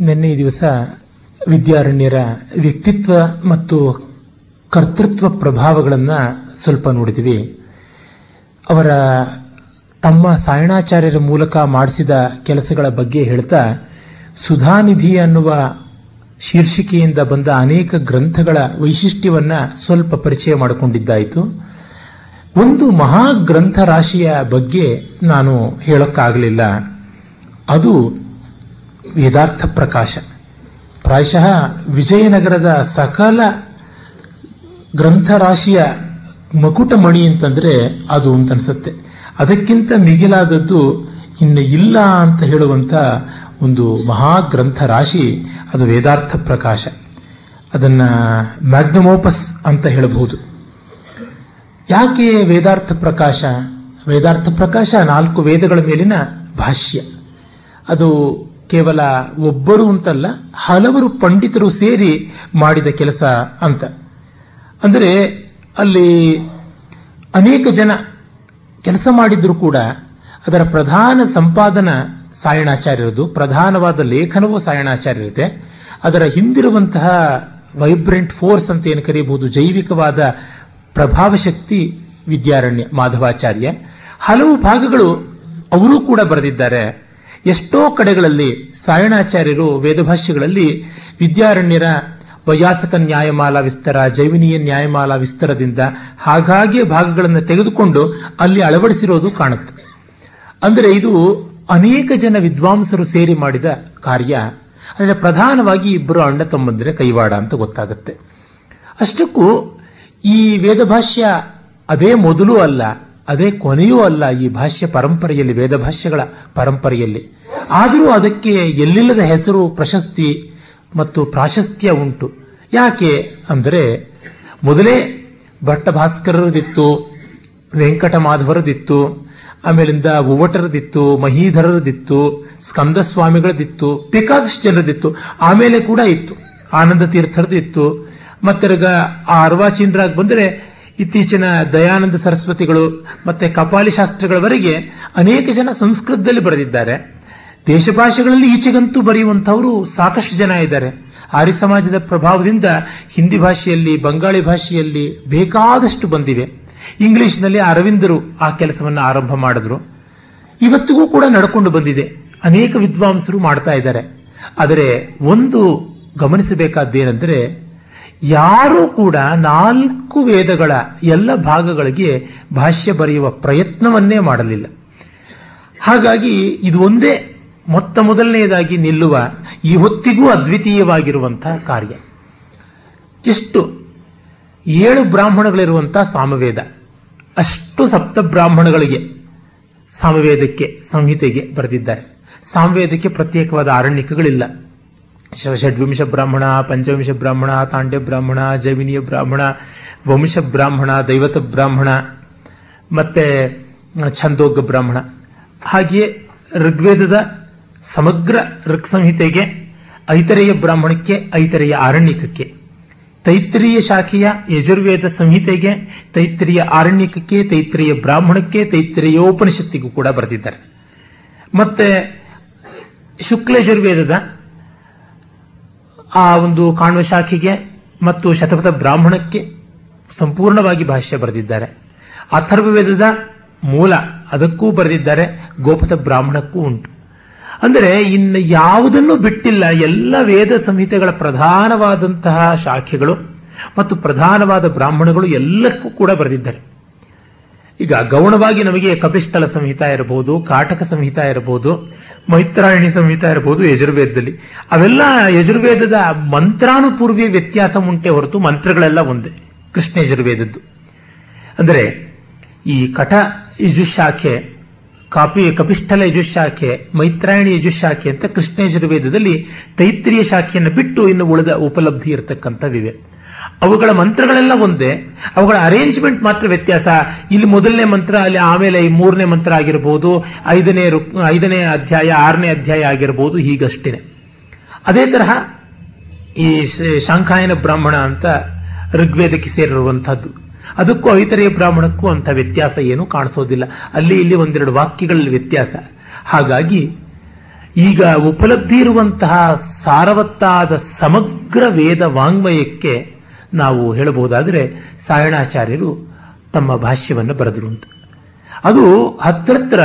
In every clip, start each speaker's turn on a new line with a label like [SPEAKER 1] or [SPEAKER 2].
[SPEAKER 1] ನಿನ್ನೆ ದಿವಸ ವಿದ್ಯಾರಣ್ಯರ ವ್ಯಕ್ತಿತ್ವ ಮತ್ತು ಕರ್ತೃತ್ವ ಪ್ರಭಾವಗಳನ್ನು ಸ್ವಲ್ಪ ನೋಡಿದ್ವಿ. ಅವರ ತಮ್ಮ ಸಾಯಣಾಚಾರ್ಯರ ಮೂಲಕ ಮಾಡಿಸಿದ ಕೆಲಸಗಳ ಬಗ್ಗೆ ಹೇಳ್ತಾ, ಸುಧಾನಿಧಿ ಅನ್ನುವ ಶೀರ್ಷಿಕೆಯಿಂದ ಬಂದ ಅನೇಕ ಗ್ರಂಥಗಳ ವೈಶಿಷ್ಟ್ಯವನ್ನು ಸ್ವಲ್ಪ ಪರಿಚಯ ಮಾಡಿಕೊಂಡಿದ್ದಾಯಿತು. ಒಂದು ಮಹಾಗ್ರಂಥ ರಾಶಿಯ ಬಗ್ಗೆ ನಾನು ಹೇಳೋಕ್ಕಾಗಲಿಲ್ಲ. ಅದು ವೇದಾರ್ಥ ಪ್ರಕಾಶ. ಪ್ರಾಯಶಃ ವಿಜಯನಗರದ ಸಕಲ ಗ್ರಂಥರಾಶಿಯ ಮಕುಟಮಣಿ ಅಂತಂದ್ರೆ ಅದು ಅಂತ ಅನ್ಸುತ್ತೆ. ಅದಕ್ಕಿಂತ ಮಿಗಿಲಾದದ್ದು ಇನ್ನು ಇಲ್ಲ ಅಂತ ಹೇಳುವಂತ ಒಂದು ಮಹಾಗ್ರಂಥ ರಾಶಿ ಅದು ವೇದಾರ್ಥ ಪ್ರಕಾಶ. ಅದನ್ನ ಮ್ಯಾಗ್ನಮೋಪಸ್ ಅಂತ ಹೇಳಬಹುದು. ಯಾಕೆ ವೇದಾರ್ಥ ಪ್ರಕಾಶ? ವೇದಾರ್ಥ ಪ್ರಕಾಶ ನಾಲ್ಕು ವೇದಗಳ ಮೇಲಿನ ಭಾಷ್ಯ. ಅದು ಕೇವಲ ಒಬ್ಬರು ಅಂತಲ್ಲ, ಹಲವರು ಪಂಡಿತರು ಸೇರಿ ಮಾಡಿದ ಕೆಲಸ ಅಂತ. ಅಂದರೆ ಅಲ್ಲಿ ಅನೇಕ ಜನ ಕೆಲಸ ಮಾಡಿದ್ರು ಕೂಡ ಅದರ ಪ್ರಧಾನ ಸಂಪಾದನ ಸಾಯಣಾಚಾರ್ಯರದು, ಪ್ರಧಾನವಾದ ಲೇಖನವೂ ಸಾಯಣಾಚಾರ್ಯರಿದೆ. ಅದರ ಹಿಂದಿರುವಂತಹ ವೈಬ್ರೆಂಟ್ ಫೋರ್ಸ್ ಅಂತ ಏನು ಕರೆಯಬಹುದು ಜೈವಿಕವಾದ ಪ್ರಭಾವ ಶಕ್ತಿ ವಿದ್ಯಾರಣ್ಯ ಮಾಧವಾಚಾರ್ಯ. ಹಲವು ಭಾಗಗಳು ಅವರೂ ಕೂಡ ಬರೆದಿದ್ದಾರೆ. ಎಷ್ಟೋ ಕಡೆಗಳಲ್ಲಿ ಸಾಯಣಾಚಾರ್ಯರು ವೇದಭಾಷ್ಯಗಳಲ್ಲಿ ವಿದ್ಯಾರಣ್ಯರ ವಯಾಸಕ ನ್ಯಾಯಮಾಲ ವಿಸ್ತಾರ, ಜೈವಿನಿಯ ನ್ಯಾಯಮಾಲ ವಿಸ್ತಾರದಿಂದ ಹಾಗಾಗಿ ಭಾಗಗಳನ್ನು ತೆಗೆದುಕೊಂಡು ಅಲ್ಲಿ ಅಳವಡಿಸಿರೋದು ಕಾಣುತ್ತೆ. ಅಂದರೆ ಇದು ಅನೇಕ ಜನ ವಿದ್ವಾಂಸರು ಸೇರಿ ಮಾಡಿದ ಕಾರ್ಯ. ಅಂದರೆ ಪ್ರಧಾನವಾಗಿ ಇಬ್ಬರು ಅಣ್ಣ ತಮ್ಮಂದ್ರೆ ಕೈವಾಡ ಅಂತ ಗೊತ್ತಾಗುತ್ತೆ. ಅಷ್ಟಕ್ಕೂ ಈ ವೇದಭಾಷ್ಯ ಅದೇ ಮೊದಲು ಅಲ್ಲ ಅದೇ ಕೊನೆಯೂ ಅಲ್ಲ ಈ ಭಾಷ್ಯ ಪರಂಪರೆಯಲ್ಲಿ, ವೇದಭಾಷ್ಯಗಳ ಪರಂಪರೆಯಲ್ಲಿ. ಆದರೂ ಅದಕ್ಕೆ ಎಲ್ಲಿಲ್ಲದ ಹೆಸರು ಪ್ರಶಸ್ತಿ ಮತ್ತು ಪ್ರಾಶಸ್ತ್ಯ ಉಂಟು. ಯಾಕೆ ಅಂದರೆ, ಮೊದಲೇ ಭಟ್ಟ ಭಾಸ್ಕರರದಿತ್ತು ವೆಂಕಟ ಮಾಧವರದಿತ್ತು ಆಮೇಲಿಂದ ಉವಟರದಿತ್ತು, ಮಹೀಧರರದಿತ್ತು ಸ್ಕಂದ ಸ್ವಾಮಿಗಳದಿತ್ತು ಬೇಕಾದಷ್ಟು ಜನರದಿತ್ತು ಆಮೇಲೆ ಕೂಡ ಇತ್ತು. ಆನಂದ ತೀರ್ಥರದಿತ್ತು ಮತ್ತಿರ್ಗ ಆ ಅರ್ವಾಚೀನರಾಗಿ ಬಂದರೆ ಇತ್ತೀಚಿನ ದಯಾನಂದ ಸರಸ್ವತಿಗಳು ಮತ್ತೆ ಕಪಾಲಿ ಶಾಸ್ತ್ರಗಳವರೆಗೆ ಅನೇಕ ಜನ ಸಂಸ್ಕೃತದಲ್ಲಿ ಬರೆದಿದ್ದಾರೆ. ದೇಶ ಭಾಷೆಗಳಲ್ಲಿ ಈಚೆಗಂತೂ ಬರೆಯುವಂಥವರು ಸಾಕಷ್ಟು ಜನ ಇದ್ದಾರೆ. ಆರ್ಯ ಸಮಾಜದ ಪ್ರಭಾವದಿಂದ ಹಿಂದಿ ಭಾಷೆಯಲ್ಲಿ, ಬಂಗಾಳಿ ಭಾಷೆಯಲ್ಲಿ ಬೇಕಾದಷ್ಟು ಬಂದಿವೆ. ಇಂಗ್ಲಿಷ್ನಲ್ಲಿ ಅರವಿಂದರು ಆ ಕೆಲಸವನ್ನು ಆರಂಭ ಮಾಡಿದ್ರು. ಇವತ್ತಿಗೂ ಕೂಡ ನಡ್ಕೊಂಡು ಬಂದಿದೆ. ಅನೇಕ ವಿದ್ವಾಂಸರು ಮಾಡ್ತಾ ಇದ್ದಾರೆ. ಆದರೆ ಒಂದು ಗಮನಿಸಬೇಕಾದ್ದೇನೆಂದರೆ ಯಾರೂ ಕೂಡ ನಾಲ್ಕು ವೇದಗಳ ಎಲ್ಲ ಭಾಗಗಳಿಗೆ ಭಾಷ್ಯ ಬರೆಯುವ ಪ್ರಯತ್ನವನ್ನೇ ಮಾಡಲಿಲ್ಲ. ಹಾಗಾಗಿ ಇದು ಒಂದೇ ಮೊತ್ತ ಮೊದಲನೆಯದಾಗಿ ನಿಲ್ಲುವ ಈ ಹೊತ್ತಿಗೂ ಅದ್ವಿತೀಯವಾಗಿರುವಂತಹ ಕಾರ್ಯ. ಎಷ್ಟು? ಏಳು ಬ್ರಾಹ್ಮಣಗಳಿರುವಂತಹ ಸಾಮವೇದ. ಅಷ್ಟು ಸಪ್ತ ಬ್ರಾಹ್ಮಣಗಳಿಗೆ ಸಾಮವೇದಕ್ಕೆ ಸಂಹಿತೆಗೆ ಬರೆದಿದ್ದಾರೆ. ಸಾಮವೇದಕ್ಕೆ ಪ್ರತ್ಯೇಕವಾದ ಆರಣ್ಯಕಗಳಿಲ್ಲ. ಷಡ್ವಿಂಶ ಬ್ರಾಹ್ಮಣ ಪಂಚವಿಂಶ ಬ್ರಾಹ್ಮಣ, ತಾಂಡ್ಯ ಬ್ರಾಹ್ಮಣ, ಜೈವಿನಿಯ ಬ್ರಾಹ್ಮಣ ವಂಶ ಬ್ರಾಹ್ಮಣ, ದೈವತ ಬ್ರಾಹ್ಮಣ, ಮತ್ತೆ ಛಂದೋಗ ಬ್ರಾಹ್ಮಣ. ಹಾಗೆಯೇ ಋಗ್ವೇದದ ಸಮಗ್ರ ಋಕ್ ಸಂಹಿತೆಗೆ ಐತರೆಯ ಬ್ರಾಹ್ಮಣಕ್ಕೆ, ಐತರೆಯ ಆರಣ್ಯಕಕ್ಕೆ, ತೈತ್ರಿಯ ಶಾಖೆಯ ಯಜುರ್ವೇದ ಸಂಹಿತೆಗೆ, ತೈತ್ರಿಯ ಆರಣ್ಯಕಕ್ಕೆ, ತೈತ್ರಿಯ ಬ್ರಾಹ್ಮಣಕ್ಕೆ, ತೈತ್ರಿಯೋಪನಿಷತ್ತಿಗೂ ಕೂಡ ಬರೆದಿದ್ದಾರೆ. ಮತ್ತೆ ಶುಕ್ಲಯಜುರ್ವೇದದ ಆ ಒಂದು ಕಾಣುವ ಶಾಖೆಗೆ ಮತ್ತು ಶತಪಥ ಬ್ರಾಹ್ಮಣಕ್ಕೆ ಸಂಪೂರ್ಣವಾಗಿ ಭಾಷ್ಯ ಬರೆದಿದ್ದಾರೆ. ಅಥರ್ವವೇದದ ಮೂಲ ಅದಕ್ಕೂ ಬರೆದಿದ್ದಾರೆ, ಗೋಪಥ ಬ್ರಾಹ್ಮಣಕ್ಕೂ ಉಂಟು. ಅಂದರೆ ಇನ್ನು ಯಾವುದನ್ನು ಬಿಟ್ಟಿಲ್ಲ, ಎಲ್ಲ ವೇದ ಸಂಹಿತೆಗಳ ಪ್ರಧಾನವಾದಂತಹ ಶಾಖೆಗಳು ಮತ್ತು ಪ್ರಧಾನವಾದ ಬ್ರಾಹ್ಮಣಗಳು ಎಲ್ಲಕ್ಕೂ ಕೂಡ ಬರೆದಿದ್ದಾರೆ. ಈಗ ಗೌಣವಾಗಿ ನಮಗೆ ಕಪಿಷ್ಟಲ ಸಂಹಿತ ಇರಬಹುದು, ಕಾಟಕ ಸಂಹಿತ ಇರಬಹುದು, ಮೈತ್ರಾಯಣಿ ಸಂಹಿತ ಇರಬಹುದು, ಯಜುರ್ವೇದದಲ್ಲಿ. ಅವೆಲ್ಲ ಯಜುರ್ವೇದದ ಮಂತ್ರಾನುಪೂರ್ವಿ ವ್ಯತ್ಯಾಸ ಉಂಟೆ ಹೊರತು ಮಂತ್ರಗಳೆಲ್ಲ ಒಂದೇ. ಕೃಷ್ಣ ಯಜುರ್ವೇದದ್ದು. ಅಂದರೆ ಈ ಕಟ ಯಜುಶಾಖೆ, ಕಾಪಿ ಕಪಿಷ್ಠಲ ಯಜುಶಾಖೆ, ಮೈತ್ರಾಯಣಿ ಯಜುಶಾಖೆ ಅಂತ ಕೃಷ್ಣ ಯಜುರ್ವೇದದಲ್ಲಿ ತೈತ್ರಿಯ ಶಾಖೆಯನ್ನು ಬಿಟ್ಟು ಇನ್ನು ಉಳಿದ ಉಪಲಬ್ಧಿ ಇರತಕ್ಕಂಥವಿವೆ. ಅವುಗಳ ಮಂತ್ರಗಳೆಲ್ಲ ಒಂದೇ. ಅವುಗಳ ಅರೇಂಜ್ಮೆಂಟ್ ಮಾತ್ರ ವ್ಯತ್ಯಾಸ. ಇಲ್ಲಿ ಮೊದಲನೇ ಮಂತ್ರ, ಅಲ್ಲಿ ಆಮೇಲೆ ಈ ಮೂರನೇ ಮಂತ್ರ ಆಗಿರಬಹುದು ಐದನೇ ಐದನೇ ಅಧ್ಯಾಯ, ಆರನೇ ಅಧ್ಯಾಯ ಆಗಿರಬಹುದು ಹೀಗಷ್ಟೇ ಅದೇ ತರಹ ಈ ಶಾಂಖಾಯನ ಬ್ರಾಹ್ಮಣ ಅಂತ ಋಗ್ವೇದಕ್ಕೆ ಸೇರಿರುವಂತಹದ್ದು ಅದಕ್ಕೂ ಐತರೆಯ ಬ್ರಾಹ್ಮಣಕ್ಕೂ ಅಂತ ವ್ಯತ್ಯಾಸ ಏನು ಕಾಣಿಸೋದಿಲ್ಲ. ಅಲ್ಲಿ ಇಲ್ಲಿ ಒಂದೆರಡು ವಾಕ್ಯಗಳಲ್ಲಿ ವ್ಯತ್ಯಾಸ. ಹಾಗಾಗಿ ಈಗ ಉಪಲಬ್ಧಿ ಇರುವಂತಹ ಸಾರವತ್ತಾದ ಸಮಗ್ರ ವೇದ ವಾಂಗ್ಮಯಕ್ಕೆ ನಾವು ಹೇಳಬಹುದಾದರೆ ಸಾಯಣಾಚಾರ್ಯರು ತಮ್ಮ ಭಾಷ್ಯವನ್ನು ಬರೆದರು ಅಂತ ಅದು ಹತ್ರತ್ರ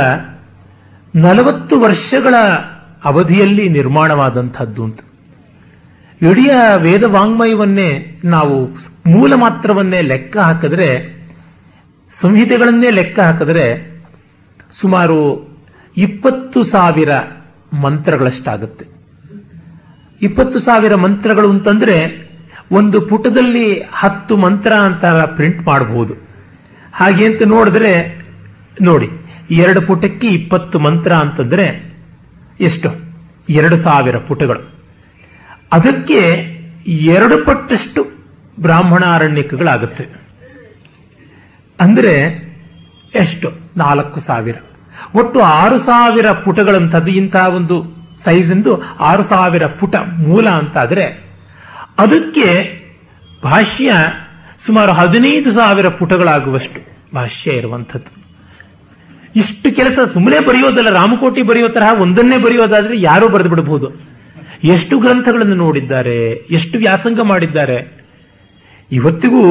[SPEAKER 1] ನಲವತ್ತು ವರ್ಷಗಳ ಅವಧಿಯಲ್ಲಿ ನಿರ್ಮಾಣವಾದಂಥದ್ದು ಅಂತ ಇಡೀ ವೇದ ವಾಂಗ್ಮಯವನ್ನೇ ನಾವು ಮೂಲ ಮಾತ್ರವನ್ನೇ ಲೆಕ್ಕ ಹಾಕಿದ್ರೆ, ಸಂಹಿತೆಗಳನ್ನೇ ಲೆಕ್ಕ ಹಾಕಿದ್ರೆ ಸುಮಾರು ಇಪ್ಪತ್ತು ಸಾವಿರ ಮಂತ್ರಗಳಷ್ಟಾಗುತ್ತೆ. ಇಪ್ಪತ್ತು ಸಾವಿರ ಮಂತ್ರಗಳು ಅಂತಂದ್ರೆ ಒಂದು ಪುಟದಲ್ಲಿ ಹತ್ತು ಮಂತ್ರ ಅಂತ ಪ್ರಿಂಟ್ ಮಾಡಬಹುದು ಹಾಗೆ ಅಂತ ನೋಡಿದ್ರೆ, ನೋಡಿ, ಎರಡು ಪುಟಕ್ಕೆ ಇಪ್ಪತ್ತು ಮಂತ್ರ ಅಂತಂದ್ರೆ ಎಷ್ಟು? ಎರಡು ಸಾವಿರ ಪುಟಗಳು. ಅದಕ್ಕೆ ಎರಡು ಪಟ್ಟಷ್ಟು ಬ್ರಾಹ್ಮಣಾರಣ್ಯಕಗಳಾಗುತ್ತೆ. ಅಂದ್ರೆ ಎಷ್ಟು? ನಾಲ್ಕು ಸಾವಿರ. ಒಟ್ಟು ಆರು ಸಾವಿರ ಪುಟಗಳಂತದ್ದು ಇಂತಹ ಒಂದು ಸೈಜ್ ಎಂದು ಆರು ಸಾವಿರ ಪುಟ ಮೂಲ ಅಂತಾದ್ರೆ ಅದಕ್ಕೆ ಭಾಷ್ಯ ಸುಮಾರು ಹದಿನೈದು ಸಾವಿರ ಪುಟಗಳಾಗುವಷ್ಟು ಭಾಷ್ಯ ಇರುವಂಥದ್ದು. ಇಷ್ಟು ಕೆಲಸ ಸುಮ್ಮನೆ ಬರೆಯೋದಲ್ಲ, ರಾಮಕೋಟಿ ಬರೆಯೋ ತರಹ ಒಂದನ್ನೇ ಬರೆಯೋದಾದ್ರೆ ಯಾರೋ ಬರೆದು ಬಿಡಬಹುದು ಎಷ್ಟು ಗ್ರಂಥಗಳನ್ನು ನೋಡಿದ್ದಾರೆ, ಎಷ್ಟು ವ್ಯಾಸಂಗ ಮಾಡಿದ್ದಾರೆ. ಇವತ್ತಿಗೂ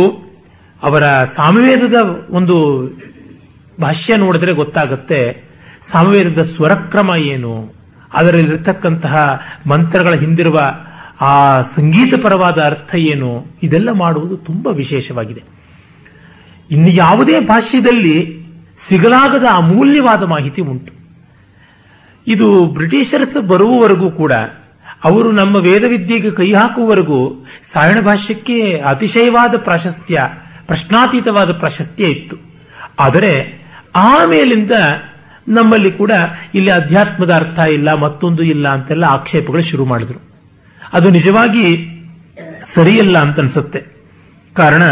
[SPEAKER 1] ಅವರ ಸಾಮವೇದದ ಒಂದು ಭಾಷ್ಯ ನೋಡಿದ್ರೆ ಗೊತ್ತಾಗುತ್ತೆ, ಸಾಮವೇದದ ಸ್ವರಕ್ರಮ ಏನು, ಅದರಲ್ಲಿರ್ತಕ್ಕಂತಹ ಮಂತ್ರಗಳ ಹಿಂದಿರುವ ಆ ಸಂಗೀತಪರವಾದ ಅರ್ಥ ಏನು? ಇದೆಲ್ಲ ಮಾಡುವುದು ತುಂಬಾ ವಿಶೇಷವಾಗಿದೆ. ಇನ್ನು ಯಾವುದೇ ಭಾಷ್ಯದಲ್ಲಿ ಸಿಗಲಾಗದ ಅಮೂಲ್ಯವಾದ ಮಾಹಿತಿ ಉಂಟು. ಇದು ಬ್ರಿಟಿಷರ್ಸ್ ಬರುವವರೆಗೂ ಕೂಡ, ಅವರು ನಮ್ಮ ವೇದವಿದ್ಯೆಗೆ ಕೈ ಹಾಕುವವರೆಗೂ ಸಾಯಣ ಭಾಷ್ಯಕ್ಕೆ ಅತಿಶಯವಾದ ಪ್ರಾಶಸ್ತ್ಯ, ಪ್ರಶ್ನಾತೀತವಾದ ಪ್ರಾಶಸ್ತ್ಯ ಇತ್ತು. ಆದರೆ ಆಮೇಲಿಂದ ನಮ್ಮಲ್ಲಿ ಕೂಡ ಇಲ್ಲಿ ಅಧ್ಯಾತ್ಮದ ಅರ್ಥ ಇಲ್ಲ, ಮತ್ತೊಂದು ಇಲ್ಲ ಅಂತೆಲ್ಲ ಆಕ್ಷೇಪಗಳು ಶುರು ಮಾಡಿದ್ರು. ಅದು ನಿಜವಾಗಿ ಸರಿಯಲ್ಲ ಅಂತ ಅನ್ಸುತ್ತೆ ಕಾರಣ,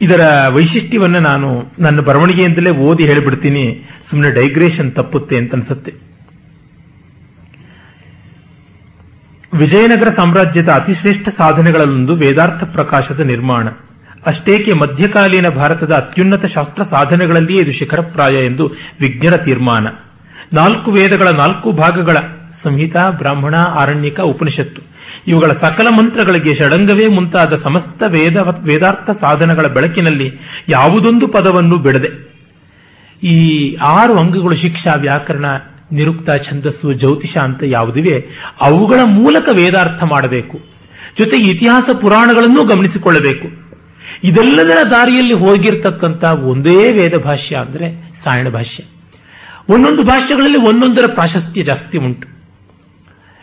[SPEAKER 1] ಇದರ ವೈಶಿಷ್ಟ್ಯವನ್ನ ನಾನು ನನ್ನ ಬರವಣಿಗೆಯಿಂದಲೇ ಓದಿ ಹೇಳಿಬಿಡ್ತೀನಿ. ಸುಮ್ಮನೆ ಡೈಗ್ರೇಷನ್ ತಪ್ಪುತ್ತೆ ಅಂತ ಅನ್ಸುತ್ತೆ ವಿಜಯನಗರ ಸಾಮ್ರಾಜ್ಯದ ಅತಿಶ್ರೇಷ್ಠ ಸಾಧನೆಗಳಲ್ಲೊಂದು ವೇದಾರ್ಥ ಪ್ರಕಾಶದ ನಿರ್ಮಾಣ. ಅಷ್ಟೇಕೆ ಮಧ್ಯಕಾಲೀನ ಭಾರತದ ಅತ್ಯುನ್ನತ ಶಾಸ್ತ್ರ ಸಾಧನೆಗಳಲ್ಲಿಯೇ ಇದು ಶಿಖರಪ್ರಾಯ ಎಂದು ವಿಜ್ಞರ ತೀರ್ಮಾನ. ನಾಲ್ಕು ವೇದಗಳ ನಾಲ್ಕು ಭಾಗಗಳ ಸಂಹಿತ, ಬ್ರಾಹ್ಮಣ, ಆರಣ್ಯಕ, ಉಪನಿಷತ್ತು. ಇವುಗಳ ಸಕಲ ಮಂತ್ರಗಳಿಗೆ ಷಡಂಗವೇ ಮುಂತಾದ ಸಮಸ್ತ ವೇದ, ವೇದಾರ್ಥ ಸಾಧನಗಳ ಬೆಳಕಿನಲ್ಲಿ ಯಾವುದೊಂದು ಪದವನ್ನು ಬಿಡದೆ. ಈ ಆರು ಅಂಗಗಳು ಶಿಕ್ಷಾ, ವ್ಯಾಕರಣ, ನಿರುಕ್ತ, ಛಂದಸ್ಸು, ಜ್ಯೋತಿಷ ಅಂತ ಯಾವುದಿವೆ, ಅವುಗಳ ಮೂಲಕ ವೇದಾರ್ಥ ಮಾಡಬೇಕು. ಜೊತೆಗೆ ಇತಿಹಾಸ ಪುರಾಣಗಳನ್ನು ಗಮನಿಸಿಕೊಳ್ಳಬೇಕು. ಇದೆಲ್ಲದರ ದಾರಿಯಲ್ಲಿ ಹೋಗಿರ್ತಕ್ಕಂಥ ಒಂದೇ ವೇದ ಭಾಷ್ಯ ಅಂದರೆ ಸಾಯಣ ಭಾಷ್ಯ. ಒಂದೊಂದು ಭಾಷೆಗಳಲ್ಲಿ ಒಂದೊಂದರ ಪ್ರಾಶಸ್ತ್ಯ ಜಾಸ್ತಿ ಉಂಟು.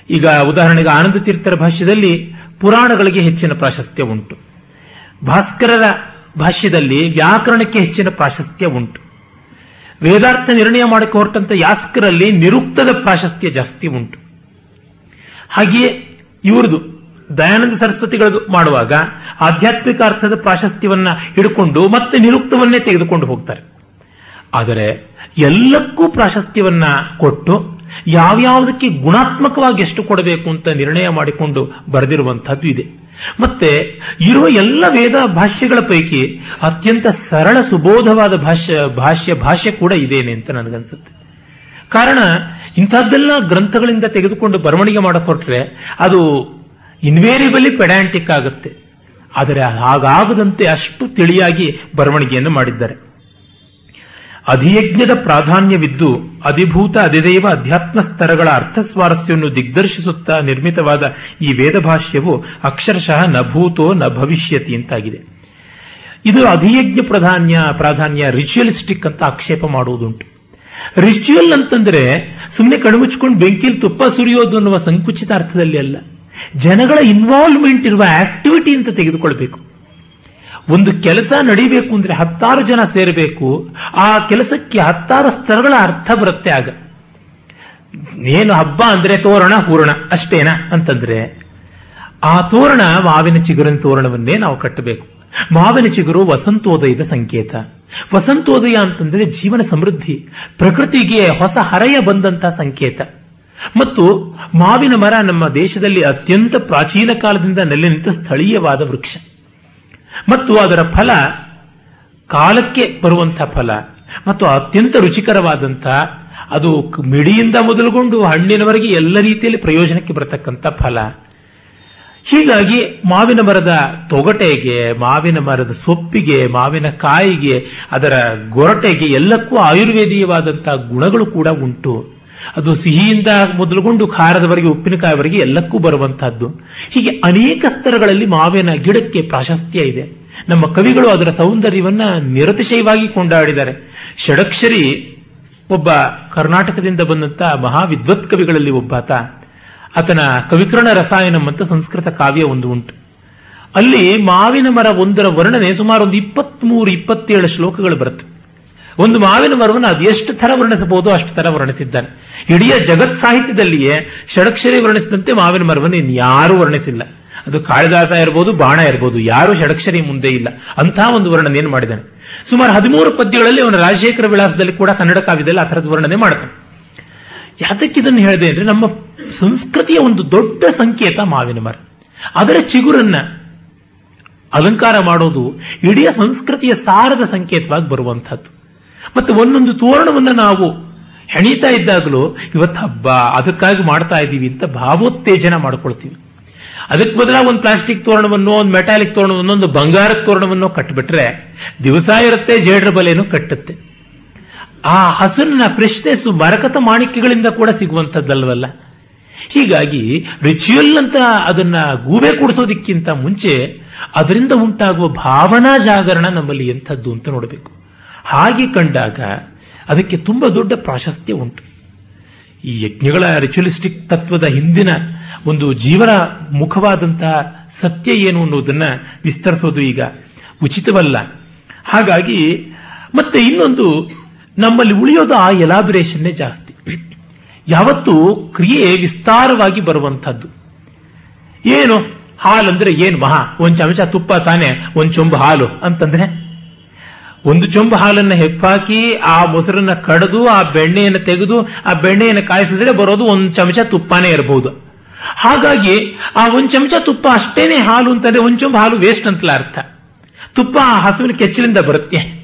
[SPEAKER 1] ಈಗ ಉದಾಹರಣೆಗೆ ಆನಂದ ತೀರ್ಥರ ಭಾಷ್ಯದಲ್ಲಿ ಪುರಾಣಗಳಿಗೆ ಹೆಚ್ಚಿನ ಪ್ರಾಶಸ್ತ್ಯ ಉಂಟು. ಭಾಸ್ಕರರ ಭಾಷ್ಯದಲ್ಲಿ ವ್ಯಾಕರಣಕ್ಕೆ ಹೆಚ್ಚಿನ ಪ್ರಾಶಸ್ತ್ಯ ಉಂಟು. ವೇದಾರ್ಥ ನಿರ್ಣಯ ಮಾಡಕ್ಕೆ ಹೊರಟಂತ ಯಾಸ್ಕರಲ್ಲಿ ನಿರುಕ್ತದ ಪ್ರಾಶಸ್ತ್ಯ ಜಾಸ್ತಿ ಉಂಟು. ಹಾಗೆಯೇ ಇವ್ರದು ದಯಾನಂದ ಸರಸ್ವತಿಗಳದು ಮಾಡುವಾಗ ಆಧ್ಯಾತ್ಮಿಕ ಅರ್ಥದ ಪ್ರಾಶಸ್ತ್ಯವನ್ನ ಹಿಡ್ಕೊಂಡು ಮತ್ತೆ ನಿರುಕ್ತವನ್ನೇ ತೆಗೆದುಕೊಂಡು ಹೋಗ್ತಾರೆ. ಆದರೆ ಎಲ್ಲಕ್ಕೂ ಪ್ರಾಶಸ್ತ್ಯವನ್ನ ಕೊಟ್ಟು ಯಾವ್ಯಾವುದಕ್ಕೆ ಗುಣಾತ್ಮಕವಾಗಿ ಎಷ್ಟು ಕೊಡಬೇಕು ಅಂತ ನಿರ್ಣಯ ಮಾಡಿಕೊಂಡು ಬರೆದಿರುವಂತಹದ್ದು ಇದೆ. ಮತ್ತೆ ಇರುವ ಎಲ್ಲ ವೇದ ಭಾಷ್ಯಗಳ ಪೈಕಿ ಅತ್ಯಂತ ಸರಳ ಸುಬೋಧವಾದ ಭಾಷ್ಯ ಭಾಷ್ಯ ಭಾಷೆ ಕೂಡ ಇದೇನೆ ಅಂತ ನನಗನ್ಸುತ್ತೆ. ಕಾರಣ ಇಂಥದ್ದೆಲ್ಲ ಗ್ರಂಥಗಳಿಂದ ತೆಗೆದುಕೊಂಡು ಬರವಣಿಗೆ ಮಾಡಿಕೊಟ್ರೆ ಹೊರಟ್ರೆ ಅದು ಇನ್ವೇರಿಯಬಲಿ ಪೆಡ್ಯಾಂಟಿಕ್ ಆಗುತ್ತೆ. ಆದರೆ ಹಾಗಾಗದಂತೆ ಅಷ್ಟು ತಿಳಿಯಾಗಿ ಬರವಣಿಗೆಯನ್ನು ಮಾಡಿದ್ದಾರೆ. ಅಧಿಯಜ್ಞದ ಪ್ರಾಧಾನ್ಯವಿದ್ದು ಅಧಿಭೂತ ಅಧಿದೈವ ಅಧ್ಯಾತ್ಮ ಸ್ತರಗಳ ಅರ್ಥ ಸ್ವಾರಸ್ಯವನ್ನು ದಿಗ್ದರ್ಶಿಸುತ್ತಾ ನಿರ್ಮಿತವಾದ ಈ ವೇದ ಭಾಷ್ಯವು ಅಕ್ಷರಶಃ ನ ಭೂತೋ ನ ಭವಿಷ್ಯತಿ ಅಂತಾಗಿದೆ. ಇದು ಅಧಿಯಜ್ಞ ಪ್ರಾಧಾನ್ಯ ಪ್ರಾಧಾನ್ಯ ರಿಚುಯಲಿಸ್ಟಿಕ್ ಅಂತ ಆಕ್ಷೇಪ ಮಾಡುವುದುಂಟು. ರಿಚುಯಲ್ ಅಂತಂದ್ರೆ ಸುಮ್ಮನೆ ಕಣಮುಚ್ಕೊಂಡು ಬೆಂಕಿಲಿ ತುಪ್ಪ ಸುರಿಯೋದು ಅನ್ನುವ ಸಂಕುಚಿತ ಅರ್ಥದಲ್ಲಿ ಅಲ್ಲ. ಜನಗಳ ಇನ್ವಾಲ್ವ್ಮೆಂಟ್ ಇರುವ ಆಕ್ಟಿವಿಟಿ ಅಂತ ತೆಗೆದುಕೊಳ್ಬೇಕು. ಒಂದು ಕೆಲಸ ನಡಿಬೇಕು ಅಂದ್ರೆ ಹತ್ತಾರು ಜನ ಸೇರಬೇಕು, ಆ ಕೆಲಸಕ್ಕೆ ಹತ್ತಾರು ಸ್ತರಗಳ ಅರ್ಥ ಬರುತ್ತೆ ಆಗ. ಏನು ಹಬ್ಬ ಅಂದ್ರೆ ತೋರಣ, ಹೂರಣ, ಅಷ್ಟೇನಾ ಅಂತಂದ್ರೆ, ಆ ತೋರಣ ಮಾವಿನ ಚಿಗುರಿನ ತೋರಣವನ್ನೇ ನಾವು ಕಟ್ಟಬೇಕು. ಮಾವಿನ ಚಿಗುರು ವಸಂತೋದಯದ ಸಂಕೇತ. ವಸಂತೋದಯ ಅಂತಂದ್ರೆ ಜೀವನ ಸಮೃದ್ಧಿ, ಪ್ರಕೃತಿಗೆ ಹೊಸ ಹರೆಯ ಬಂದಂತಹ ಸಂಕೇತ. ಮತ್ತು ಮಾವಿನ ಮರ ನಮ್ಮ ದೇಶದಲ್ಲಿ ಅತ್ಯಂತ ಪ್ರಾಚೀನ ಕಾಲದಿಂದ ನೆಲೆ ನಿಂತ ಸ್ಥಳೀಯವಾದ ವೃಕ್ಷ. ಮತ್ತು ಅದರ ಫಲ ಕಾಲಕ್ಕೆ ಬರುವಂಥ ಫಲ ಮತ್ತು ಅತ್ಯಂತ ರುಚಿಕರವಾದಂಥ, ಅದು ಮಿಡಿಯಿಂದ ಮೊದಲುಗೊಂಡು ಹಣ್ಣಿನವರೆಗೆ ಎಲ್ಲ ರೀತಿಯಲ್ಲಿ ಪ್ರಯೋಜನಕ್ಕೆ ಬರತಕ್ಕಂಥ ಫಲ. ಹೀಗಾಗಿ ಮಾವಿನ ಮರದ ತೊಗಟೆಗೆ, ಮಾವಿನ ಮರದ ಸೊಪ್ಪಿಗೆ, ಮಾವಿನ ಕಾಯಿಗೆ, ಅದರ ಗೊರಟೆಗೆ ಎಲ್ಲಕ್ಕೂ ಆಯುರ್ವೇದೀಯವಾದಂತಹ ಗುಣಗಳು ಕೂಡ ಉಂಟು. ಅದು ಸಿಹಿಯಿಂದ ಮೊದಲುಗೊಂಡು ಖಾರದವರೆಗೆ ಉಪ್ಪಿನಕಾಯಿವರೆಗೆ ಎಲ್ಲಕ್ಕೂ ಬರುವಂತಹದ್ದು. ಹೀಗೆ ಅನೇಕ ಸ್ತರಗಳಲ್ಲಿ ಮಾವಿನ ಗಿಡಕ್ಕೆ ಪ್ರಾಶಸ್ತ್ಯ ಇದೆ. ನಮ್ಮ ಕವಿಗಳು ಅದರ ಸೌಂದರ್ಯವನ್ನ ನಿರತಿಶಯವಾಗಿ ಕೊಂಡಾಡಿದ್ದಾರೆ. ಷಡಕ್ಷರಿ ಒಬ್ಬ ಕರ್ನಾಟಕದಿಂದ ಬಂದಂತ ಮಹಾ ವಿದ್ವತ್ ಕವಿಗಳಲ್ಲಿ ಒಬ್ಬಾತ. ಆತನ ಕವಿಕರಣ ರಸಾಯನಂ ಅಂತ ಸಂಸ್ಕೃತ ಕಾವ್ಯ ಒಂದು ಉಂಟು. ಅಲ್ಲಿ ಮಾವಿನ ಮರ ಒಂದರ ವರ್ಣನೆ ಸುಮಾರು ಒಂದು ಇಪ್ಪತ್ಮೂರು, ಇಪ್ಪತ್ತೇಳು ಶ್ಲೋಕಗಳು ಬರುತ್ತೆ. ಒಂದು ಮಾವಿನ ಮರವನ್ನು ಅದು ಎಷ್ಟು ತರ ವರ್ಣಿಸಬಹುದು, ಅಷ್ಟು ಥರ ವರ್ಣಿಸಿದ್ದಾನೆ. ಇಡೀ ಜಗತ್ ಸಾಹಿತ್ಯದಲ್ಲಿಯೇ ಷಡಕ್ಷರಿ ವರ್ಣಿಸಿದಂತೆ ಮಾವಿನ ಮರವನ್ನು ಇನ್ಯಾರೂ ವರ್ಣಿಸಿಲ್ಲ. ಅದು ಕಾಳಿದಾಸ ಇರ್ಬೋದು, ಬಾಣ ಇರ್ಬೋದು, ಯಾರು ಷಡಕ್ಷರಿ ಮುಂದೆ ಇಲ್ಲ. ಅಂತಹ ಒಂದು ವರ್ಣನೆ ಏನು ಮಾಡಿದ್ದಾನೆ? ಸುಮಾರು ಹದಿಮೂರು ಪದ್ಯಗಳಲ್ಲಿ ಅವನ ರಾಜಶೇಖರ ವಿಳಾಸದಲ್ಲಿ ಕೂಡ ಕನ್ನಡ ಕಾವ್ಯದಲ್ಲಿ ಆ ಥರದ ವರ್ಣನೆ ಮಾಡ್ತಾನೆ. ಯಾತಕ್ಕೆ ಇದನ್ನು ಹೇಳಿದೆ ಅಂದ್ರೆ ನಮ್ಮ ಸಂಸ್ಕೃತಿಯ ಒಂದು ದೊಡ್ಡ ಸಂಕೇತ ಮಾವಿನ ಮರ. ಅದರ ಚಿಗುರನ್ನ ಅಲಂಕಾರ ಮಾಡೋದು ಇಡೀ ಸಂಸ್ಕೃತಿಯ ಸಾರದ ಸಂಕೇತವಾಗಿ ಬರುವಂತಹದ್ದು ಮತ್ತೆ ಒಂದೊಂದು ತೋರಣವನ್ನು ನಾವು ಹೆಣೀತಾ ಇದ್ದಾಗಲೂ ಇವತ್ತು ಹಬ್ಬ, ಅದಕ್ಕಾಗಿ ಮಾಡ್ತಾ ಇದ್ದೀವಿ ಅಂತ ಭಾವೋತ್ತೇಜನ ಮಾಡ್ಕೊಳ್ತೀವಿ. ಅದಕ್ಕೆ ಬದಲ ಒಂದು ಪ್ಲಾಸ್ಟಿಕ್ ತೋರಣವನ್ನು, ಒಂದು ಮೆಟಾಲಿಕ್ ತೋರಣವನ್ನು, ಒಂದು ಬಂಗಾರದ ತೋರಣವನ್ನು ಕಟ್ಟಿಬಿಟ್ರೆ ದಿವಸ ಇರುತ್ತೆ, ಜೇಡ್ರ ಬಲೆಯನ್ನು ಕಟ್ಟುತ್ತೆ. ಆ ಹಸನ್ನ ಫ್ರೆಶ್ನೆಸ್ ಮರಕತ ಮಾಣಿಕ್ಯಗಳಿಂದ ಕೂಡ ಸಿಗುವಂತದ್ದಲ್ವಲ್ಲ ಹೀಗಾಗಿ ರಿಚುವಲ್ ಅಂತ ಅದನ್ನ ಗೂಬೆ ಕೂಡಿಸೋದಕ್ಕಿಂತ ಮುಂಚೆ ಅದರಿಂದ ಉಂಟಾಗುವ ಭಾವನಾ ಜಾಗರಣ ನಮ್ಮಲ್ಲಿ ಎಂಥದ್ದು ಅಂತ ನೋಡಬೇಕು. ಹಾಗೆ ಕಂಡಾಗ ಅದಕ್ಕೆ ತುಂಬಾ ದೊಡ್ಡ ಪ್ರಾಶಸ್ತ್ಯ ಉಂಟು. ಈ ಯಜ್ಞಗಳ ರಿಚುಲಿಸ್ಟಿಕ್ ತತ್ವದ ಹಿಂದಿನ ಒಂದು ಜೀವನ ಮುಖವಾದಂತಹ ಸತ್ಯ ಏನು ಅನ್ನೋದನ್ನ ವಿಸ್ತರಿಸೋದು ಈಗ ಉಚಿತವಲ್ಲ. ಹಾಗಾಗಿ ಮತ್ತೆ ಇನ್ನೊಂದು ನಮ್ಮಲ್ಲಿ ಉಳಿಯೋದು ಆ ಎಲಾಬರೇಷನ್ನೇ ಜಾಸ್ತಿ. ಯಾವತ್ತು ಕ್ರಿಯೆ ವಿಸ್ತಾರವಾಗಿ ಬರುವಂಥದ್ದು ಏನು ಹಾಲಂದ್ರೆ ಏನು ಮಹಾ? ಒಂದ್ ಚಮಚ ತುಪ್ಪ ತಾನೆ, ಒಂದ್ ಚೊಂಬು ಹಾಲು ಅಂತಂದ್ರೆ ಒಂದು ಚೊಂಬು ಹಾಲನ್ನು ಹೆಪ್ಪಾಕಿ, ಆ ಮೊಸರನ್ನ ಕಡಿದು, ಆ ಬೆಣ್ಣೆಯನ್ನು ತೆಗೆದು, ಆ ಬೆಣ್ಣೆಯನ್ನು ಕಾಯಿಸಿದ್ರೆ ಬರೋದು ಒಂದು ಚಮಚ ತುಪ್ಪನೇ ಇರಬಹುದು ಹಾಗಾಗಿ ಆ ಒಂದು ಚಮಚ ತುಪ್ಪ ಅಷ್ಟೇನೆ ಹಾಲು ಅಂತಂದ್ರೆ ಒಂದು ಚೊಂಬು ಹಾಲು ವೇಸ್ಟ್ ಅಂತಲ ಅರ್ಥ. ತುಪ್ಪ ಆ ಹಸುವಿನ ಕೆಚ್ಚಲಿಂದ ಬರುತ್ತೆ.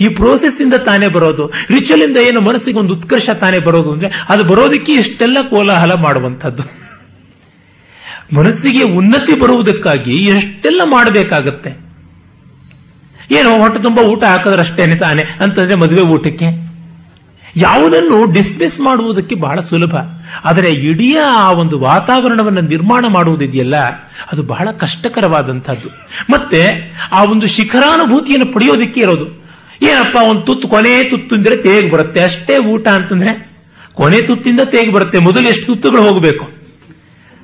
[SPEAKER 1] ಈ ಪ್ರೋಸೆಸ್ ಇಂದ ತಾನೇ ಬರೋದು. ರಿಚುವಲ್ ಇಂದ ಏನು ಮನಸ್ಸಿಗೆ ಒಂದು ಉತ್ಕರ್ಷ ತಾನೇ ಬರೋದು ಅಂದ್ರೆ ಅದು ಬರೋದಕ್ಕೆ ಇಷ್ಟೆಲ್ಲ ಕೋಲಾಹಲ ಮಾಡುವಂಥದ್ದು. ಮನಸ್ಸಿಗೆ ಉನ್ನತಿ ಬರುವುದಕ್ಕಾಗಿ ಎಷ್ಟೆಲ್ಲ ಮಾಡಬೇಕಾಗತ್ತೆ. ಏನು ಹೊಟ್ಟೆ ತುಂಬಾ ಊಟ ಹಾಕಿದ್ರೆ ಅಷ್ಟೇನೆ ತಾನೆ ಅಂತಂದ್ರೆ ಮದುವೆ ಊಟಕ್ಕೆ. ಯಾವುದನ್ನು ಡಿಸ್ಮಿಸ್ ಮಾಡುವುದಕ್ಕೆ ಬಹಳ ಸುಲಭ. ಆದರೆ ಇಡೀ ಆ ಒಂದು ವಾತಾವರಣವನ್ನು ನಿರ್ಮಾಣ ಮಾಡುವುದಿದೆಯಲ್ಲ, ಅದು ಬಹಳ ಕಷ್ಟಕರವಾದಂಥದ್ದು. ಮತ್ತೆ ಆ ಒಂದು ಶಿಖರಾನುಭೂತಿಯನ್ನು ಪಡೆಯೋದಕ್ಕೆ ಇರೋದು. ಏನಪ್ಪ, ಒಂದು ತುತ್ತು, ಕೊನೆ ತುತ್ತು ಅಂದ್ರೆ ತೇಗ್ ಬರುತ್ತೆ. ಅಷ್ಟೇ ಊಟ ಅಂತಂದ್ರೆ ಕೊನೆ ತುತ್ತಿಂದ ತೇಗ್ ಬರುತ್ತೆ. ಮೊದಲು ಎಷ್ಟು ತುತ್ತುಗಳು ಹೋಗಬೇಕು?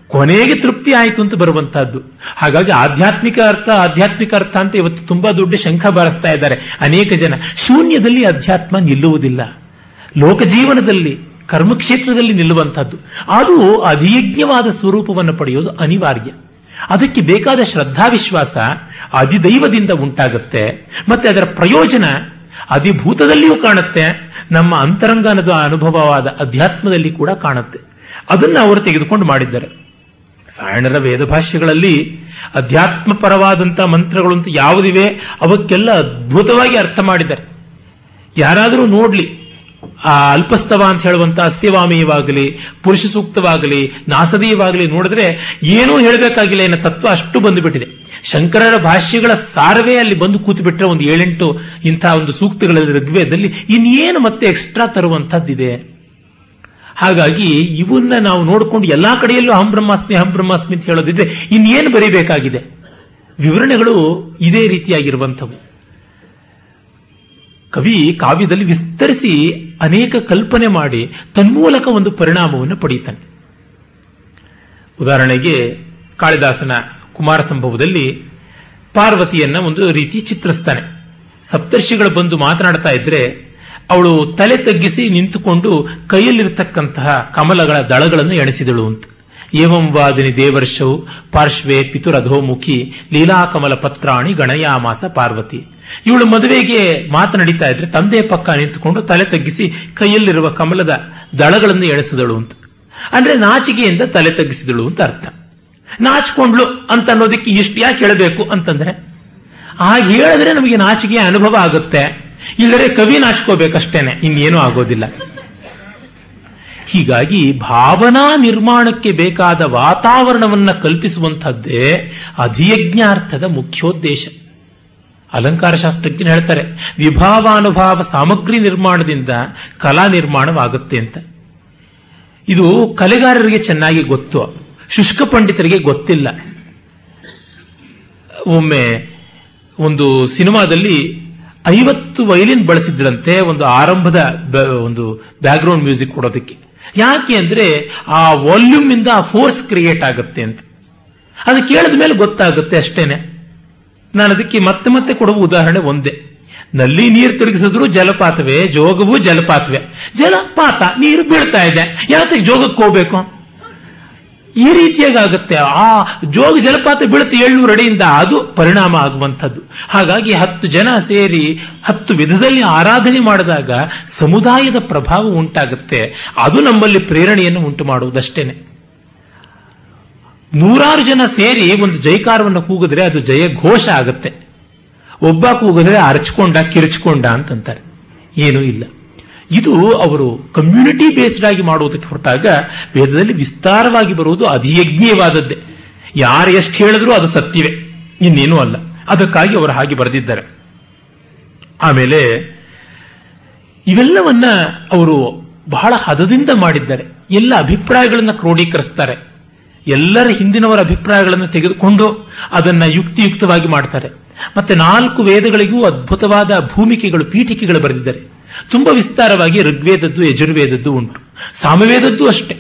[SPEAKER 1] ಕೊನೆಗೆ ತೃಪ್ತಿ ಆಯಿತು ಅಂತ ಬರುವಂತಹದ್ದು. ಹಾಗಾಗಿ ಆಧ್ಯಾತ್ಮಿಕ ಅರ್ಥ ಆಧ್ಯಾತ್ಮಿಕ ಅರ್ಥ ಅಂತ ಇವತ್ತು ತುಂಬಾ ದೊಡ್ಡ ಶಂಖ ಬಾರಿಸ್ತಾ ಇದ್ದಾರೆ. ಅನೇಕ ಜನ ಶೂನ್ಯದಲ್ಲಿ ಅಧ್ಯಾತ್ಮ ನಿಲ್ಲುವುದಿಲ್ಲ. ಲೋಕ ಜೀವನದಲ್ಲಿ, ಕರ್ಮಕ್ಷೇತ್ರದಲ್ಲಿ ನಿಲ್ಲುವಂಥದ್ದು ಅದು ಅಧಿಯಜ್ಞವಾದ ಸ್ವರೂಪವನ್ನು ಪಡೆಯೋದು ಅನಿವಾರ್ಯ. ಅದಕ್ಕೆ ಬೇಕಾದ ಶ್ರದ್ಧಾವಿಶ್ವಾಸ ಅಧಿದೈವದಿಂದ ಉಂಟಾಗುತ್ತೆ. ಮತ್ತೆ ಅದರ ಪ್ರಯೋಜನ ಅಧಿಭೂತದಲ್ಲಿಯೂ ಕಾಣುತ್ತೆ. ನಮ್ಮ ಅಂತರಂಗನದ ಅನುಭವವಾದ ಅಧ್ಯಾತ್ಮದಲ್ಲಿ ಕೂಡ ಕಾಣುತ್ತೆ. ಅದನ್ನು ಅವರು ತೆಗೆದುಕೊಂಡು ಮಾಡಿದ್ದಾರೆ. ಸಾಯಣರ ವೇದಭಾಷ್ಯಗಳಲ್ಲಿ ಅಧ್ಯಾತ್ಮಪರವಾದಂಥ ಅಂತ ಯಾವುದಿವೆ? ಅವಕ್ಕೆಲ್ಲ ಅದ್ಭುತವಾಗಿ ಅರ್ಥ ಮಾಡಿದ್ದಾರೆ. ಯಾರಾದರೂ ನೋಡ್ಲಿ, ಆ ಅಲ್ಪಸ್ತವ ಅಂತ ಹೇಳುವಂತ ಅಸ್ಯವಾಮೀಯವಾಗಲಿ, ಪುರುಷ ಸೂಕ್ತವಾಗಲಿ, ನಾಸದೀಯವಾಗಲಿ ನೋಡಿದ್ರೆ ಏನೂ ಹೇಳಬೇಕಾಗಿಲ್ಲ. ಎನ್ನ ತತ್ವ ಅಷ್ಟು ಬಂದುಬಿಟ್ಟಿದೆ. ಶಂಕರರ ಭಾಷ್ಯಗಳ ಸಾರವೇ ಅಲ್ಲಿ ಬಂದು ಕೂತು ಬಿಟ್ಟರೆ ಒಂದು ಏಳೆಂಟು ಇಂತಹ ಒಂದು ಸೂಕ್ತಗಳಲ್ಲಿ ಋಗ್ವೇದದಲ್ಲಿ ಇನ್ನೇನು ಮತ್ತೆ ಎಕ್ಸ್ಟ್ರಾ ತರುವಂತಹದ್ದಿದೆ ಹಾಗಾಗಿ ಇವನ್ನ ನಾವು ನೋಡಿಕೊಂಡು ಎಲ್ಲಾ ಕಡೆಯಲ್ಲೂ ಹಂ ಬ್ರಹ್ಮಾಸ್ಮಿ ಹಂ ಬ್ರಹ್ಮಾಸ್ಮಿ ಅಂತ ಹೇಳೋದಿದ್ರೆ ಇನ್ನೇನು ಬರೀಬೇಕಾಗಿದೆ? ವಿವರಣೆಗಳು ಇದೇ ರೀತಿಯಾಗಿರುವಂಥವು. ಕವಿ ಕಾವ್ಯದಲ್ಲಿ ವಿಸ್ತರಿಸಿ ಅನೇಕ ಕಲ್ಪನೆ ಮಾಡಿ ತನ್ಮೂಲಕ ಒಂದು ಪರಿಣಾಮವನ್ನು ಪಡೆಯುತ್ತಾನೆ ಉದಾಹರಣೆಗೆ ಕಾಳಿದಾಸನ ಕುಮಾರ ಸಂಭವದಲ್ಲಿ ಪಾರ್ವತಿಯನ್ನ ಒಂದು ರೀತಿ ಚಿತ್ರಿಸ್ತಾನೆ. ಸಪ್ತರ್ಷಿಗಳು ಬಂದು ಮಾತನಾಡ್ತಾ ಇದ್ರೆ ಅವಳು ತಲೆ ತಗ್ಗಿಸಿ ನಿಂತುಕೊಂಡು ಕೈಯಲ್ಲಿರತಕ್ಕಂತಹ ಕಮಲಗಳ ದಳಗಳನ್ನು ಎಣಿಸಿದಳು ಅಂತ. ಏವಂ ವಾದಿನಿ ದೇವರ್ಷವು ಪಾರ್ಶ್ವೇ ಪಿತುರಧೋಮುಖಿ ಲೀಲಾಕಮಲ ಪತ್ರಾಣಿ ಗಣಯಾಮಾಸ ಪಾರ್ವತಿ. ಇವಳು ಮದುವೆಗೆ ಮಾತನಾಡಿತಾ ಇದ್ರೆ ತಂದೆ ಪಕ್ಕ ನಿಂತುಕೊಂಡು ತಲೆ ತಗ್ಗಿಸಿ ಕೈಯಲ್ಲಿರುವ ಕಮಲದ ದಳಗಳನ್ನು ಎಣಿಸಿದಳು ಅಂತ. ಅಂದ್ರೆ ನಾಚಿಕೆಯಿಂದ ತಲೆ ತಗ್ಗಿಸಿದಳು ಅಂತ ಅರ್ಥ. ನಾಚಿಕೊಂಡ್ಲು ಅಂತ ಅನ್ನೋದಕ್ಕೆ ಇಷ್ಟು ಯಾಕೆ ಹೇಳಬೇಕು ಅಂತಂದ್ರೆ? ಹಾಗೆ ಹೇಳಿದ್ರೆ ನಮಗೆ ನಾಚಿಕೆಯ ಅನುಭವ ಆಗುತ್ತೆ. ಇಲ್ಲದ್ರೆ ಕವಿ ನಾಚ್ಕೋಬೇಕಷ್ಟೇನೆ, ಇನ್ನೇನು ಆಗೋದಿಲ್ಲ. ಹೀಗಾಗಿ ಭಾವನಾ ನಿರ್ಮಾಣಕ್ಕೆ ಬೇಕಾದ ವಾತಾವರಣವನ್ನ ಕಲ್ಪಿಸುವಂತಹದ್ದೇ ಅಧಿಯಜ್ಞಾರ್ಥದ ಮುಖ್ಯೋದ್ದೇಶ. ಅಲಂಕಾರ ಶಾಸ್ತ್ರಜ್ಞರು ಹೇಳ್ತಾರೆ, ವಿಭಾವಾನುಭಾವ ಸಾಮಗ್ರಿ ನಿರ್ಮಾಣದಿಂದ ಕಲಾ ನಿರ್ಮಾಣವಾಗುತ್ತೆ ಅಂತ. ಇದು ಕಲೆಗಾರರಿಗೆ ಚೆನ್ನಾಗಿ ಗೊತ್ತು, ಶುಷ್ಕ ಪಂಡಿತರಿಗೆ ಗೊತ್ತಿಲ್ಲ. ಒಮ್ಮೆ ಒಂದು ಸಿನಿಮಾದಲ್ಲಿ ಐವತ್ತು ವೈಲಿನ್ ಬಳಸಿದ್ರಂತೆ ಒಂದು ಆರಂಭದ ಒಂದು ಬ್ಯಾಕ್ಗ್ರೌಂಡ್ ಮ್ಯೂಸಿಕ್ ಕೊಡೋದಕ್ಕೆ. ಯಾಕೆ ಅಂದ್ರೆ ಆ ವಾಲ್ಯೂಮ್ ಇಂದ ಆ ಫೋರ್ಸ್ ಕ್ರಿಯೇಟ್ ಆಗುತ್ತೆ ಅಂತ. ಅದು ಕೇಳಿದ ಮೇಲೆ ಗೊತ್ತಾಗುತ್ತೆ ಅಷ್ಟೇನೆ. ನಾನು ಅದಕ್ಕೆ ಮತ್ತೆ ಮತ್ತೆ ಕೊಡುವ ಉದಾಹರಣೆ ಒಂದೇ. ನಲ್ಲಿ ನೀರು ತಿರುಗಿಸಿದ್ರು ಜಲಪಾತವೇ, ಜೋಗವು ಜಲಪಾತವೇ. ಜಲಪಾತ ನೀರು ಬೀಳ್ತಾ ಇದೆ. ಯಾತಕ್ಕೆ ಜೋಗಕ್ಕೆ ಹೋಗ್ಬೇಕು? ಈ ರೀತಿಯಾಗುತ್ತೆ ಆ ಜೋಗ ಜಲಪಾತ ಬೀಳುತ್ತೆ ಏಳ್ನೂರು ಅಡಿಯಿಂದ ಅದು ಪರಿಣಾಮ ಆಗುವಂಥದ್ದು. ಹಾಗಾಗಿ ಹತ್ತು ಜನ ಸೇರಿ ಹತ್ತು ವಿಧದಲ್ಲಿ ಆರಾಧನೆ ಮಾಡಿದಾಗ ಸಮುದಾಯದ ಪ್ರಭಾವ ಉಂಟಾಗುತ್ತೆ. ಅದು ನಮ್ಮಲ್ಲಿ ಪ್ರೇರಣೆಯನ್ನು ಉಂಟು ಮಾಡುವುದಷ್ಟೇನೆ. ನೂರಾರು ಜನ ಸೇರಿ ಒಂದು ಜೈಕಾರವನ್ನು ಕೂಗಿದ್ರೆ ಅದು ಜಯ ಘೋಷ ಆಗುತ್ತೆ. ಒಬ್ಬ ಕೂಗಿದ್ರೆ ಅರಚ್ಕೊಂಡ ಕಿರಿಚ್ಕೊಂಡ ಅಂತಂತಾರೆ. ಏನೂ ಇಲ್ಲ. ಇದು ಅವರು ಕಮ್ಯುನಿಟಿ ಬೇಸ್ಡ್ ಆಗಿ ಮಾಡುವುದಕ್ಕೆ ಹೊರಟಾಗ ವೇದದಲ್ಲಿ ವಿಸ್ತಾರವಾಗಿ ಬರುವುದು ಅಧಿಯಜ್ಞೀಯವಾದದ್ದೇ ಯಾರು ಎಷ್ಟು ಹೇಳಿದ್ರು ಅದು ಸತ್ಯವೇ. ಇನ್ನೇನೂ ಅಲ್ಲ. ಅದಕ್ಕಾಗಿ ಅವರು ಹಾಗೆ ಬರೆದಿದ್ದಾರೆ. ಆಮೇಲೆ ಇವೆಲ್ಲವನ್ನ ಅವರು ಬಹಳ ಹದದಿಂದ ಮಾಡಿದ್ದಾರೆ. ಎಲ್ಲ ಅಭಿಪ್ರಾಯಗಳನ್ನ ಕ್ರೋಢೀಕರಿಸ್ತಾರೆ ಎಲ್ಲರ ಹಿಂದಿನವರ ಅಭಿಪ್ರಾಯಗಳನ್ನು ತೆಗೆದುಕೊಂಡು ಅದನ್ನ ಯುಕ್ತಿಯುಕ್ತವಾಗಿ ಮಾಡ್ತಾರೆ. ಮತ್ತೆ ನಾಲ್ಕು ವೇದಗಳಿಗೂ ಅದ್ಭುತವಾದ ಭೂಮಿಕೆಗಳು, ಪೀಠಿಕೆಗಳು ಬರೆದಿದ್ದಾರೆ. ತುಂಬಾ ವಿಸ್ತಾರವಾಗಿ ಋಗ್ವೇದದ್ದು, ಯಜುರ್ವೇದದ್ದು ಉಂಟು. ಸಾಮವೇದದ್ದು ಅಷ್ಟೇ.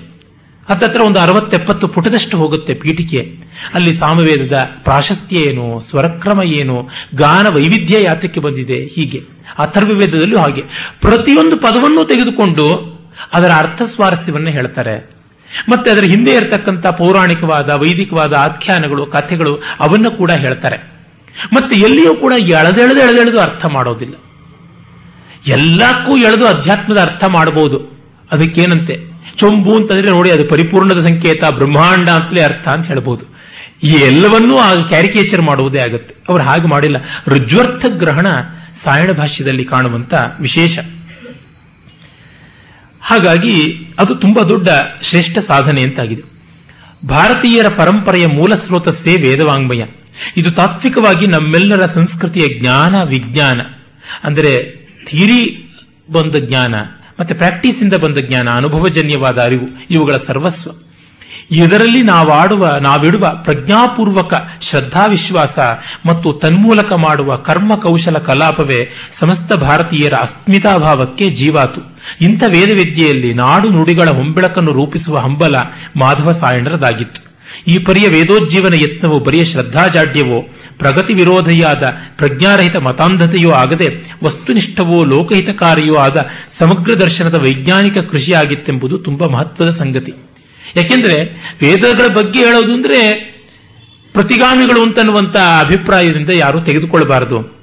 [SPEAKER 1] ಹತ್ತತ್ರ ಒಂದು ಅರವತ್ತೆಪ್ಪತ್ತು ಪುಟದಷ್ಟು ಹೋಗುತ್ತೆ ಪೀಠಿಕೆ. ಅಲ್ಲಿ ಸಾಮವೇದದ ಪ್ರಾಶಸ್ತ್ಯ ಏನು, ಸ್ವರಕ್ರಮ ಏನು, ಗಾನ ವೈವಿಧ್ಯ ಯಾತಕ್ಕೆ ಬಂದಿದೆ, ಹೀಗೆ. ಅಥರ್ವವೇದದಲ್ಲೂ ಹಾಗೆ. ಪ್ರತಿಯೊಂದು ಪದವನ್ನು ತೆಗೆದುಕೊಂಡು ಅದರ ಅರ್ಥ ಸ್ವಾರಸ್ಯವನ್ನು ಹೇಳ್ತಾರೆ. ಮತ್ತೆ ಅದರ ಹಿಂದೆ ಇರತಕ್ಕಂಥ ಪೌರಾಣಿಕವಾದ, ವೈದಿಕವಾದ ಆಖ್ಯಾನಗಳು, ಕಥೆಗಳು ಅವನ್ನು ಕೂಡ ಹೇಳ್ತಾರೆ. ಮತ್ತೆ ಎಲ್ಲಿಯೂ ಕೂಡ ಎಳೆದೆಳೆದು ಎಳೆದೆಳೆದು ಅರ್ಥ ಮಾಡೋದಿಲ್ಲ. ಎಲ್ಲಕ್ಕೂ ಎಳೆದು ಅಧ್ಯಾತ್ಮದ ಅರ್ಥ ಮಾಡಬಹುದು ಅದಕ್ಕೇನಂತೆ? ಚೊಂಬು ಅಂತಂದ್ರೆ ನೋಡಿ, ಅದು ಪರಿಪೂರ್ಣದ ಸಂಕೇತ, ಬ್ರಹ್ಮಾಂಡ ಅಂತಲೇ ಅರ್ಥ ಅಂತ ಹೇಳ್ಬೋದು. ಈ ಎಲ್ಲವನ್ನೂ ಆ ಕ್ಯಾರಿಕೇಚರ್ ಮಾಡುವುದೇ ಆಗುತ್ತೆ. ಅವರು ಹಾಗೆ ಮಾಡಿಲ್ಲ. ರುಜ್ವರ್ಥ ಗ್ರಹಣ ಸಾಯಣ ಭಾಷ್ಯದಲ್ಲಿ ಕಾಣುವಂತ ವಿಶೇಷ. ಹಾಗಾಗಿ ಅದು ತುಂಬಾ ದೊಡ್ಡ ಶ್ರೇಷ್ಠ ಸಾಧನೆ ಅಂತಾಗಿದೆ. ಭಾರತೀಯರ ಪರಂಪರೆಯ ಮೂಲ ಸ್ರೋತಸ್ಸೇ ವೇದವಾಂಗ್ಮಯ. ಇದು ತಾತ್ವಿಕವಾಗಿ ನಮ್ಮೆಲ್ಲರ ಸಂಸ್ಕೃತಿಯ ಜ್ಞಾನ ವಿಜ್ಞಾನ. ಅಂದರೆ ಥಿಯರಿ ಬಂದ ಜ್ಞಾನ, ಮತ್ತೆ ಪ್ರಾಕ್ಟೀಸ್ ಇಂದ ಬಂದ ಜ್ಞಾನ, ಅನುಭವಜನ್ಯವಾದ ಅರಿವು, ಇವುಗಳ ಸರ್ವಸ್ವ. ಇದರಲ್ಲಿ ನಾವಾಡುವ, ನಾವಿಡುವ ಪ್ರಜ್ಞಾಪೂರ್ವಕ ಶ್ರದ್ಧಾವಿಶ್ವಾಸ ಮತ್ತು ತನ್ಮೂಲಕ ಮಾಡುವ ಕರ್ಮ ಕೌಶಲ ಕಲಾಪವೇ ಸಮಸ್ತ ಭಾರತೀಯರ ಅಸ್ಮಿತಾಭಾವಕ್ಕೆ ಜೀವಾತು. ಇಂಥ ವೇದವಿದ್ಯೆಯಲ್ಲಿ ನಾಡು ನುಡಿಗಳ ಹೊಂಬೆಳಕನ್ನು ರೂಪಿಸುವ ಹಂಬಲ ಮಾಧವ ಸಾಯಣರದಾಗಿತ್ತು ಈ ಪರಿಯ ವೇದೋಜ್ಜೀವನ ಯತ್ನವು ಬರಿಯ ಶ್ರದ್ಧಾಜಾಡ್ಯವೋ ಪ್ರಗತಿ ವಿರೋಧಿಯಾದ ಪ್ರಜ್ಞಾರಹಿತ ಮತಾಂಧತೆಯೋ ಆಗದೆ, ವಸ್ತುನಿಷ್ಠವೋ ಲೋಕಹಿತಕಾರಿಯೋ ಆದ ಸಮಗ್ರ ದರ್ಶನದ ವೈಜ್ಞಾನಿಕ ಕೃಷಿಯಾಗಿತ್ತೆಂಬುದು ತುಂಬಾ ಮಹತ್ವದ ಸಂಗತಿ. ಯಾಕೆಂದ್ರೆ ವೇದಗಳ ಬಗ್ಗೆ ಹೇಳೋದು ಅಂದ್ರೆ ಪ್ರತಿಗಾಮಿಗಳು ಅಂತನ್ನುವಂತ ಅಭಿಪ್ರಾಯದಿಂದ ಯಾರು ತೆಗೆದುಕೊಳ್ಳಬಾರದು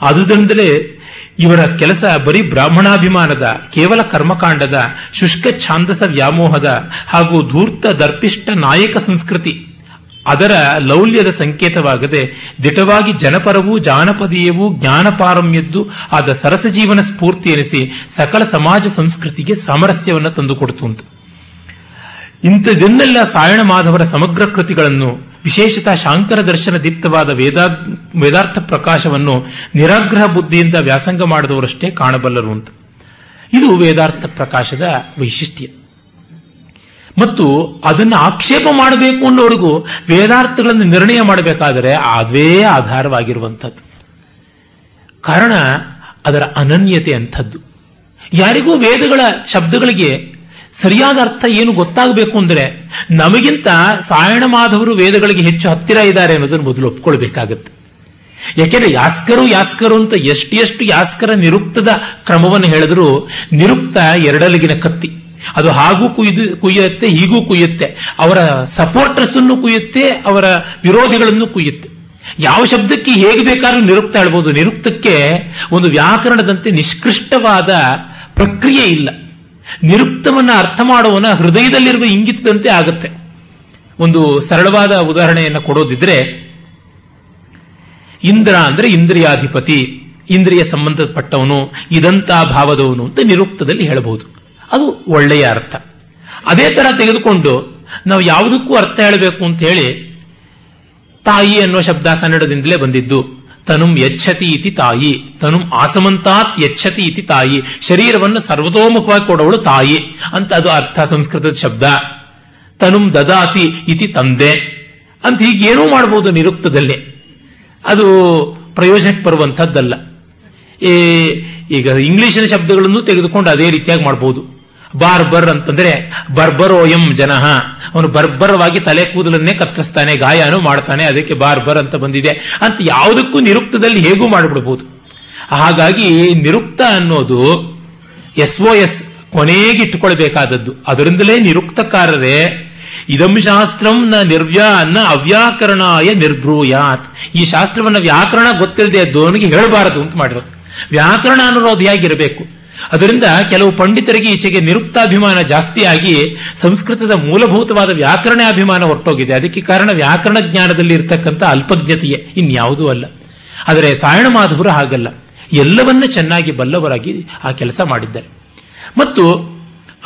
[SPEAKER 1] ಆದುದರಿಂದಲೇ ಇವರ ಕೆಲಸ ಬರೀ ಬ್ರಾಹ್ಮಣಾಭಿಮಾನದ, ಕೇವಲ ಕರ್ಮಕಾಂಡದ, ಶುಷ್ಕ ಛಾಂದಸ ವ್ಯಾಮೋಹದ ಹಾಗೂ ಧೂರ್ತ ದರ್ಪಿಷ್ಟ ನಾಯಕ ಸಂಸ್ಕೃತಿ. ಅದರ ಲೌಲ್ಯದ ಸಂಕೇತವಾಗದೆ ದಿಟವಾಗಿ ಜನಪರವೂ ಜಾನಪದೀಯವೂ ಜ್ಞಾನಪಾರಮ್ಯದ್ದು ಆದ ಸರಸ ಜೀವನ ಸ್ಫೂರ್ತಿ ಎನಿಸಿ ಸಕಲ ಸಮಾಜ ಸಂಸ್ಕೃತಿಗೆ ಸಾಮರಸ್ಯವನ್ನು ತಂದುಕೊಡ್ತು ಅಂತ ಇಂಥದನ್ನೆಲ್ಲ ಸಾಯಣ ಮಾಧವರ ಸಮಗ್ರ ಕೃತಿಗಳನ್ನು, ವಿಶೇಷತಃ ಶಾಂಕರ ದರ್ಶನ ದೀಪ್ತವಾದ ವೇದಾ, ವೇದಾರ್ಥ ಪ್ರಕಾಶವನ್ನು ನಿರಾಗ್ರಹ ಬುದ್ಧಿಯಿಂದ ವ್ಯಾಸಂಗ ಮಾಡಿದವರಷ್ಟೇ ಕಾಣಬಲ್ಲರು ಅಂತ. ಇದು ವೇದಾರ್ಥ ಪ್ರಕಾಶದ ವೈಶಿಷ್ಟ್ಯ. ಮತ್ತು ಅದನ್ನು ಆಕ್ಷೇಪ ಮಾಡಬೇಕು ಅನ್ನೋರಿಗೂ ವೇದಾರ್ಥಗಳನ್ನು ನಿರ್ಣಯ ಮಾಡಬೇಕಾದರೆ ಅದೇ ಆಧಾರವಾಗಿರುವಂಥದ್ದು. ಕಾರಣ ಅದರ ಅನನ್ಯತೆ ಅಂಥದ್ದು. ಯಾರಿಗೂ ವೇದಗಳ ಶಬ್ದಗಳಿಗೆ ಸರಿಯಾದ ಅರ್ಥ ಏನು ಗೊತ್ತಾಗಬೇಕು ಅಂದ್ರೆ ನಮಗಿಂತ ಸಾಯಣ ಮಾಧವರು ವೇದಗಳಿಗೆ ಹೆಚ್ಚು ಹತ್ತಿರ ಇದ್ದಾರೆ ಅನ್ನೋದನ್ನು ಮೊದಲು ಒಪ್ಕೊಳ್ಬೇಕಾಗತ್ತೆ. ಯಾಕೆಂದ್ರೆ ಯಾಸ್ಕರು ಯಾಸ್ಕರು ಅಂತ ಎಷ್ಟು ಎಷ್ಟು ಯಾಸ್ಕರ ನಿರುಕ್ತದ ಕ್ರಮವನ್ನು ಹೇಳಿದ್ರು ನಿರುಕ್ತ ಎರಡಲಗಿನ ಕತ್ತಿ. ಅದು ಹಾಗೂ ಕುಯ್ದು ಕುಯ್ಯುತ್ತೆ, ಹೀಗೂ ಕುಯ್ಯುತ್ತೆ. ಅವರ ಸಪೋರ್ಟರ್ಸ್ ಅನ್ನು ಕುಯ್ಯುತ್ತೆ, ಅವರ ವಿರೋಧಿಗಳನ್ನು ಕುಯ್ಯುತ್ತೆ. ಯಾವ ಶಬ್ದಕ್ಕೆ ಹೇಗೆ ಬೇಕಾದ್ರೂ ನಿರುಕ್ತ ಹೇಳ್ಬೋದು ನಿರುಕ್ತಕ್ಕೆ ಒಂದು ವ್ಯಾಕರಣದಂತೆ ನಿಷ್ಕೃಷ್ಟವಾದ ಪ್ರಕ್ರಿಯೆ ಇಲ್ಲ. ನಿರುಕ್ತವನ್ನ ಅರ್ಥ ಮಾಡುವನ ಹೃದಯದಲ್ಲಿರುವ ಇಂಗಿತದಂತೆ ಆಗುತ್ತೆ. ಒಂದು ಸರಳವಾದ ಉದಾಹರಣೆಯನ್ನು ಕೊಡೋದಿದ್ರೆ, ಇಂದ್ರ ಅಂದ್ರೆ ಇಂದ್ರಿಯಾಧಿಪತಿ, ಇಂದ್ರಿಯ ಸಂಬಂಧಪಟ್ಟವನು, ಇದಂತ ಭಾವದವನು ಅಂತ ನಿರುಕ್ತದಲ್ಲಿ ಹೇಳಬಹುದು. ಅದು ಒಳ್ಳೆಯ ಅರ್ಥ. ಅದೇ ತರ ತೆಗೆದುಕೊಂಡು ನಾವು ಯಾವುದಕ್ಕೂ ಅರ್ಥ ಹೇಳಬೇಕು ಅಂತ ಹೇಳಿ ತಾಯಿ ಅನ್ನೋ ಶಬ್ದ ಕನ್ನಡದಿಂದಲೇ ಬಂದಿದ್ದು. ತನುಂ ಯಚ್ಛತಿ ಇತಿ ತಾಯಿ, ತನುಂ ಆಸಮಂತಾತ್ ಯಚ್ಛತಿ ಇತಿ ತಾಯಿ, ಶರೀರವನ್ನು ಸರ್ವತೋಮುಖವಾಗಿ ಕೊಡೋಳು ತಾಯಿ ಅಂತ ಅದು ಅರ್ಥ ಸಂಸ್ಕೃತದ ಶಬ್ದ. ತನುಂ ದದಾತಿ ಇತಿ ತಂದೆ ಅಂತ ಹೀಗೇನೂ ಮಾಡಬಹುದು ನಿರುಕ್ತದಲ್ಲಿ. ಅದು ಪ್ರಯೋಜನಕ್ಕೆ ಬರುವಂತಹದ್ದಲ್ಲ ಈ ಈಗ ಇಂಗ್ಲಿಷಿನ ಶಬ್ದಗಳನ್ನು ತೆಗೆದುಕೊಂಡು ಅದೇ ರೀತಿಯಾಗಿ ಮಾಡಬಹುದು ಬಾರ್ಬರ್ ಅಂತಂದ್ರೆ ಬರ್ಬರೋಯಂ ಜನಃ. ಅವನು ಬರ್ಬರವಾಗಿ ತಲೆ ಕೂದಲನ್ನೇ ಕತ್ತರಿಸ್ತಾನೆ, ಗಾಯನೂ ಮಾಡ್ತಾನೆ, ಅದಕ್ಕೆ ಬಾರ್ಬರ್ ಅಂತ ಬಂದಿದೆ. ಅಂತ ಯಾವುದಕ್ಕೂ ನಿರುಕ್ತದಲ್ಲಿ ಹೇಗೂ ಮಾಡಿಬಿಡ್ಬೋದು. ಹಾಗಾಗಿ ನಿರುಕ್ತ ಅನ್ನೋದು ಎಸ್ ಒ ಎಸ್ ಕೊನೆಗೆ ಇಟ್ಟುಕೊಳ್ಬೇಕಾದದ್ದು. ಅದರಿಂದಲೇ ನಿರುಕ್ತಕಾರರೇ ಇದಂ ಶಾಸ್ತ್ರಂ ನ ಅವ್ಯಾಕರಣಾಯ ನಿರ್ಬ್ರೂಯಾತ್. ಈ ಶಾಸ್ತ್ರವನ್ನ ವ್ಯಾಕರಣ ಗೊತ್ತಿಲ್ಲದೆ ಅವನಿಗೆ ಹೇಳಬಾರದು ಅಂತ ಮಾಡಿರೋದು. ವ್ಯಾಕರಣ ಅನ್ನೋದು ಹೇಗಿರಬೇಕು? ಅದರಿಂದ ಕೆಲವು ಪಂಡಿತರಿಗೆ ಈಚೆಗೆ ನಿರುಕ್ತಾಭಿಮಾನ ಜಾಸ್ತಿಯಾಗಿ ಸಂಸ್ಕೃತದ ಮೂಲಭೂತವಾದ ವ್ಯಾಕರಣ ಅಭಿಮಾನ ಹೊರಟೋಗಿದೆ. ಅದಕ್ಕೆ ಕಾರಣ ವ್ಯಾಕರಣ ಜ್ಞಾನದಲ್ಲಿ ಇರತಕ್ಕಂಥ ಅಲ್ಪಜ್ಞತೆಯೇ, ಇನ್ಯಾವುದೂ ಅಲ್ಲ. ಆದರೆ ಸಾಯಣ ಮಾಧವರು ಹಾಗಲ್ಲ. ಎಲ್ಲವನ್ನ ಚೆನ್ನಾಗಿ ಬಲ್ಲವರಾಗಿ ಆ ಕೆಲಸ ಮಾಡಿದ್ದಾರೆ. ಮತ್ತು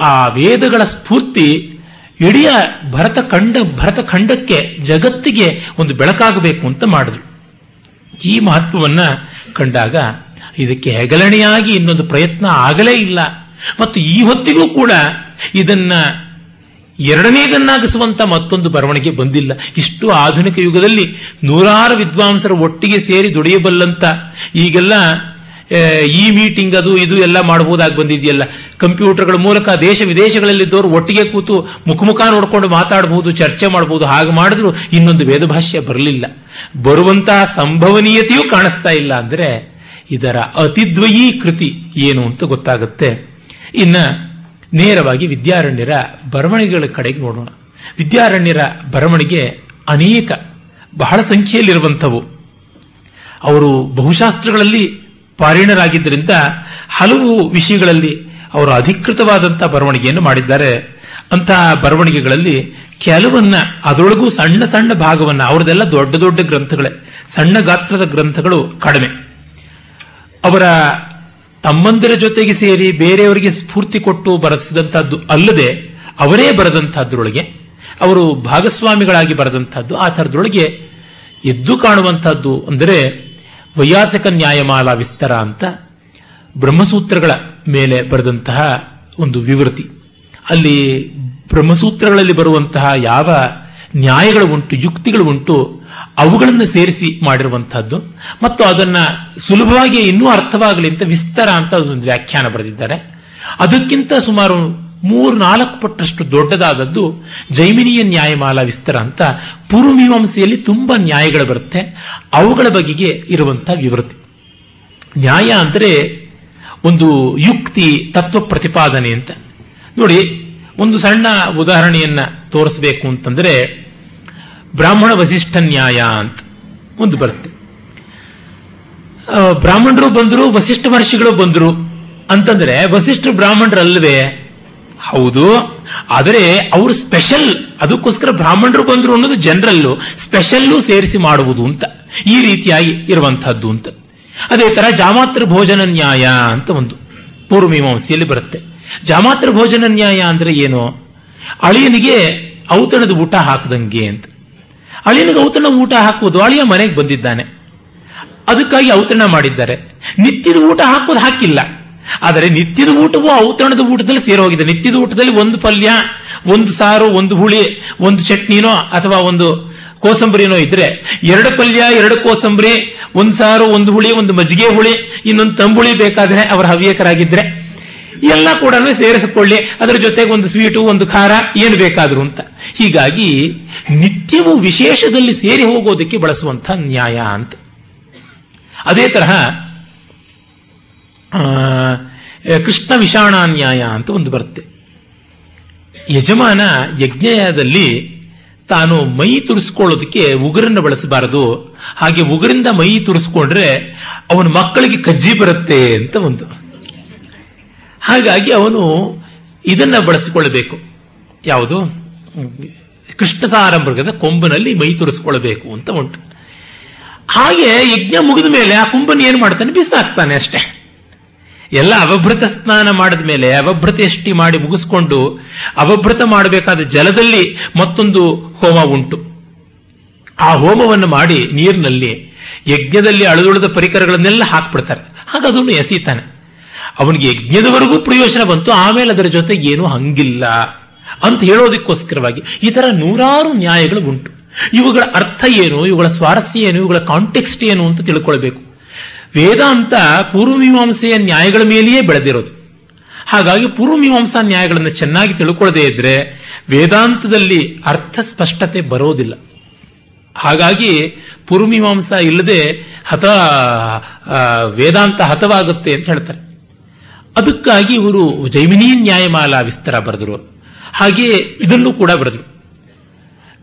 [SPEAKER 1] ಆ ವೇದಗಳ ಸ್ಫೂರ್ತಿ ಇಡೀ ಭರತ ಖಂಡ, ಭರತ ಖಂಡಕ್ಕೆ, ಜಗತ್ತಿಗೆ ಒಂದು ಬೆಳಕಾಗಬೇಕು ಅಂತ ಮಾಡಿದ್ರು. ಈ ಮಹತ್ವವನ್ನ ಕಂಡಾಗ ಇದಕ್ಕೆ ಹೆಗಲಣೆಯಾಗಿ ಇನ್ನೊಂದು ಪ್ರಯತ್ನ ಆಗಲೇ ಇಲ್ಲ. ಮತ್ತು ಈ ಹೊತ್ತಿಗೂ ಕೂಡ ಇದನ್ನ ಎರಡನೇದನ್ನಾಗಿಸುವಂತ ಮತ್ತೊಂದು ಬರವಣಿಗೆ ಬಂದಿಲ್ಲ. ಇಷ್ಟು ಆಧುನಿಕ ಯುಗದಲ್ಲಿ ನೂರಾರು ವಿದ್ವಾಂಸರು ಒಟ್ಟಿಗೆ ಸೇರಿ ದುಡಿಯಬಲ್ಲಂತ ಈಗೆಲ್ಲ ಈ ಮೀಟಿಂಗ್ ಅದು ಇದು ಎಲ್ಲ ಮಾಡಬಹುದಾಗಿ ಬಂದಿದೆಯಲ್ಲ. ಕಂಪ್ಯೂಟರ್ಗಳ ಮೂಲಕ ದೇಶ ವಿದೇಶಗಳಲ್ಲಿದ್ದವರು ಒಟ್ಟಿಗೆ ಕೂತು ಮುಖಮುಖ ನೋಡ್ಕೊಂಡು ಮಾತಾಡಬಹುದು, ಚರ್ಚೆ ಮಾಡಬಹುದು. ಹಾಗೆ ಮಾಡಿದ್ರು ಇನ್ನೊಂದು ವೇದಭಾಷ್ಯ ಬರಲಿಲ್ಲ. ಬರುವಂತಹ ಸಂಭವನೀಯತೆಯೂ ಕಾಣಿಸ್ತಾ ಇಲ್ಲ. ಅಂದ್ರೆ ಇದರ ಅತಿದ್ವಯೀ ಕೃತಿ ಏನು ಅಂತ ಗೊತ್ತಾಗುತ್ತೆ. ಇನ್ನ ನೇರವಾಗಿ ವಿದ್ಯಾರಣ್ಯರ ಬರವಣಿಗೆಗಳ ಕಡೆಗೆ ನೋಡೋಣ. ವಿದ್ಯಾರಣ್ಯರ ಬರವಣಿಗೆ ಅನೇಕ, ಬಹಳ ಸಂಖ್ಯೆಯಲ್ಲಿರುವಂಥವು. ಅವರು ಬಹುಶಾಸ್ತ್ರಗಳಲ್ಲಿ ಪಾರಿಣರಾಗಿದ್ದರಿಂದ ಹಲವು ವಿಷಯಗಳಲ್ಲಿ ಅವರು ಅಧಿಕೃತವಾದಂಥ ಬರವಣಿಗೆಯನ್ನು ಮಾಡಿದ್ದಾರೆ. ಅಂತಹ ಬರವಣಿಗೆಗಳಲ್ಲಿ ಕೆಲವನ್ನ ಅದರೊಳಗೂ ಸಣ್ಣ ಸಣ್ಣ ಭಾಗವನ್ನ ಅವ್ರದೆಲ್ಲ ದೊಡ್ಡ ದೊಡ್ಡ ಗ್ರಂಥಗಳೇ, ಸಣ್ಣ ಗಾತ್ರದ ಗ್ರಂಥಗಳು ಕಡಿಮೆ. ಅವರ ತಮ್ಮಂದಿರ ಜೊತೆಗೆ ಸೇರಿ ಬೇರೆಯವರಿಗೆ ಸ್ಫೂರ್ತಿ ಕೊಟ್ಟು ಬರೆಸಿದಂಥದ್ದು ಅಲ್ಲದೆ ಅವರೇ ಬರೆದಂತಹದ್ರೊಳಗೆ ಅವರು ಭಾಗಸ್ವಾಮಿಗಳಾಗಿ ಬರೆದಂತಹದ್ದು ಆ ಥರದ್ರೊಳಗೆ ಎದ್ದು ಕಾಣುವಂತಹದ್ದು ಅಂದರೆ ವೈಯಾಸಕ ನ್ಯಾಯಮಾಲಾ ವಿಸ್ತಾರ ಅಂತ ಬ್ರಹ್ಮಸೂತ್ರಗಳ ಮೇಲೆ ಬರೆದಂತಹ ಒಂದು ವಿವೃತಿ. ಅಲ್ಲಿ ಬ್ರಹ್ಮಸೂತ್ರಗಳಲ್ಲಿ ಬರುವಂತಹ ಯಾವ ನ್ಯಾಯಗಳು ಉಂಟು, ಯುಕ್ತಿಗಳು ಉಂಟು ಅವುಗಳನ್ನು ಸೇರಿಸಿ ಮಾಡಿರುವಂತಹದ್ದು ಮತ್ತು ಅದನ್ನ ಸುಲಭವಾಗಿ ಇನ್ನೂ ಅರ್ಥವಾಗಲಿ ಅಂತ ವಿಸ್ತಾರ ಅಂತ ಅದೊಂದು ವ್ಯಾಖ್ಯಾನ ಬರೆದಿದ್ದಾರೆ. ಅದಕ್ಕಿಂತ ಸುಮಾರು ಮೂರು ನಾಲ್ಕು ಪಟ್ಟಷ್ಟು ದೊಡ್ಡದಾದದ್ದು ಜೈಮಿನಿಯ ನ್ಯಾಯಮಾಲಾ ವಿಸ್ತಾರ ಅಂತ ಪೂರ್ವಮೀಮಾಂಸೆಯಲ್ಲಿ ತುಂಬಾ ನ್ಯಾಯಗಳು ಬರುತ್ತೆ. ಅವುಗಳ ಬಗೆಗೆ ಇರುವಂತಹ ವಿವೃತಿ. ನ್ಯಾಯ ಅಂದರೆ ಒಂದು ಯುಕ್ತಿ, ತತ್ವ ಪ್ರತಿಪಾದನೆ ಅಂತ. ನೋಡಿ, ಒಂದು ಸಣ್ಣ ಉದಾಹರಣೆಯನ್ನ ತೋರಿಸಬೇಕು ಅಂತಂದ್ರೆ ಬ್ರಾಹ್ಮಣ ವಸಿಷ್ಠ ನ್ಯಾಯ ಅಂತ ಒಂದು ಬರುತ್ತೆ. ಬ್ರಾಹ್ಮಣರು ಬಂದರು, ವಸಿಷ್ಠ ಮಹರ್ಷಿಗಳು ಬಂದರು ಅಂತಂದ್ರೆ ವಸಿಷ್ಠರು ಬ್ರಾಹ್ಮಣರಲ್ವೇ? ಹೌದು. ಆದರೆ ಅವರು ಸ್ಪೆಷಲ್, ಅದಕ್ಕೋಸ್ಕರ ಬ್ರಾಹ್ಮಣರು ಬಂದರು ಅನ್ನೋದು ಜನರಲ್ಲು, ಸ್ಪೆಷಲ್ಲು ಸೇರಿಸಿ ಮಾಡುವುದು ಅಂತ, ಈ ರೀತಿಯಾಗಿ ಇರುವಂತಹದ್ದು ಅಂತ. ಅದೇ ತರ ಜಾಮಾತೃ ಭೋಜನ ನ್ಯಾಯ ಅಂತ ಒಂದು ಪೂರ್ವಮೀಮಾಂಸೆಯಲ್ಲಿ ಬರುತ್ತೆ. ಜಾಮಾತ್ರ ಭೋಜನ ನ್ಯಾಯ ಅಂದ್ರೆ ಏನು? ಅಳಿಯನಿಗೆ ಔತಣದ ಊಟ ಹಾಕದಂಗೆ ಅಂತ. ಅಳಿಯನಿಗೆ ಔತಣ ಊಟ ಹಾಕುವುದು ಅಳಿಯ ಮನೆಗೆ ಬಂದಿದ್ದಾನೆ. ಅದಕ್ಕಾಗಿ ಔತಣ ಮಾಡಿದ್ದಾರೆ. ನಿತ್ಯದ ಊಟ ಹಾಕೋದು ಹಾಕಿಲ್ಲ. ಆದರೆ ನಿತ್ಯದ ಊಟವೂ ಔತಣದ ಊಟದಲ್ಲಿ ಸೇರೋಗಿದೆ ನಿತ್ಯದ ಊಟದಲ್ಲಿ ಒಂದು ಪಲ್ಯ, ಒಂದು ಸಾರು, ಒಂದು ಹುಳಿ, ಒಂದು ಚಟ್ನಿನೋ ಅಥವಾ ಒಂದು ಕೋಸಂಬರಿನೋ ಇದ್ರೆ ಎರಡು ಪಲ್ಯ, ಎರಡು ಕೋಸಂಬರಿ, ಒಂದು ಸಾರು, ಒಂದು ಹುಳಿ, ಒಂದು ಮಜ್ಜಿಗೆ ಹುಳಿ, ಇನ್ನೊಂದು ತಂಬುಳಿ ಬೇಕಾದ್ರೆ ಅವರ ಹವ್ಯಕರಾಗಿದ್ರೆ ಎಲ್ಲ ಕೂಡ ಸೇರಿಸಿಕೊಳ್ಳಿ. ಅದರ ಜೊತೆಗೆ ಒಂದು ಸ್ವೀಟು, ಒಂದು ಖಾರ, ಏನು ಬೇಕಾದರೂ ಅಂತ. ಹೀಗಾಗಿ ನಿತ್ಯವೂ ವಿಶೇಷದಲ್ಲಿ ಸೇರಿ ಹೋಗೋದಕ್ಕೆ ಬಳಸುವಂತಹ ನ್ಯಾಯ ಅಂತ. ಅದೇ ತರಹ ಕೃಷ್ಣ ವಿಷಾಣ ನ್ಯಾಯ ಅಂತ ಒಂದು ಬರುತ್ತೆ. ಯಜಮಾನ ಯಜ್ಞದಲ್ಲಿ ತಾನು ಮೈ ತುರಿಸ್ಕೊಳ್ಳೋದಕ್ಕೆ ಉಗುರನ್ನು ಬಳಸಬಾರದು. ಹಾಗೆ ಉಗುರಿಂದ ಮೈ ತುರಿಸ್ಕೊಂಡ್ರೆ ಅವನ ಮಕ್ಕಳಿಗೆ ಕಜ್ಜಿ ಬರುತ್ತೆ ಅಂತ ಒಂದು. ಹಾಗಾಗಿ ಅವನು ಇದನ್ನ ಬಳಸಿಕೊಳ್ಳಬೇಕು. ಯಾವುದು? ಕೃಷ್ಣಸಾರ ಮೃಗದ ಕೊಂಬನಲ್ಲಿ ಮೈ ತುರಿಸ್ಕೊಳ್ಬೇಕು ಅಂತ ಉಂಟು. ಹಾಗೆ ಯಜ್ಞ ಮುಗಿದ ಮೇಲೆ ಆ ಕುಂಬನ್ ಏನು ಮಾಡ್ತಾನೆ? ಬಿಸಾಕ್ತಾನೆ ಅಷ್ಟೇ. ಎಲ್ಲ ಅವಭೃತ ಸ್ನಾನ ಮಾಡಿದ ಮೇಲೆ ಅವಭೃತೆಷ್ಟಿ ಮಾಡಿ ಮುಗಿಸ್ಕೊಂಡು ಅವಭೃತ ಮಾಡಬೇಕಾದ ಜಲದಲ್ಲಿ ಮತ್ತೊಂದು ಹೋಮ ಉಂಟು. ಆ ಹೋಮವನ್ನು ಮಾಡಿ ನೀರಿನಲ್ಲಿ ಯಜ್ಞದಲ್ಲಿ ಅಳದುಳದ ಪರಿಕರಗಳನ್ನೆಲ್ಲ ಹಾಕ್ಬಿಡ್ತಾರೆ. ಹಾಗ ಅದನ್ನು ಎಸೀತಾನೆ. ಅವನಿಗೆ ಯಜ್ಞದವರೆಗೂ ಪ್ರಯೋಜನ ಬಂತು, ಆಮೇಲೆ ಅದರ ಜೊತೆ ಏನು ಹಂಗಿಲ್ಲ ಅಂತ ಹೇಳೋದಕ್ಕೋಸ್ಕರವಾಗಿ ಈ ತರ ನೂರಾರು ನ್ಯಾಯಗಳು ಉಂಟು. ಇವುಗಳ ಅರ್ಥ ಏನು, ಇವುಗಳ ಸ್ವಾರಸ್ಯ ಏನು, ಇವುಗಳ ಕಾಂಟೆಕ್ಸ್ಟ್ ಏನು ಅಂತ ತಿಳ್ಕೊಳ್ಬೇಕು. ವೇದಾಂತ ಪೂರ್ವಮೀಮಾಂಸೆಯ ನ್ಯಾಯಗಳ ಮೇಲೆಯೇ ಬೆಳೆದಿರೋದು. ಹಾಗಾಗಿ ಪೂರ್ವಮೀಮಾಂಸಾ ನ್ಯಾಯಗಳನ್ನು ಚೆನ್ನಾಗಿ ತಿಳ್ಕೊಳ್ಳದೇ ಇದ್ರೆ ವೇದಾಂತದಲ್ಲಿ ಅರ್ಥ ಸ್ಪಷ್ಟತೆ ಬರೋದಿಲ್ಲ. ಹಾಗಾಗಿ ಪೂರ್ವಮೀಮಾಂಸ ಇಲ್ಲದೆ ಹತ ವೇದಾಂತ ಹತವಾಗುತ್ತೆ ಅಂತ ಹೇಳ್ತಾರೆ. ಅದಕ್ಕಾಗಿ ಇವರು ಜೈಮಿನಿ ನ್ಯಾಯಮಾಲಾ ವಿಸ್ತಾರ ಬರೆದರು. ಹಾಗೆ ಇದನ್ನು ಕೂಡ ಬರೆದರು.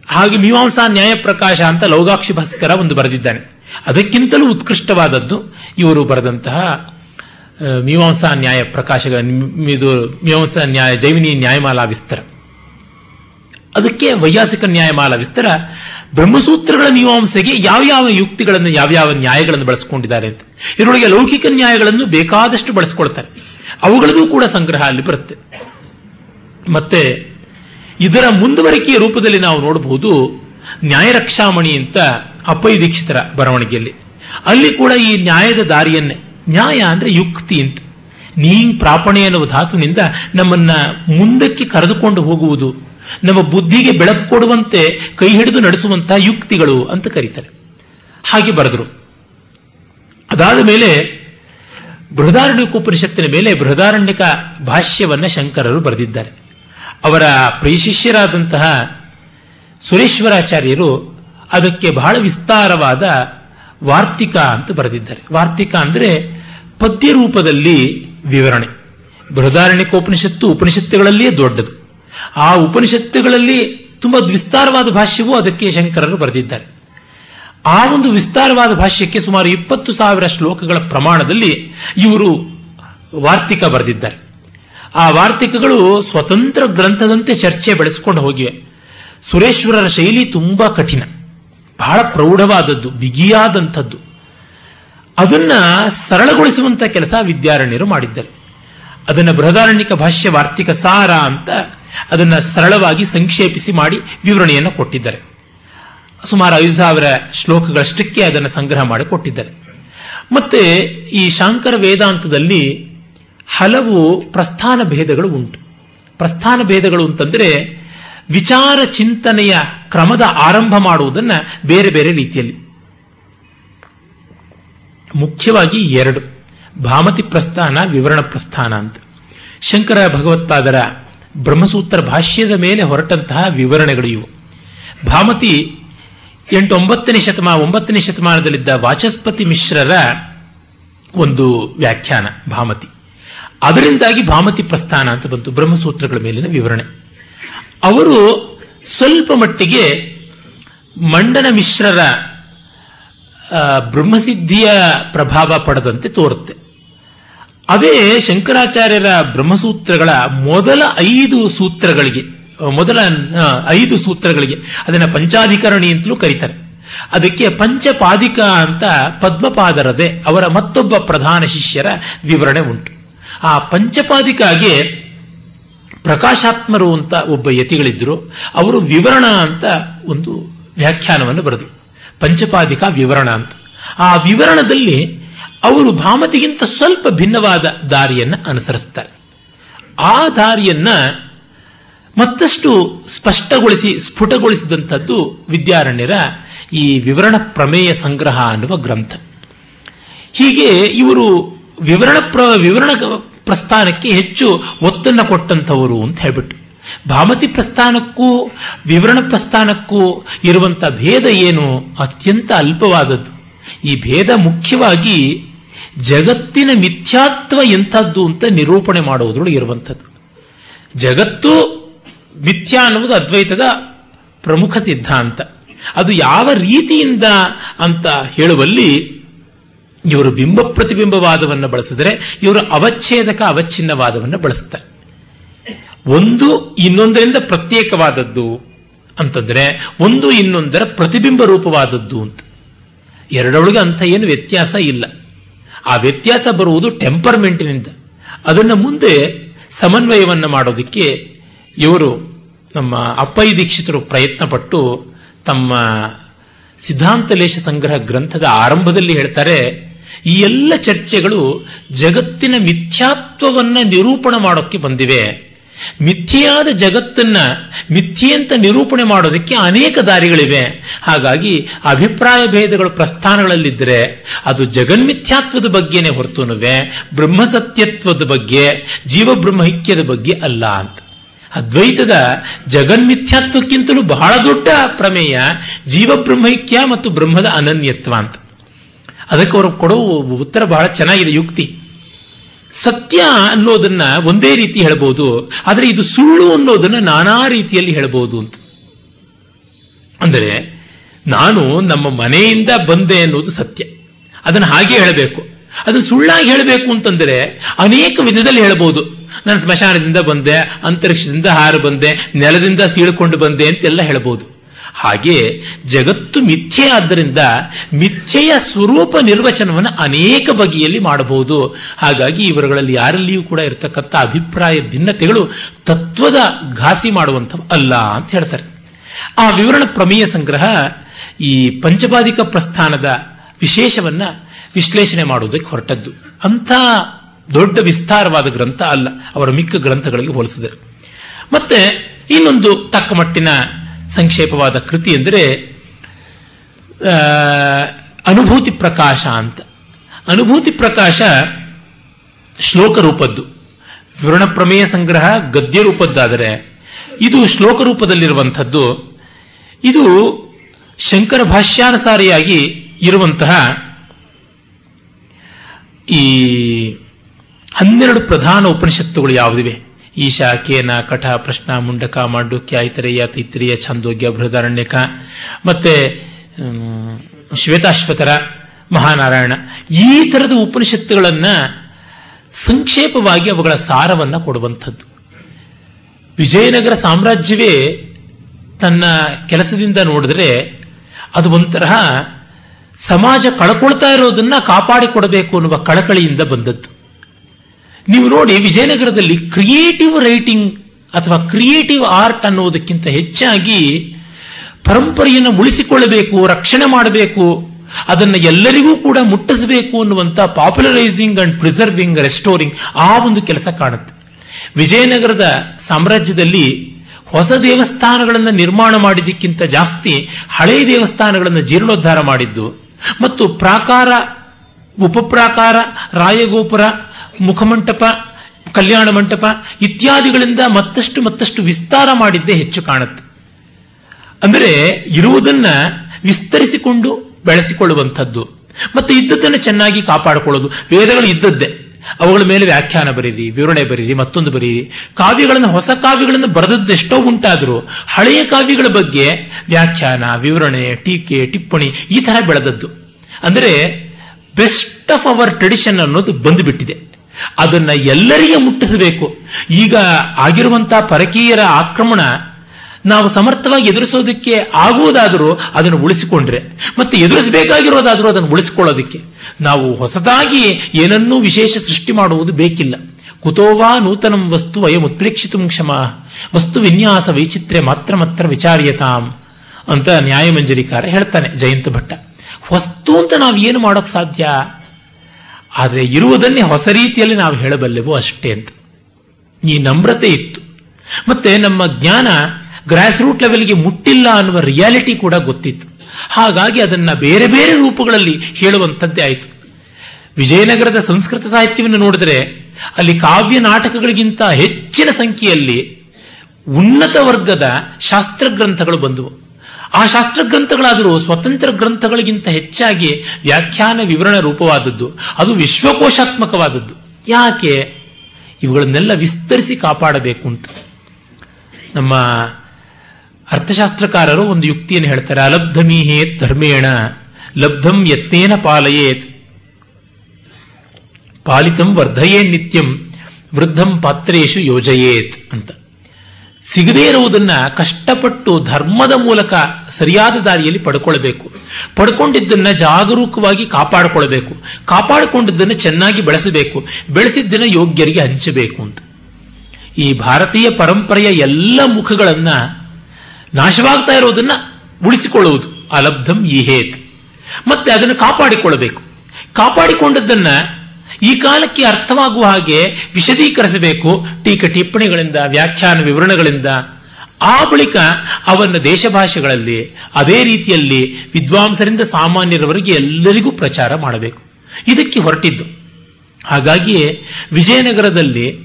[SPEAKER 1] ಹಾಗೆ ಮೀಮಾಂಸಾ ನ್ಯಾಯ ಪ್ರಕಾಶ ಅಂತ ಲೌಗಾಕ್ಷಿ ಭಾಸ್ಕರ ಒಂದು ಬರೆದಿದ್ದಾನೆ. ಅದಕ್ಕಿಂತಲೂ ಉತ್ಕೃಷ್ಟವಾದದ್ದು ಇವರು ಬರೆದಂತಹ ಮೀಮಾಂಸಾ ನ್ಯಾಯ ಪ್ರಕಾಶಗಳ ಮೀಮಾಂಸಾ ನ್ಯಾಯ ಜೈಮಿನಿ ನ್ಯಾಯಮಾಲಾ ವಿಸ್ತಾರ. ಅದಕ್ಕೆ ವೈಯಾಸಿಕ ನ್ಯಾಯಮಾಲಾ ವಿಸ್ತಾರ, ಬ್ರಹ್ಮಸೂತ್ರಗಳ ಮೀಮಾಂಸೆಗೆ ಯಾವ್ಯಾವ ಯುಕ್ತಿಗಳನ್ನು, ಯಾವ್ಯಾವ ನ್ಯಾಯಗಳನ್ನು ಬಳಸಿಕೊಂಡಿದ್ದಾರೆ ಅಂತ. ಇದರೊಳಗೆ ಲೌಕಿಕ ನ್ಯಾಯಗಳನ್ನು ಬೇಕಾದಷ್ಟು ಬಳಸಿಕೊಳ್ತಾರೆ. ಅವುಗಳದ್ದು ಕೂಡ ಸಂಗ್ರಹ ಅಲ್ಲಿ ಬರುತ್ತೆ. ಮತ್ತೆ ಇದರ ಮುಂದುವರಿಕೆಯ ರೂಪದಲ್ಲಿ ನಾವು ನೋಡಬಹುದು ನ್ಯಾಯರಕ್ಷಾಮಣಿ ಅಂತ ಅಪೈ ದೀಕ್ಷಿತರ ಬರವಣಿಗೆಯಲ್ಲಿ. ಅಲ್ಲಿ ಕೂಡ ಈ ನ್ಯಾಯದ ದಾರಿಯನ್ನೇ, ನ್ಯಾಯ ಅಂದ್ರೆ ಯುಕ್ತಿ ಅಂತ. ನೀಂಗ್ ಪ್ರಾಪಣೆ ಎನ್ನುವ ಧಾತುನಿಂದ ನಮ್ಮನ್ನ ಮುಂದಕ್ಕೆ ಕರೆದುಕೊಂಡು ಹೋಗುವುದು, ನಮ್ಮ ಬುದ್ಧಿಗೆ ಬೆಳಕು ಕೊಡುವಂತೆ ಕೈ ಹಿಡಿದು ನಡೆಸುವಂತಹ ಯುಕ್ತಿಗಳು ಅಂತ ಕರೀತಾರೆ. ಹಾಗೆ ಬರೆದರು. ಅದಾದ ಮೇಲೆ ಬೃಹದಾರಣ್ಯಕೋಪನಿಷತ್ತಿನ ಮೇಲೆ ಬೃಹದಾರಣ್ಯಕ ಭಾಷ್ಯವನ್ನು ಶಂಕರರು ಬರೆದಿದ್ದಾರೆ. ಅವರ ಪ್ರಿಯಶಿಷ್ಯರಾದಂತಹ ಸುರೇಶ್ವರಾಚಾರ್ಯರು ಅದಕ್ಕೆ ಬಹಳ ವಿಸ್ತಾರವಾದ ವಾರ್ತಿಕ ಅಂತ ಬರೆದಿದ್ದಾರೆ. ವಾರ್ತಿಕ ಅಂದರೆ ಪದ್ಯ ರೂಪದಲ್ಲಿ ವಿವರಣೆ. ಬೃಹದಾರಣ್ಯಕೋಪನಿಷತ್ತು ಉಪನಿಷತ್ತುಗಳಲ್ಲಿಯೇ ದೊಡ್ಡದು. ಆ ಉಪನಿಷತ್ತುಗಳಲ್ಲಿ ತುಂಬಾ ವಿಸ್ತಾರವಾದ ಭಾಷ್ಯವೂ ಅದಕ್ಕೆ ಶಂಕರರು ಬರೆದಿದ್ದಾರೆ. ಆ ಒಂದು ವಿಸ್ತಾರವಾದ ಭಾಷ್ಯಕ್ಕೆ ಸುಮಾರು ಇಪ್ಪತ್ತು ಸಾವಿರ ಶ್ಲೋಕಗಳ ಪ್ರಮಾಣದಲ್ಲಿ ಇವರು ವಾರ್ತಿಕ ಬರೆದಿದ್ದಾರೆ. ಆ ವಾರ್ತಿಕಗಳು ಸ್ವತಂತ್ರ ಗ್ರಂಥದಂತೆ ಚರ್ಚೆ ಬೆಳೆಸಿಕೊಂಡು ಹೋಗಿವೆ. ಸುರೇಶ್ವರರ ಶೈಲಿ ತುಂಬಾ ಕಠಿಣ. ಬಹಳ ಪ್ರೌಢವಾದದ್ದು, ಬಿಗಿಯಾದಂಥದ್ದು. ಅದನ್ನ ಸರಳಗೊಳಿಸುವಂತ ಕೆಲಸ ವಿದ್ಯಾರಣ್ಯರು ಮಾಡಿದ್ದಾರೆ. ಅದನ್ನು ಬೃಹದಾರಣ್ಯಕ ಭಾಷ್ಯ ವಾರ್ತಿಕ ಸಾರ ಅಂತ ಅದನ್ನ ಸರಳವಾಗಿ ಸಂಕ್ಷೇಪಿಸಿ ಮಾಡಿ ವಿವರಣೆಯನ್ನು ಕೊಟ್ಟಿದ್ದಾರೆ. ಸುಮಾರು ಐದು ಸಾವಿರ ಶ್ಲೋಕಗಳಷ್ಟಕ್ಕೆ ಅದನ್ನು ಸಂಗ್ರಹ ಮಾಡಿ ಕೊಟ್ಟಿದ್ದಾರೆ. ಮತ್ತೆ ಈ ಶಾಂಕರ ವೇದಾಂತದಲ್ಲಿ ಹಲವು ಪ್ರಸ್ಥಾನ ಭೇದಗಳು ಉಂಟು. ಪ್ರಸ್ಥಾನ ಭೇದಗಳು ಅಂತಂದ್ರೆ ವಿಚಾರ ಚಿಂತನೆಯ ಕ್ರಮದ ಆರಂಭ ಮಾಡುವುದನ್ನ ಬೇರೆ ಬೇರೆ ರೀತಿಯಲ್ಲಿ. ಮುಖ್ಯವಾಗಿ ಎರಡು, ಭಾಮತಿ ಪ್ರಸ್ಥಾನ, ವಿವರಣ ಪ್ರಸ್ಥಾನ ಅಂತ. ಶಂಕರ ಭಗವತ್ಪಾದರ ಬ್ರಹ್ಮಸೂತ್ರ ಭಾಷ್ಯದ ಮೇಲೆ ಹೊರಟಂತಹ ವಿವರಣೆಗಳು ಇವು. ಭಾಮತಿ ಎಂಟು ಒಂಬತ್ತನೇ ಶತಮಾನ ಒಂಬತ್ತನೇ ಶತಮಾನದಲ್ಲಿದ್ದ ವಾಚಸ್ಪತಿ ಮಿಶ್ರರ ಒಂದು ವ್ಯಾಖ್ಯಾನ, ಭಾಮತಿ. ಅದರಿಂದಾಗಿ ಭಾಮತಿ ಪ್ರಸ್ಥಾನ ಅಂತ ಬಂತು, ಬ್ರಹ್ಮಸೂತ್ರಗಳ ಮೇಲಿನ ವಿವರಣೆ. ಅವರು ಸ್ವಲ್ಪ ಮಟ್ಟಿಗೆ ಮಂಡನ ಮಿಶ್ರರ ಬ್ರಹ್ಮಸಿದ್ಧಿಯ ಪ್ರಭಾವ ಪಡೆದಂತೆ ತೋರುತ್ತೆ. ಅದೇ ಶಂಕರಾಚಾರ್ಯರ ಬ್ರಹ್ಮಸೂತ್ರಗಳ ಮೊದಲ ಐದು ಸೂತ್ರಗಳಿಗೆ ಮೊದಲ ಐದು ಸೂತ್ರಗಳಿಗೆ. ಅದನ್ನ ಪಂಚಾಧಿಕರಣಿ ಅಂತಲೂ ಕರೀತಾರೆ. ಅದಕ್ಕೆ ಪಂಚಪಾದಿಕ ಅಂತ ಪದ್ಮಪಾದರದೆ ಅವರ ಮತ್ತೊಬ್ಬ ಪ್ರಧಾನ ಶಿಷ್ಯರ ವಿವರಣೆ ಉಂಟು. ಆ ಪಂಚಪಾದಿಕಾಗೆ ಪ್ರಕಾಶಾತ್ಮರು ಅಂತ ಒಬ್ಬ ಯತಿಗಳಿದ್ರು. ಅವರು ವಿವರಣ ಅಂತ ಒಂದು ವ್ಯಾಖ್ಯಾನವನ್ನು ಬರೆದರು. ಪಂಚಪಾದಿಕ ವಿವರಣ ಅಂತ. ಆ ವಿವರಣದಲ್ಲಿ ಅವರು ಭಾಮತಿಗಿಂತ ಸ್ವಲ್ಪ ಭಿನ್ನವಾದ ದಾರಿಯನ್ನ ಅನುಸರಿಸ್ತಾರೆ. ಆ ದಾರಿಯನ್ನ ಮತ್ತಷ್ಟು ಸ್ಪಷ್ಟಗೊಳಿಸಿ, ಸ್ಫುಟಗೊಳಿಸಿದಂಥದ್ದು ವಿದ್ಯಾರಣ್ಯರ ಈ ವಿವರಣ ಪ್ರಮೇಯ ಸಂಗ್ರಹ ಅನ್ನುವ ಗ್ರಂಥ. ಹೀಗೆ ಇವರು ವಿವರಣ ಪ್ರ, ವಿವರಣ ಪ್ರಸ್ಥಾನಕ್ಕೆ ಹೆಚ್ಚು ಒತ್ತನ್ನು ಕೊಟ್ಟಂಥವರು ಅಂತ ಹೇಳ್ಬಿಟ್ಟು, ಭಾಮತಿ ಪ್ರಸ್ಥಾನಕ್ಕೂ ವಿವರಣ ಪ್ರಸ್ಥಾನಕ್ಕೂ ಇರುವಂತ ಭೇದ ಏನು? ಅತ್ಯಂತ ಅಲ್ಪವಾದದ್ದು. ಈ ಭೇದ ಮುಖ್ಯವಾಗಿ ಜಗತ್ತಿನ ಮಿಥ್ಯಾತ್ವ ಎಂಥದ್ದು ಅಂತ ನಿರೂಪಣೆ ಮಾಡುವುದರೊಳಗೆ ಇರುವಂಥದ್ದು. ಜಗತ್ತು ಮಿಥ್ಯಾ ಅನ್ನುವುದು ಅದ್ವೈತದ ಪ್ರಮುಖ ಸಿದ್ಧಾಂತ. ಅದು ಯಾವ ರೀತಿಯಿಂದ ಅಂತ ಹೇಳುವಲ್ಲಿ ಇವರು ಬಿಂಬ ಪ್ರತಿಬಿಂಬವಾದವನ್ನು ಬಳಸಿದರೆ ಇವರು ಅವಚ್ಛೇದಕ ಅವಚ್ಛಿನ್ನವಾದವನ್ನು ಬಳಸ್ತಾರೆ. ಒಂದು ಇನ್ನೊಂದರಿಂದ ಪ್ರತ್ಯೇಕವಾದದ್ದು ಅಂತಂದ್ರೆ ಒಂದು ಇನ್ನೊಂದರ ಪ್ರತಿಬಿಂಬ ರೂಪವಾದದ್ದು ಅಂತ. ಎರಡೊಳಗೆ ಅಂತ ಏನು ವ್ಯತ್ಯಾಸ ಇಲ್ಲ. ಆ ವ್ಯತ್ಯಾಸ ಬರುವುದು ಟೆಂಪರ್ಮೆಂಟಿನಿಂದ ಅದನ್ನು ಮುಂದೆ ಸಮನ್ವಯವನ್ನು ಮಾಡೋದಕ್ಕೆ ಇವರು ನಮ್ಮ ಅಪ್ಪಯ್ಯ ದೀಕ್ಷಿತರು ಪ್ರಯತ್ನಪಟ್ಟು ತಮ್ಮ ಸಿದ್ಧಾಂತಲೇಶ ಸಂಗ್ರಹ ಗ್ರಂಥದ ಆರಂಭದಲ್ಲಿ ಹೇಳ್ತಾರೆ, ಈ ಎಲ್ಲ ಚರ್ಚೆಗಳು ಜಗತ್ತಿನ ಮಿಥ್ಯಾತ್ವವನ್ನ ನಿರೂಪಣೆ ಮಾಡೋಕ್ಕೆ ಬಂದಿವೆ. ಮಿಥ್ಯೆಯಾದ ಜಗತ್ತನ್ನ ಮಿಥ್ಯೆ ಅಂತ ನಿರೂಪಣೆ ಮಾಡೋದಕ್ಕೆ ಅನೇಕ ದಾರಿಗಳಿವೆ. ಹಾಗಾಗಿ ಅಭಿಪ್ರಾಯ ಭೇದಗಳು ಪ್ರಸ್ಥಾನಗಳಲ್ಲಿದ್ದರೆ ಅದು ಜಗನ್ಮಿಥ್ಯಾತ್ವದ ಬಗ್ಗೆನೇ ಹೊರತುನುವೆ, ಬ್ರಹ್ಮಸತ್ಯತ್ವದ ಬಗ್ಗೆ, ಜೀವಬ್ರಹ್ಮೈಕ್ಯದ ಬಗ್ಗೆ ಅಲ್ಲ ಅಂತ. ಅದ್ವೈತದ ಜಗನ್ಮಿಥ್ಯಾತ್ವಕ್ಕಿಂತಲೂ ಬಹಳ ದೊಡ್ಡ ಪ್ರಮೇಯ ಜೀವಬ್ರಹ್ಮೈಕ್ಯ ಮತ್ತು ಬ್ರಹ್ಮದ ಅನನ್ಯತ್ವ ಅಂತ. ಅದಕ್ಕೆ ಅವರು ಕೊಡೋ ಉತ್ತರ ಬಹಳ ಚೆನ್ನಾಗಿದೆ ಯುಕ್ತಿ. ಸತ್ಯ ಅನ್ನೋದನ್ನ ಒಂದೇ ರೀತಿ ಹೇಳಬಹುದು ಆದರೆ ಇದು ಸುಳ್ಳು ಅನ್ನೋದನ್ನ ನಾನಾ ರೀತಿಯಲ್ಲಿ ಹೇಳಬಹುದು ಅಂತ. ಅಂದರೆ ನಾನು ನಮ್ಮ ಮನೆಯಿಂದ ಬಂದೆ ಅನ್ನೋದು ಸತ್ಯ. ಅದನ್ನು ಹಾಗೆ ಹೇಳಬೇಕು. ಅದು ಸುಳ್ಳಾಗಿ ಹೇಳಬೇಕು ಅಂತಂದರೆ ಅನೇಕ ವಿಧದಲ್ಲಿ ಹೇಳಬಹುದು ನಾನು ಸ್ಮಶಾನದಿಂದ ಬಂದೆ, ಅಂತರಿಕ್ಷದಿಂದ ಹಾರು ಬಂದೆ, ನೆಲದಿಂದ ಸೀಳ್ಕೊಂಡು ಬಂದೆ ಅಂತೆಲ್ಲ ಹೇಳಬಹುದು ಹಾಗೆ ಜಗತ್ತು ಮಿಥ್ಯೆ ಆದ್ದರಿಂದ ಮಿಥ್ಯೆಯ ಸ್ವರೂಪ ನಿರ್ವಚನವನ್ನು ಅನೇಕ ಬಗೆಯಲ್ಲಿ ಮಾಡಬಹುದು. ಹಾಗಾಗಿ ಇವರುಗಳಲ್ಲಿ ಯಾರಲ್ಲಿಯೂ ಕೂಡ ಇರತಕ್ಕಂಥ ಅಭಿಪ್ರಾಯ ಭಿನ್ನತೆಗಳು ತತ್ವದ ಘಾಸಿ ಮಾಡುವಂಥವು ಅಲ್ಲ ಅಂತ ಹೇಳ್ತಾರೆ. ಆ ವಿವರಣ ಪ್ರಮೇಯ ಸಂಗ್ರಹ ಈ ಪಂಚಪಾದಿಕ ಪ್ರಸ್ಥಾನದ ವಿಶೇಷವನ್ನ ವಿಶ್ಲೇಷಣೆ ಮಾಡುವುದಕ್ಕೆ ಹೊರಟದ್ದು. ಅಂಥ ದೊಡ್ಡ ವಿಸ್ತಾರವಾದ ಗ್ರಂಥ ಅಲ್ಲ, ಅವರ ಮಿಕ್ಕ ಗ್ರಂಥಗಳಿಗೆ ಹೋಲಿಸಿದರು. ಮತ್ತೆ ಇನ್ನೊಂದು ತಕ್ಕ ಮಟ್ಟಿನ ಸಂಕ್ಷೇಪವಾದ ಕೃತಿ ಎಂದರೆ ಅನುಭೂತಿ ಪ್ರಕಾಶ ಅಂತ. ಅನುಭೂತಿ ಪ್ರಕಾಶ ಶ್ಲೋಕ ರೂಪದ್ದು. ವಿವರಣ ಪ್ರಮೇಯ ಸಂಗ್ರಹ ಗದ್ಯ ರೂಪದ್ದಾದರೆ, ಇದು ಶ್ಲೋಕ ರೂಪದಲ್ಲಿರುವಂಥದ್ದು, ಇದು ಶಂಕರ ಭಾಷ್ಯಾನುಸಾರಿಯಾಗಿ ಇರುವಂತಹ ಈ ಹನ್ನೆರಡು ಪ್ರಧಾನ ಉಪನಿಷತ್ತುಗಳು ಯಾವುದಿವೆ? ಈಶಾ, ಕೇನ, ಕಠ, ಪ್ರಶ್ನ, ಮುಂಡಕ, ಮಾಂಡುಕ್ಯ, ಐತರೇಯ, ತೈತ್ರಿಯ, ಛಂದೋಗ್ಯ, ಬೃಹದಾರಣ್ಯಕ, ಮತ್ತೆ ಶ್ವೇತಾಶ್ವತರ, ಮಹಾನಾರಾಯಣ. ಈ ತರದ ಉಪನಿಷತ್ತುಗಳನ್ನ ಸಂಕ್ಷೇಪವಾಗಿ ಅವುಗಳ ಸಾರವನ್ನ ಕೊಡುವಂಥದ್ದು. ವಿಜಯನಗರ ಸಾಮ್ರಾಜ್ಯವೇ ತನ್ನ ಕೆಲಸದಿಂದ ನೋಡಿದ್ರೆ ಅದು ಒಂತರಹ ಸಮಾಜ ಕಳ್ಕೊಳ್ತಾ ಇರೋದನ್ನ ಕಾಪಾಡಿಕೊಡಬೇಕು ಅನ್ನುವ ಕಳಕಳಿಯಿಂದ ಬಂದದ್ದು. ನೀವು ನೋಡಿ ವಿಜಯನಗರದಲ್ಲಿ ಕ್ರಿಯೇಟಿವ್ ರೈಟಿಂಗ್ ಅಥವಾ ಕ್ರಿಯೇಟಿವ್ ಆರ್ಟ್ ಅನ್ನೋದಕ್ಕಿಂತ ಹೆಚ್ಚಾಗಿ ಪರಂಪರೆಯನ್ನು ಉಳಿಸಿಕೊಳ್ಳಬೇಕು, ರಕ್ಷಣೆ ಮಾಡಬೇಕು, ಅದನ್ನು ಎಲ್ಲರಿಗೂ ಕೂಡ ಮುಟ್ಟಿಸಬೇಕು ಅನ್ನುವಂಥ ಪಾಪ್ಯುಲರೈಸಿಂಗ್ ಅಂಡ್ ಪ್ರಿಸರ್ವಿಂಗ್ ರೆಸ್ಟೋರಿಂಗ್ ಆ ಒಂದು ಕೆಲಸ ಕಾಣುತ್ತೆ. ವಿಜಯನಗರದ ಸಾಮ್ರಾಜ್ಯದಲ್ಲಿ ಹೊಸ ದೇವಸ್ಥಾನಗಳನ್ನು ನಿರ್ಮಾಣ ಮಾಡಿದ್ದಕ್ಕಿಂತ ಜಾಸ್ತಿ ಹಳೆಯ ದೇವಸ್ಥಾನಗಳನ್ನು ಜೀರ್ಣೋದ್ಧಾರ ಮಾಡಿದ್ದು ಮತ್ತು ಪ್ರಾಕಾರ, ಉಪಪ್ರಾಕಾರ, ರಾಯಗೋಪುರ ಮುಖಮಂಟಪ, ಕಲ್ಯಾಣ ಮಂಟಪ ಇತ್ಯಾದಿಗಳಿಂದ ಮತ್ತಷ್ಟು ಮತ್ತಷ್ಟು ವಿಸ್ತಾರ ಮಾಡಿದ್ದೇ ಹೆಚ್ಚು ಕಾಣುತ್ತೆ. ಅಂದರೆ ಇರುವುದನ್ನ ವಿಸ್ತರಿಸಿಕೊಂಡು ಬೆಳೆಸಿಕೊಳ್ಳುವಂಥದ್ದು. ಮತ್ತೆ ಇದ್ದದ್ದನ್ನು ಚೆನ್ನಾಗಿ ಕಾಪಾಡಿಕೊಳ್ಳೋದು. ವೇದಗಳು ಇದ್ದದ್ದೇ. ಅವುಗಳ ಮೇಲೆ ವ್ಯಾಖ್ಯಾನ ಬರೀರಿ, ವಿವರಣೆ ಬರೀರಿ, ಮತ್ತೊಂದು ಬರೀರಿ. ಕಾವ್ಯಗಳನ್ನು, ಹೊಸ ಕಾವ್ಯಗಳನ್ನು ಬರೆದದ್ದು ಎಷ್ಟೋ ಉಂಟಾದರೂ ಹಳೆಯ ಕಾವ್ಯಗಳ ಬಗ್ಗೆ ವ್ಯಾಖ್ಯಾನ, ವಿವರಣೆ, ಟೀಕೆ, ಟಿಪ್ಪಣಿ ಈ ತರ ಬೆಳೆದದ್ದು. ಅಂದರೆ ಬೆಸ್ಟ್ ಆಫ್ ಅವರ್ ಟ್ರೆಡಿಷನ್ ಅನ್ನೋದು ಬಂದುಬಿಟ್ಟಿದೆ. ಅದನ್ನ ಎಲ್ಲರಿಗೆ ಮುಟ್ಟಿಸಬೇಕು. ಈಗ ಆಗಿರುವಂತಹ ಪರಕೀಯರ ಆಕ್ರಮಣ ನಾವು ಸಮರ್ಥವಾಗಿ ಎದುರಿಸೋದಕ್ಕೆ ಆಗುವುದಾದರೂ ಅದನ್ನು ಉಳಿಸಿಕೊಂಡ್ರೆ, ಮತ್ತೆ ಎದುರಿಸಬೇಕಾಗಿರೋದಾದರೂ ಅದನ್ನು ಉಳಿಸಿಕೊಳ್ಳೋದಕ್ಕೆ ನಾವು ಹೊಸದಾಗಿ ಏನನ್ನೂ ವಿಶೇಷ ಸೃಷ್ಟಿ ಮಾಡುವುದು ಬೇಕಿಲ್ಲ. ಕುತೋವಾ ನೂತನಂ ವಸ್ತು ವಯಂ ಉತ್ಪ್ರೇಕ್ಷಿತು ಕ್ಷಮ. ವಸ್ತು ವಿನ್ಯಾಸ ವೈಚಿತ್ರ್ಯ ಮಾತ್ರ ಮಾತ್ರ ವಿಚಾರ್ಯತಾಂ ಅಂತ ನ್ಯಾಯಮಂಜರಿಕಾರ ಹೇಳ್ತಾನೆ ಜಯಂತ ಭಟ್ಟ. ವಸ್ತು ಅಂತ ನಾವು ಏನು ಮಾಡೋಕ್ ಸಾಧ್ಯ? ಆದರೆ ಇರುವುದನ್ನೇ ಹೊಸ ರೀತಿಯಲ್ಲಿ ನಾವು ಹೇಳಬಲ್ಲೆವು ಅಷ್ಟೇ ಅಂತ. ಈ ನಮ್ರತೆ ಇತ್ತು. ಮತ್ತೆ ನಮ್ಮ ಜ್ಞಾನ ಗ್ರಾಸ್ ರೂಟ್ ಲೆವೆಲ್ಗೆ ಮುಟ್ಟಿಲ್ಲ ಅನ್ನುವ ರಿಯಾಲಿಟಿ ಕೂಡ ಗೊತ್ತಿತ್ತು. ಹಾಗಾಗಿ ಅದನ್ನ ಬೇರೆ ಬೇರೆ ರೂಪಗಳಲ್ಲಿ ಹೇಳುವಂಥದ್ದೇ ಆಯಿತು. ವಿಜಯನಗರದ ಸಂಸ್ಕೃತ ಸಾಹಿತ್ಯವನ್ನು ನೋಡಿದರೆ ಅಲ್ಲಿ ಕಾವ್ಯ ನಾಟಕಗಳಿಗಿಂತ ಹೆಚ್ಚಿನ ಸಂಖ್ಯೆಯಲ್ಲಿ ಉನ್ನತ ವರ್ಗದ ಶಾಸ್ತ್ರ ಗ್ರಂಥಗಳು ಬಂದವು. ಆ ಶಾಸ್ತ್ರ ಗ್ರಂಥಗಳಾದರೂ ಸ್ವತಂತ್ರ ಗ್ರಂಥಗಳಿಗಿಂತ ಹೆಚ್ಚಾಗಿ ವ್ಯಾಖ್ಯಾನ ವಿವರಣ ರೂಪವಾದದ್ದು. ಅದು ವಿಶ್ವಕೋಶಾತ್ಮಕವಾದದ್ದು. ಯಾಕೆ? ಇವುಗಳನ್ನೆಲ್ಲ ವಿಸ್ತರಿಸಿ ಕಾಪಾಡಬೇಕು ಅಂತ. ನಮ್ಮ ಅರ್ಥಶಾಸ್ತ್ರಕಾರರು ಒಂದು ಯುಕ್ತಿಯನ್ನು ಹೇಳ್ತಾರೆ. ಅಲಬ್ಧಮೀಹೇತ್ ಧರ್ಮೇಣ, ಲಬ್ಧಂ ಯತ್ನೇನ ಪಾಲಯೇತ್. ಪಾಲಿತಂ ವರ್ಧಯೇ ನಿತ್ಯಂ, ವೃದ್ಧಂ ಪಾತ್ರೇಶು ಯೋಜಯೇತ್ ಅಂತ. ಸಿಗದೇ ಇರುವುದನ್ನ ಕಷ್ಟಪಟ್ಟು ಧರ್ಮದ ಮೂಲಕ ಸರಿಯಾದ ದಾರಿಯಲ್ಲಿ ಪಡ್ಕೊಳ್ಬೇಕು.
[SPEAKER 2] ಪಡ್ಕೊಂಡಿದ್ದನ್ನ ಜಾಗರೂಕವಾಗಿ ಕಾಪಾಡಿಕೊಳ್ಬೇಕು. ಕಾಪಾಡಿಕೊಂಡಿದ್ದನ್ನು ಚೆನ್ನಾಗಿ ಬೆಳೆಸಬೇಕು. ಬೆಳೆಸಿದ್ದನ್ನು ಯೋಗ್ಯರಿಗೆ ಹಂಚಬೇಕು ಅಂತ. ಈ ಭಾರತೀಯ ಪರಂಪರೆಯ ಎಲ್ಲ ಮುಖಗಳನ್ನ ನಾಶವಾಗ್ತಾ ಇರೋದನ್ನ ಉಳಿಸಿಕೊಳ್ಳುವುದು. ಅಲಬ್ಧಂ ಈಹೇತ್. ಮತ್ತೆ ಅದನ್ನು ಕಾಪಾಡಿಕೊಳ್ಳಬೇಕು. ಕಾಪಾಡಿಕೊಂಡದ್ದನ್ನ ಈ ಕಾಲಕ್ಕೆ ಅರ್ಥವಾಗುವ ಹಾಗೆ ವಿಶದೀಕರಿಸಬೇಕು. ಟೀಕೆ ಟಿಪ್ಪಣಿಗಳಿಂದ ವ್ಯಾಖ್ಯಾನ ವಿವರಣೆಗಳಿಂದ. ಆ ಬಳಿಕ ಅವನ್ನ ದೇಶಭಾಷೆಗಳಲ್ಲಿ ಅದೇ ರೀತಿಯಲ್ಲಿ ವಿದ್ವಾಂಸರಿಂದ ಸಾಮಾನ್ಯರವರೆಗೆ ಎಲ್ಲರಿಗೂ ಪ್ರಚಾರ ಮಾಡಬೇಕು. ಇದಕ್ಕೆ ಹೊರಟಿದ್ದು. ಹಾಗಾಗಿಯೇ ವಿಜಯನಗರದಲ್ಲಿ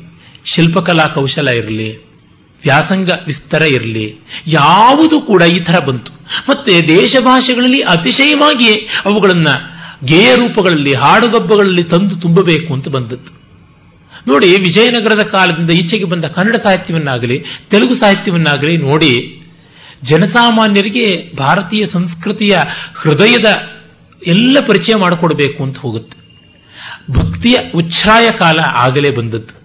[SPEAKER 2] ಶಿಲ್ಪಕಲಾ ಕೌಶಲ ಇರಲಿ, ವ್ಯಾಸಂಗ ವಿಸ್ತಾರ ಇರಲಿ, ಯಾವುದು ಕೂಡ ಈ ಥರ ಬಂತು. ಮತ್ತೆ ದೇಶಭಾಷೆಗಳಲ್ಲಿ ಅತಿಶಯವಾಗಿ ಅವುಗಳನ್ನು ಗೇಯ ರೂಪಗಳಲ್ಲಿ, ಹಾಡುಗಬ್ಬಗಳಲ್ಲಿ ತಂದು ತುಂಬಬೇಕು ಅಂತ ಬಂದದ್ದು. ನೋಡಿ, ವಿಜಯನಗರದ ಕಾಲದಿಂದ ಈಚೆಗೆ ಬಂದ ಕನ್ನಡ ಸಾಹಿತ್ಯವನ್ನಾಗಲಿ, ತೆಲುಗು ಸಾಹಿತ್ಯವನ್ನಾಗಲಿ ನೋಡಿ, ಜನಸಾಮಾನ್ಯರಿಗೆ ಭಾರತೀಯ ಸಂಸ್ಕೃತಿಯ ಹೃದಯದ ಎಲ್ಲ ಪರಿಚಯ ಮಾಡಿಕೊಡಬೇಕು ಅಂತ ಹೋಗುತ್ತೆ. ಭಕ್ತಿಯ ಉಚ್ಛ್ರಾಯ ಕಾಲ ಆಗಲೇ ಬಂದದ್ದು.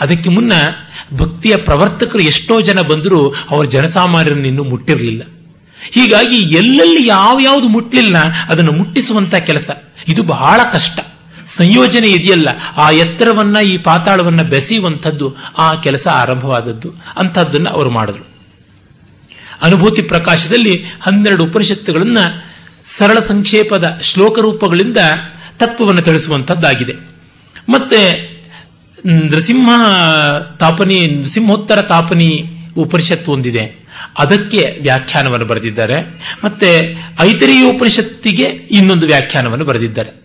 [SPEAKER 2] ಅದಕ್ಕೆ ಮುನ್ನ ಭಕ್ತಿಯ ಪ್ರವರ್ತಕರು ಎಷ್ಟೋ ಜನ ಬಂದರೂ ಅವರ ಜನಸಾಮಾನ್ಯರನ್ನು ಇನ್ನೂ ಮುಟ್ಟಿರಲಿಲ್ಲ. ಹೀಗಾಗಿ ಎಲ್ಲೆಲ್ಲಿ ಯಾವ ಯಾವುದು ಮುಟ್ಟಲಿಲ್ಲ ಅದನ್ನು ಮುಟ್ಟಿಸುವಂತ ಕೆಲಸ. ಇದು ಬಹಳ ಕಷ್ಟ. ಸಂಯೋಜನೆ ಇದೆಯಲ್ಲ, ಆ ಎತ್ತರವನ್ನ, ಈ ಪಾತಾಳವನ್ನ ಬೆಸೆಯುವಂಥದ್ದು ಆ ಕೆಲಸ ಆರಂಭವಾದದ್ದು. ಅಂಥದ್ದನ್ನ ಅವರು ಮಾಡಿದ್ರು. ಅನುಭೂತಿ ಪ್ರಕಾಶದಲ್ಲಿ ಹನ್ನೆರಡು ಉಪನಿಷತ್ತುಗಳನ್ನ ಸರಳ ಸಂಕ್ಷೇಪದ ಶ್ಲೋಕ ರೂಪಗಳಿಂದ ತತ್ವವನ್ನು ತಿಳಿಸುವಂತದ್ದಾಗಿದೆ ಮತ್ತೆ, ನೃಸಿಂಹ ತಾಪನಿ, ನೃಸಿಂಹೋತ್ತರ ತಾಪನಿ ಉಪನಿಷತ್ತು ಹೊಂದಿದೆ ಅದಕ್ಕೆ ವ್ಯಾಖ್ಯಾನವನ್ನು ಬರೆದಿದ್ದಾರೆ. ಮತ್ತೆ, ಐತರಿಯ ಉಪನಿಷತ್ತಿಗೆ ಇನ್ನೊಂದು ವ್ಯಾಖ್ಯಾನವನ್ನು ಬರೆದಿದ್ದಾರೆ.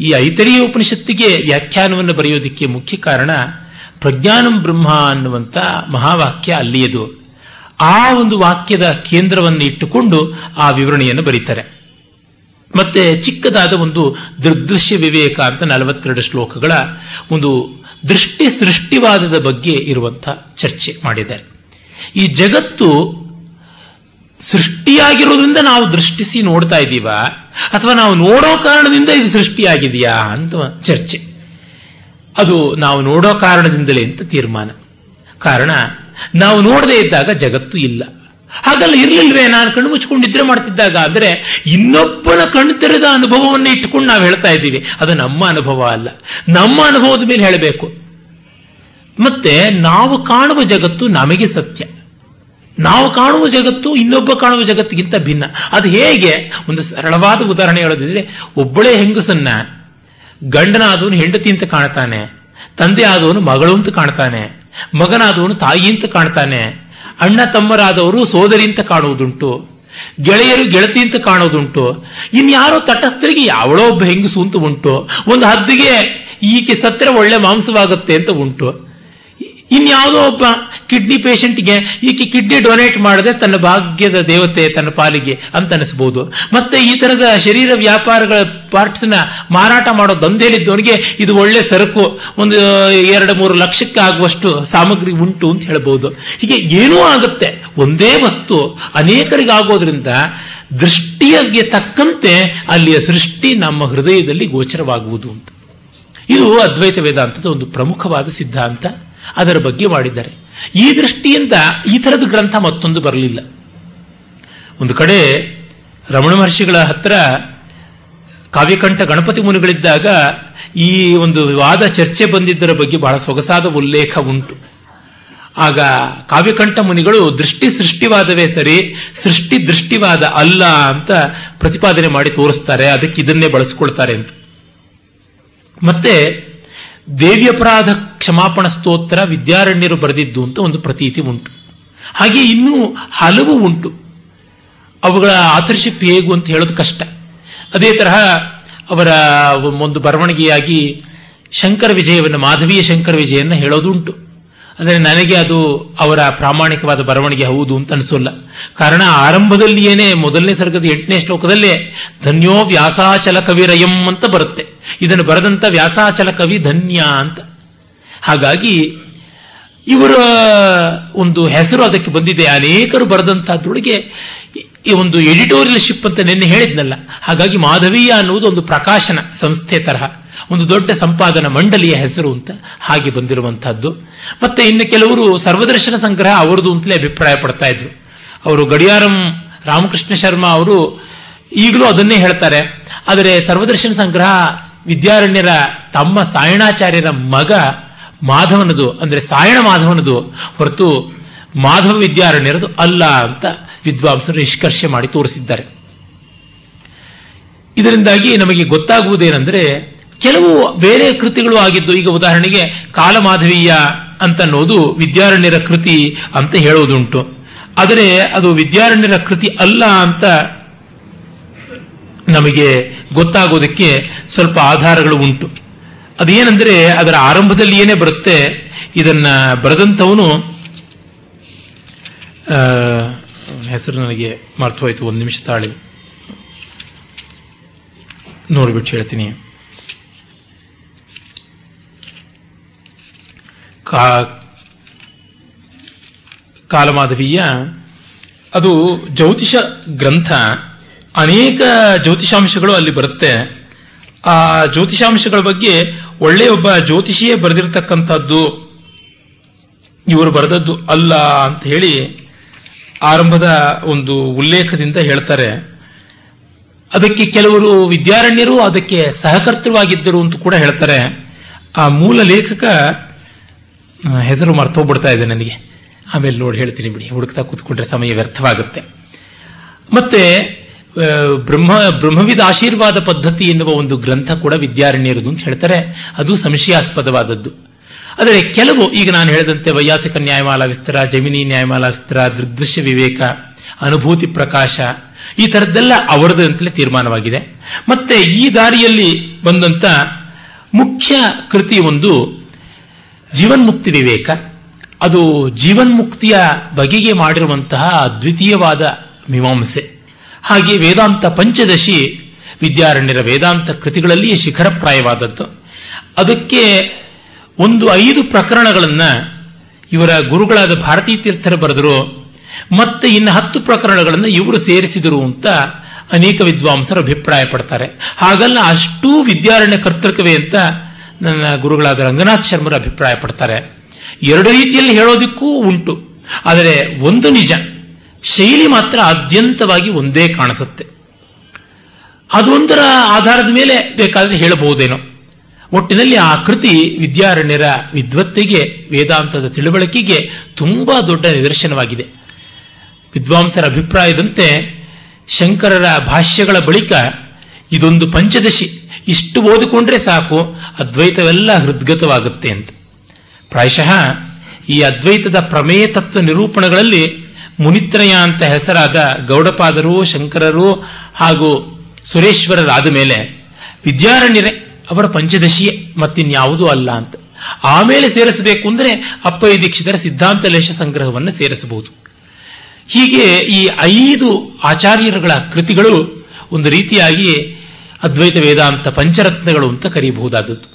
[SPEAKER 2] ಈ ಐತರಿಯ ಉಪನಿಷತ್ತಿಗೆ ವ್ಯಾಖ್ಯಾನವನ್ನು ಬರೆಯೋದಕ್ಕೆ ಮುಖ್ಯ ಕಾರಣ ಪ್ರಜ್ಞಾನಂ ಬ್ರಹ್ಮ ಅನ್ನುವಂಥ ಮಹಾವಾಕ್ಯ ಅಲ್ಲಿಯದು. ಆ ಒಂದು ವಾಕ್ಯದ ಕೇಂದ್ರವನ್ನು ಇಟ್ಟುಕೊಂಡು ಆ ವಿವರಣೆಯನ್ನು ಬರೀತಾರೆ. ಮತ್ತೆ ಚಿಕ್ಕದಾದ ಒಂದು ದೃಗ್ದೃಶ್ಯ ವಿವೇಕ ಅಂತ ನಲವತ್ತೆರಡು ಶ್ಲೋಕಗಳ ಒಂದು ದೃಷ್ಟಿ ಸೃಷ್ಟಿವಾದದ ಬಗ್ಗೆ ಇರುವಂತಹ ಚರ್ಚೆ ಮಾಡಿದ್ದಾರೆ. ಈ ಜಗತ್ತು ಸೃಷ್ಟಿಯಾಗಿರೋದ್ರಿಂದ ನಾವು ದೃಷ್ಟಿಸಿ ನೋಡ್ತಾ ಇದ್ದೀವ? ಅಥವಾ ನಾವು ನೋಡೋ ಕಾರಣದಿಂದ ಇದು ಸೃಷ್ಟಿಯಾಗಿದೆಯಾ ಅಂತ ಚರ್ಚೆ. ಅದು ನಾವು ನೋಡೋ ಕಾರಣದಿಂದಲೇ ಅಂತ ತೀರ್ಮಾನ. ಕಾರಣ, ನಾವು ನೋಡದೇ ಇದ್ದಾಗ ಜಗತ್ತು ಇಲ್ಲ. ಹಾಗಲ್ಲ, ಇರ್ಲಿಲ್ವೇ? ನಾನು ಕಣ್ಣು ಮುಚ್ಕೊಂಡಿದ್ರೆ ಮಾಡ್ತಿದ್ದಾಗ. ಅಂದ್ರೆ, ಇನ್ನೊಬ್ಬನ ಕಣ್ಣು ತೆರೆದ ಅನುಭವವನ್ನು ಇಟ್ಟುಕೊಂಡು ನಾವು ಹೇಳ್ತಾ ಇದ್ದೀವಿ. ಅದು ನಮ್ಮ ಅನುಭವ ಅಲ್ಲ. ನಮ್ಮ ಅನುಭವದ ಮೇಲೆ ಹೇಳಬೇಕು. ಮತ್ತೆ, ನಾವು ಕಾಣುವ ಜಗತ್ತು ನಮಗೆ ಸತ್ಯ. ನಾವು ಕಾಣುವ ಜಗತ್ತು ಇನ್ನೊಬ್ಬ ಕಾಣುವ ಜಗತ್ತಿಗಿಂತ ಭಿನ್ನ. ಅದು ಹೇಗೆ? ಒಂದು ಸರಳವಾದ ಉದಾಹರಣೆ ಹೇಳೋದಿದ್ರೆ, ಒಬ್ಬಳೇ ಹೆಂಗಸನ್ನ ಗಂಡನಾದವನು ಹೆಂಡತಿ ಅಂತ ಕಾಣ್ತಾನೆ ತಂದೆ ಆದವನು ಮಗಳು ಅಂತ ಕಾಣ್ತಾನೆ, ಮಗನಾದವನು ತಾಯಿ ಅಂತ ಕಾಣ್ತಾನೆ, ಅಣ್ಣ ತಮ್ಮರಾದವರು ಸೋದರಿ ಅಂತ ಕಾಣುವುದುಂಟು, ಗೆಳೆಯರು ಗೆಳತಿ ಅಂತ ಕಾಣೋದುಂಟು ಇನ್ಯಾರೋ ತಟಸ್ಥರಿಗೆ ಯಾವಳೋ ಒಬ್ಬ ಹೆಂಗಸು ಅಂತ ಉಂಟು, ಒಂದು ಹದ್ದಿಗೆ ಈಕೆ ಸತ್ತರೆ ಒಳ್ಳೆ ಮಾಂಸವಾಗುತ್ತೆ ಅಂತ ಉಂಟು. ಇನ್ಯಾವುದೋ ಒಬ್ಬ ಕಿಡ್ನಿ ಪೇಷಂಟ್ಗೆ ಈಕೆ ಕಿಡ್ನಿ ಡೊನೇಟ್ ಮಾಡದೆ ತನ್ನ ಭಾಗ್ಯದ ದೇವತೆ, ತನ್ನ ಪಾಲಿಗೆ ಅಂತ ಅನಿಸ್ಬೋದು. ಮತ್ತೆ ಈ ತರದ ಶರೀರ ವ್ಯಾಪಾರಗಳ ಪಾರ್ಟ್ಸ್ನ ಮಾರಾಟ ಮಾಡೋ ದಂಧೆಯಲ್ಲಿದ್ದವನಿಗೆ ಇದು ಒಳ್ಳೆ ಸರಕು. ಒಂದು, ಎರಡು, ಮೂರು ಲಕ್ಷಕ್ಕೆ ಆಗುವಷ್ಟು ಸಾಮಗ್ರಿ ಉಂಟು ಅಂತ ಹೇಳ್ಬೋದು. ಹೀಗೆ ಏನೂ ಆಗುತ್ತೆ. ಒಂದೇ ವಸ್ತು ಅನೇಕರಿಗಾಗೋದ್ರಿಂದ ದೃಷ್ಟಿಯಗೆ ತಕ್ಕಂತೆ ಅಲ್ಲಿಯ ಸೃಷ್ಟಿ ನಮ್ಮ ಹೃದಯದಲ್ಲಿ ಗೋಚರವಾಗುವುದು ಅಂತ. ಇದು ಅದ್ವೈತ ವೇದಾಂತದ ಒಂದು ಪ್ರಮುಖವಾದ ಸಿದ್ಧಾಂತ. ಅದರ ಬಗ್ಗೆ ಮಾಡಿದ್ದಾರೆ. ಈ ದೃಷ್ಟಿಯಿಂದ ಈ ಥರದ ಗ್ರಂಥ ಮತ್ತೊಂದು ಬರಲಿಲ್ಲ. ಒಂದು ಕಡೆ ರಮಣ ಮಹರ್ಷಿಗಳ ಹತ್ರ ಕಾವ್ಯಕಂಠ ಗಣಪತಿ ಮುನಿಗಳಿದ್ದಾಗ ಈ ಒಂದು ವಾದ ಚರ್ಚೆ ಬಂದಿದ್ದರ ಬಗ್ಗೆ ಬಹಳ ಸೊಗಸಾದ ಉಲ್ಲೇಖ ಉಂಟು. ಆಗ ಕಾವ್ಯಕಂಠ ಮುನಿಗಳು ದೃಷ್ಟಿ ಸೃಷ್ಟಿವಾದವೇ ಸರಿ, ಸೃಷ್ಟಿ ದೃಷ್ಟಿವಾದ ಅಲ್ಲ ಅಂತ ಪ್ರತಿಪಾದನೆ ಮಾಡಿ ತೋರಿಸ್ತಾರೆ, ಅದಕ್ಕೆ ಇದನ್ನೇ ಬಳಸ್ಕೊಳ್ತಾರೆ ಅಂತ. ಮತ್ತೆ ದೇವ್ಯಪರಾಧ ಕ್ಷಮಾಪಣ ಸ್ತೋತ್ರ ವಿದ್ಯಾರಣ್ಯರು ಬರೆದಿದ್ದು ಅಂತ ಒಂದು ಪ್ರತೀತಿ ಉಂಟು. ಹಾಗೆ ಇನ್ನೂ ಹಲವು ಉಂಟು. ಅವುಗಳ ಆಥರ್ಶಿಪ್ ಹೇಗು ಅಂತ ಹೇಳೋದು ಕಷ್ಟ. ಅದೇ ತರಹ ಅವರ ಒಂದು ಬರವಣಿಗೆಯಾಗಿ ಶಂಕರ ವಿಜಯವನ್ನು, ಮಾಧವೀಯ ಶಂಕರ ವಿಜಯನ್ನ ಹೇಳೋದುಂಟು ಅಂದರೆ ನನಗೆ ಅದು ಅವರ ಪ್ರಾಮಾಣಿಕವಾದ ಬರವಣಿಗೆ ಹೌದು ಅಂತ ಅನಿಸೋಲ್ಲ. ಕಾರಣ ಆರಂಭದಲ್ಲಿಯೇನೆ ಮೊದಲನೇ ಸರ್ಗದ ಎಂಟನೇ ಶ್ಲೋಕದಲ್ಲೇ ಧನ್ಯೋ ವ್ಯಾಸಾಚಲ ಕವಿರಯಂ ಅಂತ ಬರುತ್ತೆ. ಇದನ್ನು ಬರೆದಂತ ವ್ಯಾಸಾಚಲ ಕವಿ ಧನ್ಯ ಅಂತ. ಹಾಗಾಗಿ ಇವರ ಒಂದು ಹೆಸರು ಅದಕ್ಕೆ ಬಂದಿದೆ. ಅನೇಕರು ಬರೆದಂತಹದ್ರೊಳಗೆ ಈ ಒಂದು ಎಡಿಟೋರಿಯಲ್ ಶಿಪ್ ಅಂತ ನಿನ್ನೆ ಹೇಳಿದ್ನಲ್ಲ. ಹಾಗಾಗಿ ಮಾಧವೀಯ ಅನ್ನುವುದು ಒಂದು ಪ್ರಕಾಶನ, ಸಂಸ್ಥೆ ತರಹ. ಒಂದು ದೊಡ್ಡ ಸಂಪಾದನ ಮಂಡಳಿಯ ಹೆಸರು ಅಂತ ಹಾಗೆ ಬಂದಿರುವಂತಹದ್ದು. ಮತ್ತೆ ಇನ್ನು ಕೆಲವರು ಸರ್ವದರ್ಶನ ಸಂಗ್ರಹ ಅವರದು ಅಂತಲೇ ಅಭಿಪ್ರಾಯ ಪಡ್ತಾ ಇದ್ರು. ಅವರು ಗಡಿಯಾರಂ ರಾಮಕೃಷ್ಣ ಶರ್ಮಾ ಅವರು ಈಗಲೂ ಅದನ್ನೇ ಹೇಳ್ತಾರೆ. ಆದರೆ ಸರ್ವದರ್ಶನ ಸಂಗ್ರಹ ವಿದ್ಯಾರಣ್ಯರ ತಮ್ಮ ಸಾಯಣಾಚಾರ್ಯರ ಮಗ ಮಾಧವನದು, ಅಂದ್ರೆ ಸಾಯಣ ಮಾಧವನದು ಹೊರತು ಮಾಧವ ವಿದ್ಯಾರಣ್ಯರದು ಅಲ್ಲ ಅಂತ ವಿದ್ವಾಂಸರು ನಿಷ್ಕರ್ಷೆ ಮಾಡಿ ತೋರಿಸಿದ್ದಾರೆ. ಇದರಿಂದಾಗಿ ನಮಗೆ ಗೊತ್ತಾಗುವುದೇನೆಂದ್ರೆ ಕೆಲವು ಬೇರೆ ಕೃತಿಗಳು ಆಗಿದ್ದು ಈಗ ಉದಾಹರಣೆಗೆ ಕಾಲಮಾಧವೀಯ ಅಂತ ಅನ್ನೋದು ವಿದ್ಯಾರಣ್ಯರ ಕೃತಿ ಅಂತ ಹೇಳೋದುಂಟು ಆದರೆ ಅದು ವಿದ್ಯಾರಣ್ಯರ ಕೃತಿ ಅಲ್ಲ ಅಂತ ನಮಗೆ ಗೊತ್ತಾಗೋದಕ್ಕೆ ಸ್ವಲ್ಪ ಆಧಾರಗಳು ಉಂಟು. ಅದೇನೆಂದರೆ ಅದರ ಆರಂಭದಲ್ಲಿ ಏನೇ ಬರುತ್ತೆ ಇದನ್ನ ಬರೆದಂಥವನು ಹೆಸರು ನನಗೆ ಮರ್ತೋಯ್ತು ಒಂದು ನಿಮಿಷ ತಾಳಿ. ನೋಡ್ಬಿಟ್ಟು ಹೇಳ್ತೀನಿ. ಕಾ ಕಾಲಮಾಧವೀಯ, ಅದು ಜ್ಯೋತಿಷ ಗ್ರಂಥ, ಅನೇಕ ಜ್ಯೋತಿಷಾಂಶಗಳು ಅಲ್ಲಿ ಬರುತ್ತೆ. ಆ ಜ್ಯೋತಿಷಾಂಶಗಳ ಬಗ್ಗೆ ಒಳ್ಳೆಯ ಒಬ್ಬ ಜ್ಯೋತಿಷಿಯೇ ಬರೆದಿರತಕ್ಕಂಥದ್ದು, ಇವರು ಬರೆದದ್ದು ಅಲ್ಲ ಅಂತ ಹೇಳಿ ಆರಂಭದ ಒಂದು ಉಲ್ಲೇಖದಿಂದ ಹೇಳ್ತಾರೆ. ಅದಕ್ಕೆ ಕೆಲವರು ವಿದ್ಯಾರಣ್ಯರು ಅದಕ್ಕೆ ಸಹಕರ್ತೃವಾಗಿದ್ದರು ಅಂತ ಕೂಡ ಹೇಳ್ತಾರೆ. ಆ ಮೂಲ ಲೇಖಕ ಹೆಸರು ಮರ್ತೋಗ್ಬಿಡ್ತಾ ಇದೆ ನನಗೆ. ಆಮೇಲೆ ನೋಡಿ ಹೇಳ್ತೀನಿ ಬಿಡಿ. ಹುಡುಕ್ತಾ ಕೂತ್ಕೊಂಡ್ರೆ ಸಮಯ ವ್ಯರ್ಥವಾಗುತ್ತೆ. ಮತ್ತೆ ಬ್ರಹ್ಮ, ಬ್ರಹ್ಮವಿದ ಆಶೀರ್ವಾದ ಪದ್ಧತಿ ಎನ್ನುವ ಒಂದು ಗ್ರಂಥ ಕೂಡ ವಿದ್ಯಾರಣ್ಯರದು ಅಂತ ಹೇಳ್ತಾರೆ. ಅದು ಸಂಶಯಾಸ್ಪದವಾದದ್ದು. ಆದರೆ ಕೆಲವು, ಈಗ ನಾನು ಹೇಳಿದಂತೆ ವೈಯಾಸಿಕ ನ್ಯಾಯಮಾಲ ವಿಸ್ತಾರ, ಜಮಿನಿ ನ್ಯಾಯಮಾಲ ವಿಸ್ತಾರ, ದೃಗ್ದೃಶ್ಯ ವಿವೇಕ, ಅನುಭೂತಿ ಪ್ರಕಾಶ, ಈ ಥರದ್ದೆಲ್ಲ ಅವರದು ಅಂತಲೇ ತೀರ್ಮಾನವಾಗಿದೆ. ಮತ್ತೆ ಈ ದಾರಿಯಲ್ಲಿ ಬಂದಂತ ಮುಖ್ಯ ಕೃತಿ ಒಂದು ಜೀವನ್ಮುಕ್ತಿ ವಿವೇಕ. ಅದು ಜೀವನ್ಮುಕ್ತಿಯ ಬಗೆಗೆ ಮಾಡಿರುವಂತಹ ದ್ವಿತೀಯವಾದ ಮೀಮಾಂಸೆ. ಹಾಗೆ ವೇದಾಂತ ಪಂಚದಶಿ ವಿದ್ಯಾರಣ್ಯರ ವೇದಾಂತ ಕೃತಿಗಳಲ್ಲಿಯೇ ಶಿಖರಪ್ರಾಯವಾದದ್ದು. ಅದಕ್ಕೆ ಒಂದು ಐದು ಪ್ರಕರಣಗಳನ್ನ ಇವರ ಗುರುಗಳಾದ ಭಾರತೀ ತೀರ್ಥರು ಬರೆದರು. ಮತ್ತೆ ಇನ್ನು ಹತ್ತು ಪ್ರಕರಣಗಳನ್ನು ಇವರು ಸೇರಿಸಿದರು ಅಂತ ಅನೇಕ ವಿದ್ವಾಂಸರು ಅಭಿಪ್ರಾಯ ಪಡ್ತಾರೆ ಹಾಗಲ್ಲ, ಅಷ್ಟೂ ವಿದ್ಯಾರಣ್ಯ ಕರ್ತೃಕವೇ ಅಂತ ನನ್ನ ಗುರುಗಳಾದ ರಂಗನಾಥ್ ಶರ್ಮರು ಅಭಿಪ್ರಾಯ ಪಡ್ತಾರೆ ಎರಡು ರೀತಿಯಲ್ಲಿ ಹೇಳೋದಕ್ಕೂ ಉಂಟು. ಆದರೆ ಒಂದು ನಿಜ, ಶೈಲಿ ಮಾತ್ರ ಆದ್ಯಂತವಾಗಿ ಒಂದೇ ಕಾಣಿಸುತ್ತೆ. ಅದೊಂದರ ಆಧಾರದ ಮೇಲೆ ಬೇಕಾದರೆ ಹೇಳಬಹುದೇನೋ. ಒಟ್ಟಿನಲ್ಲಿ ಆ ಕೃತಿ ವಿದ್ಯಾರಣ್ಯರ ವಿದ್ವತ್ತಿಗೆ, ವೇದಾಂತದ ತಿಳುವಳಿಕೆಗೆ ತುಂಬಾ ದೊಡ್ಡ ನಿದರ್ಶನವಾಗಿದೆ. ವಿದ್ವಾಂಸರ ಅಭಿಪ್ರಾಯದಂತೆ ಶಂಕರರ ಭಾಷ್ಯಗಳ ಬಳಿಕ ಇದೊಂದು ಪಂಚದಶಿ. ಇಷ್ಟು ಓದಿಕೊಂಡ್ರೆ ಸಾಕು, ಅದ್ವೈತವೆಲ್ಲ ಹೃದ್ಗತವಾಗುತ್ತೆ ಅಂತ. ಪ್ರಾಯಶಃ ಈ ಅದ್ವೈತದ ಪ್ರಮೇಯ ತತ್ವ ನಿರೂಪಣಗಳಲ್ಲಿ ಮುನಿತ್ರಯ ಅಂತ ಹೆಸರಾದ ಗೌಡಪಾದರು, ಶಂಕರರು ಹಾಗೂ ಸುರೇಶ್ವರರಾದ ಮೇಲೆ ವಿದ್ಯಾರಣ್ಯರೇ ಅವರ ಪಂಚದಶಿಯೇ ಮತ್ತಿನ್ಯಾವುದೂ ಅಲ್ಲ ಅಂತ. ಆಮೇಲೆ ಸೇರಿಸಬೇಕು ಅಂದರೆ ಅಪ್ಪಯ್ಯ ದೀಕ್ಷಿತರ ಸಿದ್ಧಾಂತ ಲೇಷ ಸಂಗ್ರಹವನ್ನು ಸೇರಿಸಬಹುದು. ಹೀಗೆ ಈ ಐದು ಆಚಾರ್ಯರುಗಳ ಕೃತಿಗಳು ಒಂದು ರೀತಿಯಾಗಿ ಅದ್ವೈತ ವೇದಾಂತ ಪಂಚರತ್ನಗಳು ಅಂತ ಕರೀಬಹುದಾದದ್ದು.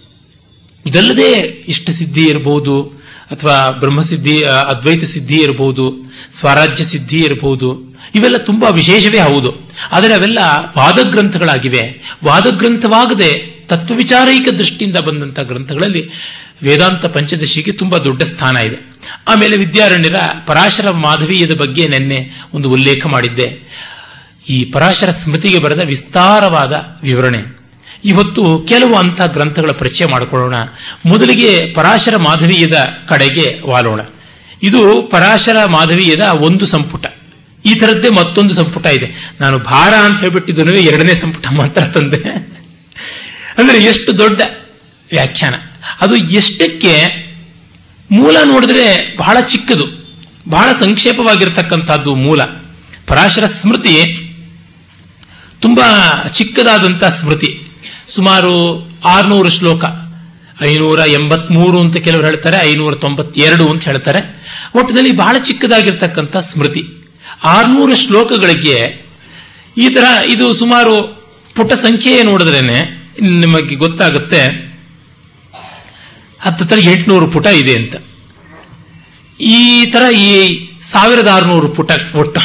[SPEAKER 2] ಇದಲ್ಲದೆ ಇಷ್ಟ ಸಿದ್ಧಿ ಇರಬಹುದು ಅಥವಾ ಬ್ರಹ್ಮಸಿದ್ಧಿ ಅದ್ವೈತ ಸಿದ್ಧಿ ಇರಬಹುದು ಸ್ವರಾಜ್ಯ ಸಿದ್ಧಿ ಇರಬಹುದು ಇವೆಲ್ಲ ತುಂಬಾ ವಿಶೇಷವೇ ಹೌದು. ಆದರೆ ಅವೆಲ್ಲ ವಾದಗ್ರಂಥಗಳಾಗಿವೆ. ವಾದಗ್ರಂಥವಾಗದೆ ತತ್ವವಿಚಾರೈಕ ದೃಷ್ಟಿಯಿಂದ ಬಂದಂತಹ ಗ್ರಂಥಗಳಲ್ಲಿ ವೇದಾಂತ ಪಂಚದಶಿಗೆ ತುಂಬಾ ದೊಡ್ಡ ಸ್ಥಾನ ಇದೆ. ಆಮೇಲೆ ವಿದ್ಯಾರಣ್ಯರ ಪರಾಶರ ಮಾಧವೀಯದ ಬಗ್ಗೆ ನಿನ್ನೆ ಒಂದು ಉಲ್ಲೇಖ ಮಾಡಿದ್ದೆ. ಈ ಪರಾಶರ ಸ್ಮೃತಿಗೆ ಬರೆದ ವಿಸ್ತಾರವಾದ ವಿವರಣೆ. ಇವತ್ತು ಕೆಲವು ಅಂಥ ಗ್ರಂಥಗಳ ಪರಿಚಯ ಮಾಡಿಕೊಳ್ಳೋಣ. ಮೊದಲಿಗೆ ಪರಾಶರ ಮಾಧವೀಯದ ಕಡೆಗೆ ವಾಲೋಣ. ಇದು ಪರಾಶರ ಮಾಧವೀಯದ ಒಂದು ಸಂಪುಟ. ಈ ಥರದ್ದೇ ಮತ್ತೊಂದು ಸಂಪುಟ ಇದೆ. ನಾನು ಭಾರ ಅಂತ ಹೇಳ್ಬಿಟ್ಟಿದ್ದನು ಎರಡನೇ ಸಂಪುಟ ಮಾತ್ರ ತಂದೆ. ಅಂದ್ರೆ ಎಷ್ಟು ದೊಡ್ಡ ವ್ಯಾಖ್ಯಾನ. ಅದು ಎಷ್ಟಕ್ಕೆ ಮೂಲ ನೋಡಿದ್ರೆ ಬಹಳ ಚಿಕ್ಕದು. ಬಹಳ ಸಂಕ್ಷೇಪವಾಗಿರ್ತಕ್ಕಂಥದ್ದು ಮೂಲ. ಪರಾಶರ ಸ್ಮೃತಿ ತುಂಬಾ ಚಿಕ್ಕದಾದಂಥ ಸ್ಮೃತಿ. ಸುಮಾರು ಆರ್ನೂರು ಶ್ಲೋಕ. ಐನೂರ ಎಂಬತ್ಮೂರು ಅಂತ ಕೆಲವರು ಹೇಳ್ತಾರೆ, ಐನೂರ ತೊಂಬತ್ತೆರಡು ಅಂತ ಹೇಳ್ತಾರೆ. ಒಟ್ಟಿನಲ್ಲಿ ಬಹಳ ಚಿಕ್ಕದಾಗಿರ್ತಕ್ಕಂಥ ಸ್ಮೃತಿ. ಆರ್ನೂರು ಶ್ಲೋಕಗಳಿಗೆ ಈ ತರ ಇದು ಸುಮಾರು ಪುಟ ಸಂಖ್ಯೆ ನೋಡಿದ್ರೇನೆ ನಿಮಗೆ ಗೊತ್ತಾಗುತ್ತೆ. ಹತ್ತತ್ರ ಎಂಟುನೂರು ಪುಟ ಇದೆ ಅಂತ. ಈ ತರ ಈ ಸಾವಿರದ ಆರುನೂರು ಪುಟ ಒಟ್ಟು.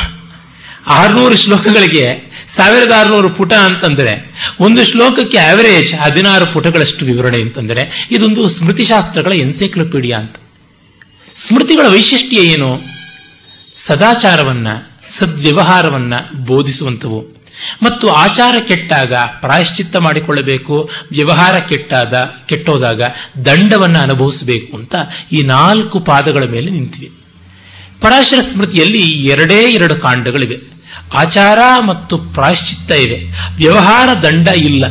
[SPEAKER 2] ಆರುನೂರು ಶ್ಲೋಕಗಳಿಗೆ ಸಾವಿರದ ಆರುನೂರು ಪುಟ ಅಂತಂದ್ರೆ ಒಂದು ಶ್ಲೋಕಕ್ಕೆ ಆವರೇಜ್ ಹದಿನಾರು ಪುಟಗಳಷ್ಟು ವಿವರಣೆ ಅಂತಂದ್ರೆ ಇದೊಂದು ಸ್ಮೃತಿಶಾಸ್ತ್ರಗಳ ಎನ್ಸೈಕ್ಲೋಪೀಡಿಯಾ ಅಂತ. ಸ್ಮೃತಿಗಳ ವೈಶಿಷ್ಟ್ಯ ಏನು? ಸದಾಚಾರವನ್ನ, ಸದ್ವ್ಯವಹಾರವನ್ನ ಬೋಧಿಸುವಂಥವು. ಮತ್ತು ಆಚಾರ ಕೆಟ್ಟಾಗ ಪ್ರಾಯಶ್ಚಿತ್ತ ಮಾಡಿಕೊಳ್ಳಬೇಕು, ವ್ಯವಹಾರ ಕೆಟ್ಟಾದ, ಕೆಟ್ಟೋದಾಗ ದಂಡವನ್ನು ಅನುಭವಿಸಬೇಕು ಅಂತ ಈ ನಾಲ್ಕು ಪಾದಗಳ ಮೇಲೆ ನಿಂತಿವೆ. ಪರಾಶರ ಸ್ಮೃತಿಯಲ್ಲಿ ಎರಡೇ ಎರಡು ಕಾಂಡಗಳಿವೆ. ಆಚಾರ ಮತ್ತು ಪ್ರಾಯಶ್ಚಿತ್ತ ಇವೆ. ವ್ಯವಹಾರ ದಂಡ ಇಲ್ಲ.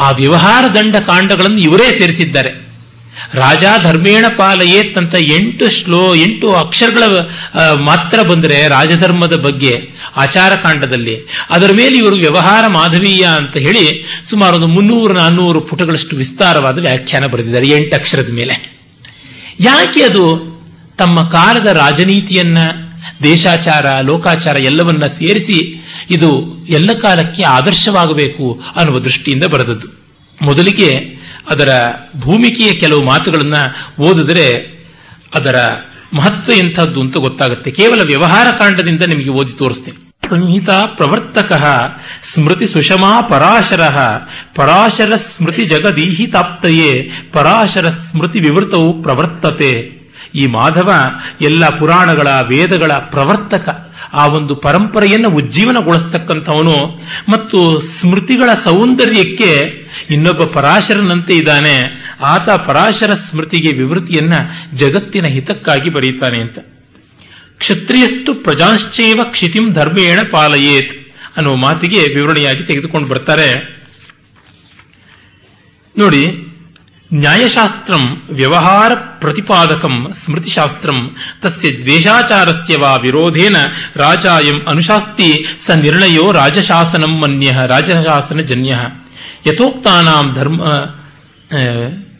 [SPEAKER 2] ಆ ವ್ಯವಹಾರ ದಂಡ ಕಾಂಡಗಳನ್ನು ಇವರೇ ಸೇರಿಸಿದ್ದಾರೆ. ರಾಜ ಧರ್ಮೇಣ ಪಾಲಯೇತ್ ಅಂತ ಎಂಟು ಶ್ಲೋ, ಎಂಟು ಅಕ್ಷರಗಳ ಮಾತ್ರ ಬಂದರೆ ರಾಜಧರ್ಮದ ಬಗ್ಗೆ ಆಚಾರ ಕಾಂಡದಲ್ಲಿ. ಅದರ ಮೇಲೆ ಇವರು ವ್ಯವಹಾರ ಮಾಧವೀಯ ಅಂತ ಹೇಳಿ ಸುಮಾರು ಒಂದು ಮುನ್ನೂರು, ನಾನ್ನೂರು ಪುಟಗಳಷ್ಟು ವಿಸ್ತಾರವಾದ ವ್ಯಾಖ್ಯಾನ ಬರೆದಿದ್ದಾರೆ ಎಂಟು ಅಕ್ಷರದ ಮೇಲೆ. ಯಾಕೆ ಅದು ತಮ್ಮ ಕಾಲದ ರಾಜನೀತಿಯನ್ನ ದೇಶಾಚಾರ, ಲೋಕಾಚಾರ ಎಲ್ಲವನ್ನ ಸೇರಿಸಿ ಇದು ಎಲ್ಲ ಕಾಲಕ್ಕೆ ಆದರ್ಶವಾಗಬೇಕು ಅನ್ನುವ ದೃಷ್ಟಿಯಿಂದ ಬರೆದದ್ದು. ಮೊದಲಿಗೆ ಅದರ ಭೂಮಿಕೆಯ ಕೆಲವು ಮಾತುಗಳನ್ನ ಓದಿದರೆ ಅದರ ಮಹತ್ವ ಎಂಥದ್ದು ಅಂತ ಗೊತ್ತಾಗುತ್ತೆ. ಕೇವಲ ವ್ಯವಹಾರ ಕಾಂಡದಿಂದ ನಿಮಗೆ ಓದಿ ತೋರಿಸ್ತೇನೆ. ಸಂಹಿತಾ ಪ್ರವರ್ತಕ ಸ್ಮೃತಿ ಸುಷಮಾ ಪರಾಶರ ಪರಾಶರ ಸ್ಮೃತಿ ಜಗದೀಹಿ ತಾಪ್ತಯೇ ಪರಾಶರ ಸ್ಮೃತಿ ವಿವೃತವು ಪ್ರವರ್ತತೆ. ಈ ಮಾಧವ ಎಲ್ಲ ಪುರಾಣಗಳ ವೇದಗಳ ಪ್ರವರ್ತಕ. ಆ ಒಂದು ಪರಂಪರೆಯನ್ನು ಉಜ್ಜೀವನಗೊಳಿಸ್ತಕ್ಕಂಥವನು ಮತ್ತು ಸ್ಮೃತಿಗಳ ಸೌಂದರ್ಯಕ್ಕೆ ಇನ್ನೊಬ್ಬ ಪರಾಶರನಂತೆ ಇದ್ದಾನೆ. ಆತ ಪರಾಶರ ಸ್ಮೃತಿಗೆ ವಿವೃತಿಯನ್ನ ಜಗತ್ತಿನ ಹಿತಕ್ಕಾಗಿ ಬರೀತಾನೆ ಅಂತ. ಕ್ಷತ್ರಿಯಸ್ತು ಪ್ರಜಾಶ್ಚೈವ ಕ್ಷಿತಿಂ ಧರ್ಮೇಣ ಪಾಲಯೇತ್ ಅನ್ನುವ ಮಾತಿಗೆ ವಿವರಣೆಯಾಗಿ ತೆಗೆದುಕೊಂಡು ಬರ್ತಾರೆ. ನೋಡಿ ನ್ಯಾಯಶಾಸ್ತ್ರಂ ವ್ಯವಹಾರ ಪ್ರತಿಪಾದಕಂ ಸ್ಮೃತಿಶಾಸ್ತ್ರಂ, ತಸ್ಯ ದೇಶಾಚಾರಸ್ಯ ವಾ ವಿರೋಧೇನ ರಾಜಾಯಂ ಅನುಶಾಸ್ತಿ ಸ ನಿರ್ಣಯೋ ರಾಜಶಾಸನಂ ಮನ್ಯ ರಾಜಶಾಸನ ಜನ್ಯ ಯಥೋಕ್ತಾನಾಂ ಧರ್ಮ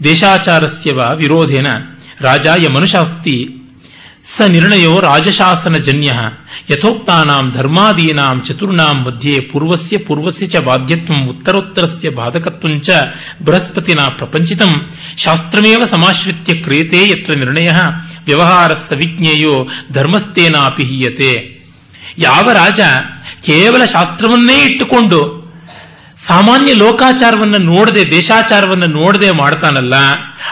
[SPEAKER 2] ದೇಶಾಚಾರಸ್ಯ ವಾ ವಿರೋಧೇನ ರಾಜಾಯಮನುಶಾಸ್ತಿ ಸ ನಿರ್ಣಯೋ ರಾಜಶಾಸನ ಜನ್ಯ ಯಥೋಕ್ತಾನಾಂ ಧರ್ಮಾದೀನಾಂ ಚತುರ್ಣಾಂ ಮಧ್ಯೆ ಪೂರ್ವಸ್ಯ ಪೂರ್ವಸ್ಯ ಚ ಬಾಧ್ಯತ್ವಂ ಉತ್ತರೋತ್ತರಸ್ಯ ಬಾಧಕತ್ವಂಚ ಬೃಹಸ್ಪತಿನ ಪ್ರಪಂಚಿತಂ ಶಾಸ್ತ್ರಮೇವ ಸಮಾಶ್ರಿತ್ಯ ಕ್ರಿಯತೆ ಯತ್ರ ನಿರ್ಣಯ ವ್ಯವಹಾರ ವಿಜ್ಞೇಯೋ ಧರ್ಮಸ್ಥೇನಾಪಿ ಹೀಯತೆ ಯಾವ ರಾಜ ಕೇವಲ ಶಾಸ್ತ್ರವನ್ನೇ ಇಟ್ಟುಕೊಂಡು ಸಾಮಾನ್ಯ ಲೋಕಾಚಾರವನ್ನು ನೋಡದೆ ದೇಶಾಚಾರವನ್ನ ನೋಡದೆ ಮಾಡ್ತಾನಲ್ಲ,